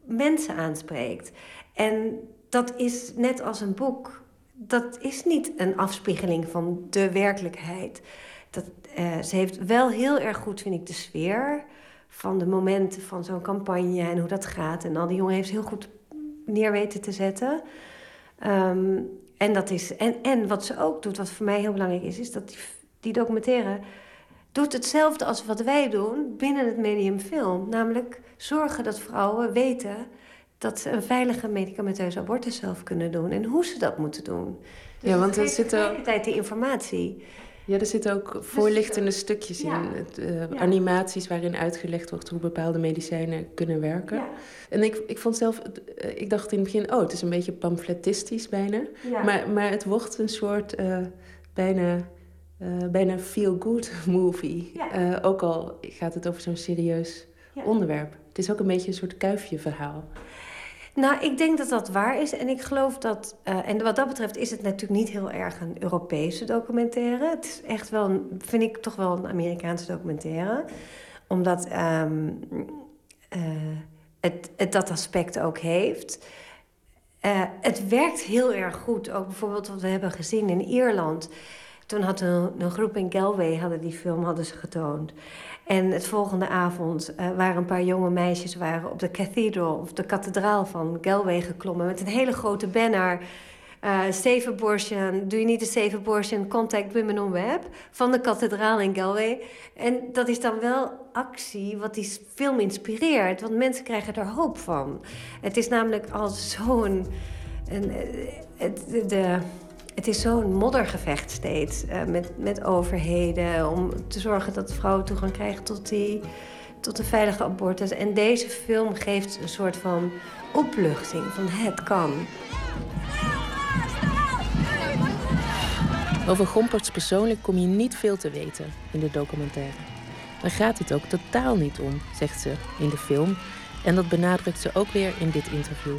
mensen aanspreekt. En dat is net als een boek dat is niet een afspiegeling van de werkelijkheid. Dat, uh, ze heeft wel heel erg goed, vind ik, de sfeer van de momenten van zo'n campagne en hoe dat gaat. En al die jongen heeft heel goed neer weten te zetten. Um, en, dat is, en, en wat ze ook doet, wat voor mij heel belangrijk is, is dat die, die documentaire doet hetzelfde als wat wij doen binnen het medium film. Namelijk zorgen dat vrouwen weten dat ze een veilige medicamenteuze abortus zelf kunnen doen en hoe ze dat moeten doen. Dus ja, want er zitten ook tijd die informatie. Ja, er zitten ook Dus, voorlichtende stukjes in. Het, uh, Ja. Animaties waarin uitgelegd wordt hoe bepaalde medicijnen kunnen werken. Ja. En ik, ik vond zelf, eh, ik dacht in het begin, oh, het is een beetje pamfletistisch bijna. Maar, maar het wordt een soort eh, bijna, eh, bijna feel-good movie. Eh, ook al gaat het over zo'n serieus onderwerp. Het is ook een beetje een soort kuifje verhaal. Nou, ik denk dat dat waar is. En ik geloof dat. eh, en wat dat betreft is het natuurlijk niet heel erg een Europese documentaire. Het is echt wel, vind ik toch wel een Amerikaanse documentaire. Omdat ehm, eh, het, het dat aspect ook heeft. Eh, het werkt heel erg goed. Ook bijvoorbeeld wat we hebben gezien in Ierland. Toen had een, een groep in Galway hadden die film hadden ze getoond. En het volgende avond eh, waren een paar jonge meisjes waren op de cathedral, of de kathedraal van Galway geklommen met een hele grote banner. eh safe abortion, do you need a safe abortion? Contact Women on Web. Van de kathedraal in Galway. En dat is dan wel actie wat die film inspireert. Want mensen krijgen er hoop van. Het is namelijk al zo'n... eh, de- het is zo'n moddergevecht steeds eh, met, met overheden... om te zorgen dat vrouwen toegang krijgen tot, die, tot de veilige abortus. En deze film geeft een soort van opluchting van het kan. Over Gomperts persoonlijk kom je niet veel te weten in de documentaire. Daar gaat het ook totaal niet om, zegt ze in de film. En dat benadrukt ze ook weer in dit interview.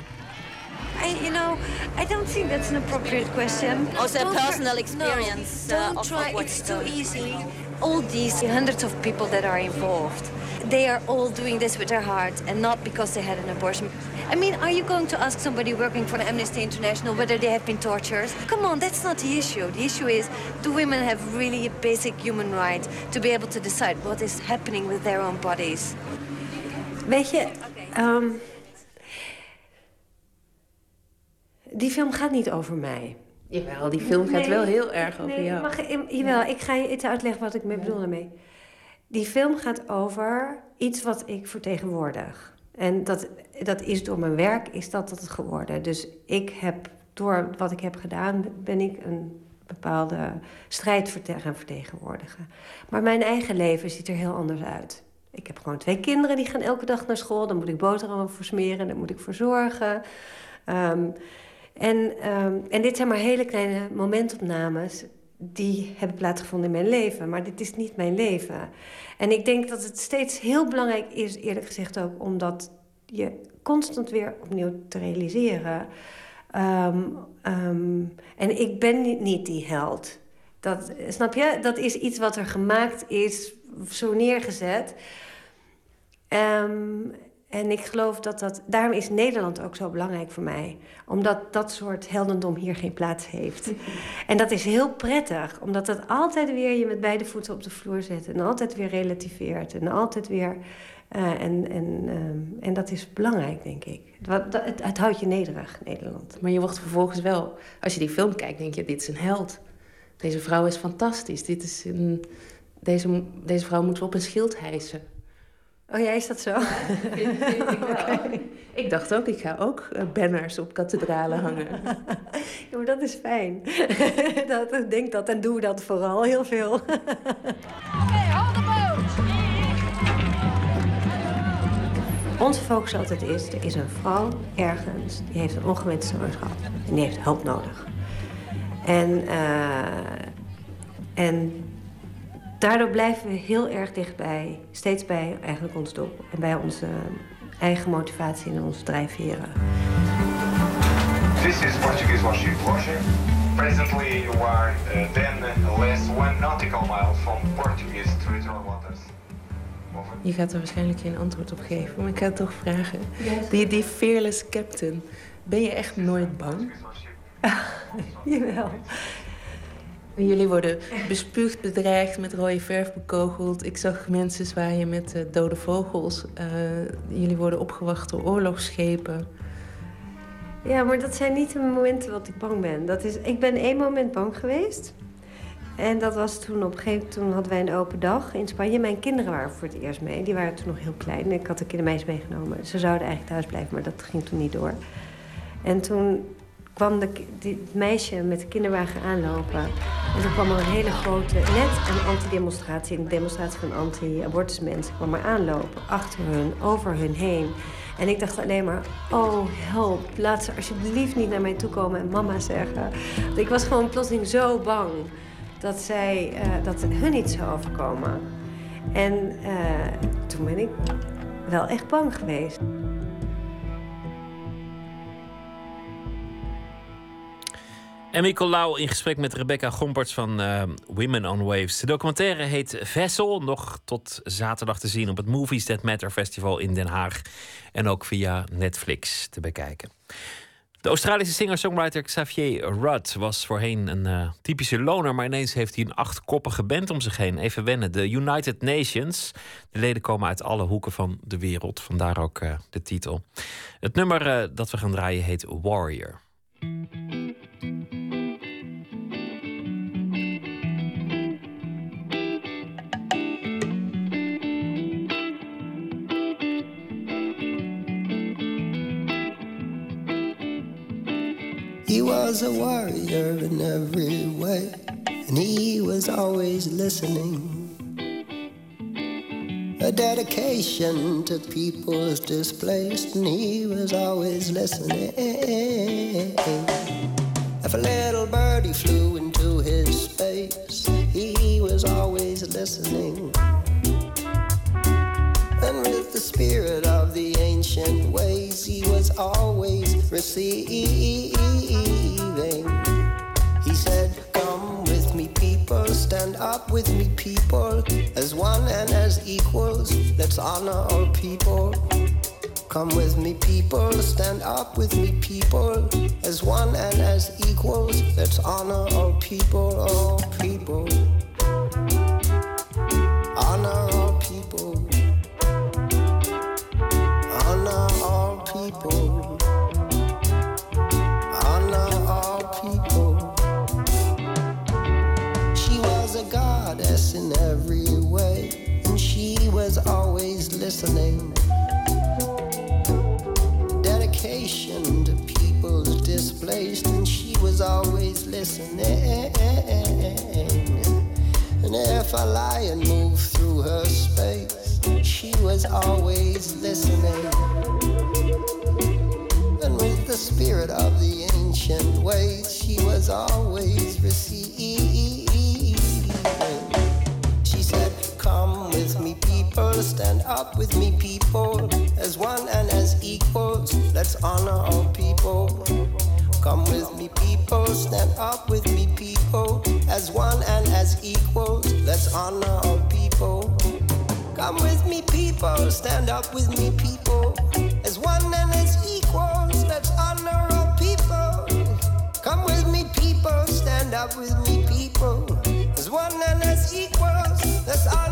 I, you know, I don't think that's an appropriate question. Also Don't personal try- experience, No, uh, don't of- try. of what it's too do. easy. All these hundreds of people that are involved, they are all doing this with their heart and not because they had an abortion. I mean, are you going to ask somebody working for the Amnesty International whether they have been tortured? Come on, that's not the issue. The issue is, do women have really a basic human right to be able to decide what is happening with their own bodies? Weet je, ehm, die film gaat niet over mij. Jawel, die film gaat wel heel erg over nee, jou. Mag, jawel, ik ga je iets uitleggen wat ik mee bedoel daarmee. Die film gaat over iets wat ik vertegenwoordig. En dat, dat is door mijn werk, is dat het geworden. Dus ik heb, door wat ik heb gedaan, ben ik een bepaalde strijd gaan vertegenwoordigen. Maar mijn eigen leven ziet er heel anders uit. Ik heb gewoon twee kinderen die gaan elke dag naar school. Daar moet ik boterhammen voor smeren, daar moet ik voor zorgen. Ehm, en, ehm, en dit zijn maar hele kleine momentopnames die hebben plaatsgevonden in mijn leven. Maar dit is niet mijn leven. En ik denk dat het steeds heel belangrijk is, eerlijk gezegd ook, om dat je constant weer opnieuw te realiseren. Ehm, ehm, en ik ben niet, die held. Dat, snap je? Dat is iets wat er gemaakt is, zo neergezet. En ik geloof dat dat... Daarom is Nederland ook zo belangrijk voor mij. Omdat dat soort heldendom hier geen plaats heeft. En dat is heel prettig. Omdat dat altijd weer je met beide voeten op de vloer zet. En altijd weer relativeert. En altijd weer... eh, en, en, ehm, en dat is belangrijk, denk ik. Het, het houdt je nederig, Nederland. Maar je wordt vervolgens wel, als je die film kijkt, denk je: dit is een held. Deze vrouw is fantastisch. Dit is een, deze, deze vrouw moeten we op een schild hijsen. Oh ja, is dat zo? Oké. Ik dacht ook, ik ga ook eh, banners op kathedralen hangen. Ja, maar dat is fijn. dat, ik denk dat en doe dat vooral heel veel. Onze focus altijd is, er is een vrouw ergens, die heeft een ongewenst zwangerschap. En die heeft hulp nodig. En, eh, en daardoor blijven we heel erg dichtbij, steeds bij eigenlijk ons doel. En bij onze eigen motivatie en onze drijfveren. This is Portuguese warship Warship. Presently you are uh, then less one nautical mile from Portuguese territorial waters. Je gaat er waarschijnlijk geen antwoord op geven, maar ik ga het toch vragen. Die, die fearless captain, ben je echt nooit bang? Jawel. Jullie worden bespuugd, bedreigd, met rode verf bekogeld. Ik zag mensen zwaaien met eh, dode vogels. Eh, jullie worden opgewacht door oorlogsschepen. Ja, maar dat zijn niet de momenten wat ik bang ben. Dat is, ik ben één moment bang geweest. En dat was toen op een gegeven moment, toen hadden wij een open dag in Spanje. Mijn kinderen waren voor het eerst mee. Die waren toen nog heel klein. Ik had de kindermeisjes meegenomen. Ze zouden eigenlijk thuis blijven, maar dat ging toen niet door. En toen kwam het meisje met de kinderwagen aanlopen. En toen kwam er een hele grote, net een antidemonstratie, een demonstratie van anti-abortus mensen, kwam er aanlopen. Achter hun, over hun heen. En ik dacht alleen maar, oh help, laat ze alsjeblieft niet naar mij toe komen en mama zeggen. Ik was gewoon plotseling zo bang dat, zij, eh, dat hun iets zou overkomen. En eh, toen ben ik wel echt bang geweest. Emmy Colau in gesprek met Rebecca Gomperts van eh, Women on Waves. De documentaire heet Vessel, nog tot zaterdag te zien op het Movies That Matter Festival in Den Haag. En ook via Netflix te bekijken. De Australische singer-songwriter Xavier Rudd was voorheen een eh, typische loner, maar ineens heeft hij een achtkoppige band om zich heen. Even wennen, de United Nations. De leden komen uit alle hoeken van de wereld, vandaar ook eh, de titel. Het nummer dat we gaan draaien heet Warrior. He was a warrior in every way, and he was always listening. A dedication to people's displaced, and he was always listening. If a little birdie flew into his space, he was always listening. And with the spirit of the ancient ways, he was always receiving. He said, Come people, stand up with me, people, as one and as equals. Let's honor all people. Come with me, people, stand up with me, people, as one and as equals. Let's honor all people, all people. Honor all people. Honor all people. Every way, and she was always listening. Dedication to people's displaced, and she was always listening. And if a lion moved through her space, she was always listening. And with the spirit of the ancient ways, she was always receiving. People, stand up with me, people, as one and as equals. Let's honor all people. Come with me, people, stand up with me, people, as one and as equals. Let's honor all people. Come with me, people, stand up with me, people, as one and as equals. Let's honor all people. Come with me, people, stand up with me, people, as one and as equals. Let's honor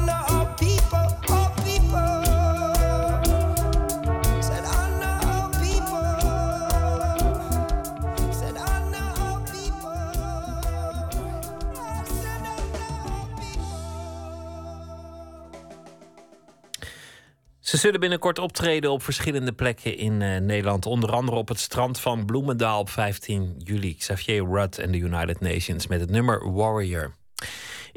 Ze zullen binnenkort optreden op verschillende plekken in eh, Nederland. Onder andere op het strand van Bloemendaal op 15 juli. Xavier Rudd en de United Nations met het nummer Warrior.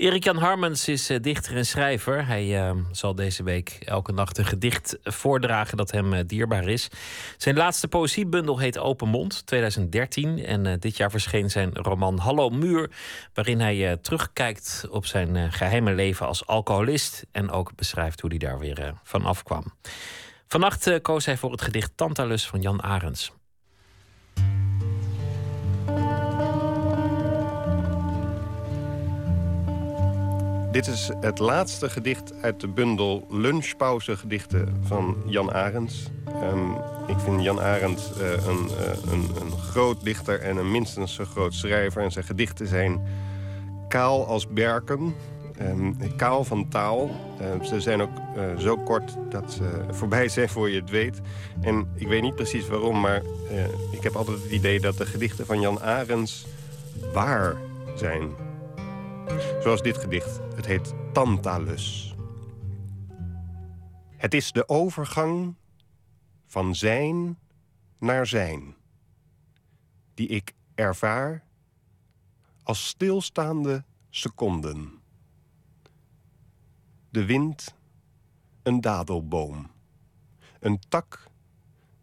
Erik Jan Harmens is eh, dichter en schrijver. Hij eh, zal deze week elke nacht een gedicht voordragen dat hem eh, dierbaar is. Zijn laatste poëziebundel heet Open Mond 2013. En eh, dit jaar verscheen zijn roman Hallo Muur, waarin hij terugkijkt op zijn eh, geheime leven als alcoholist en ook beschrijft hoe hij daar weer van afkwam. Vannacht koos hij voor het gedicht Tantalus van Jan Arends. Dit is het laatste gedicht uit de bundel Lunchpauzegedichten van Jan Arends. Ehm, ik vind Jan Arends eh, een, eh, een, een groot dichter en een minstens zo groot schrijver. En zijn gedichten zijn kaal als berken, ehm, kaal van taal. Ehm, ze zijn ook eh, zo kort dat ze voorbij zijn voor je het weet. En ik weet niet precies waarom, maar ik heb altijd het idee dat de gedichten van Jan Arends waar zijn. Zoals dit gedicht. Het heet Tantalus. Het is de overgang van zijn naar zijn, die ik ervaar als stilstaande seconden. De wind, een dadelboom, een tak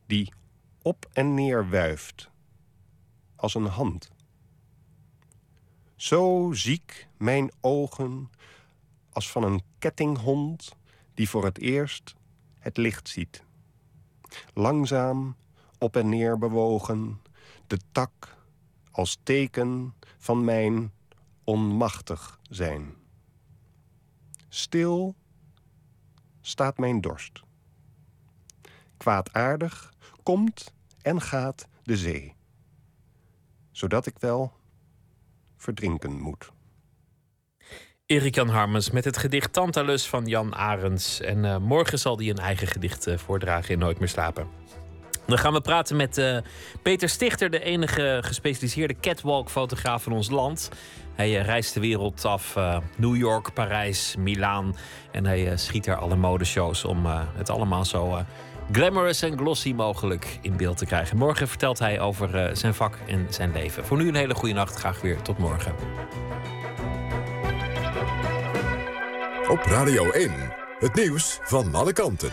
die op en neer wuift als een hand. Zo ziek mijn ogen als van een kettinghond die voor het eerst het licht ziet. Langzaam op en neer bewogen, de tak als teken van mijn onmachtig zijn. Stil staat mijn dorst. Kwaadaardig komt en gaat de zee, zodat ik wel verdrinken moet. Erik Jan Harmens met het gedicht Tantalus van Jan Arends. En eh, morgen zal hij een eigen gedicht eh, voordragen in Nooit meer slapen. Dan gaan we praten met eh, Peter Stichter, de enige gespecialiseerde catwalk-fotograaf van ons land. Hij reist de wereld af, New York, Parijs, Milaan. En hij schiet daar alle modeshows om het allemaal zo glamorous en glossy mogelijk in beeld te krijgen. Morgen vertelt hij over eh, zijn vak en zijn leven. Voor nu een hele goede nacht. Graag weer tot morgen. Op Radio 1, het nieuws van alle kanten.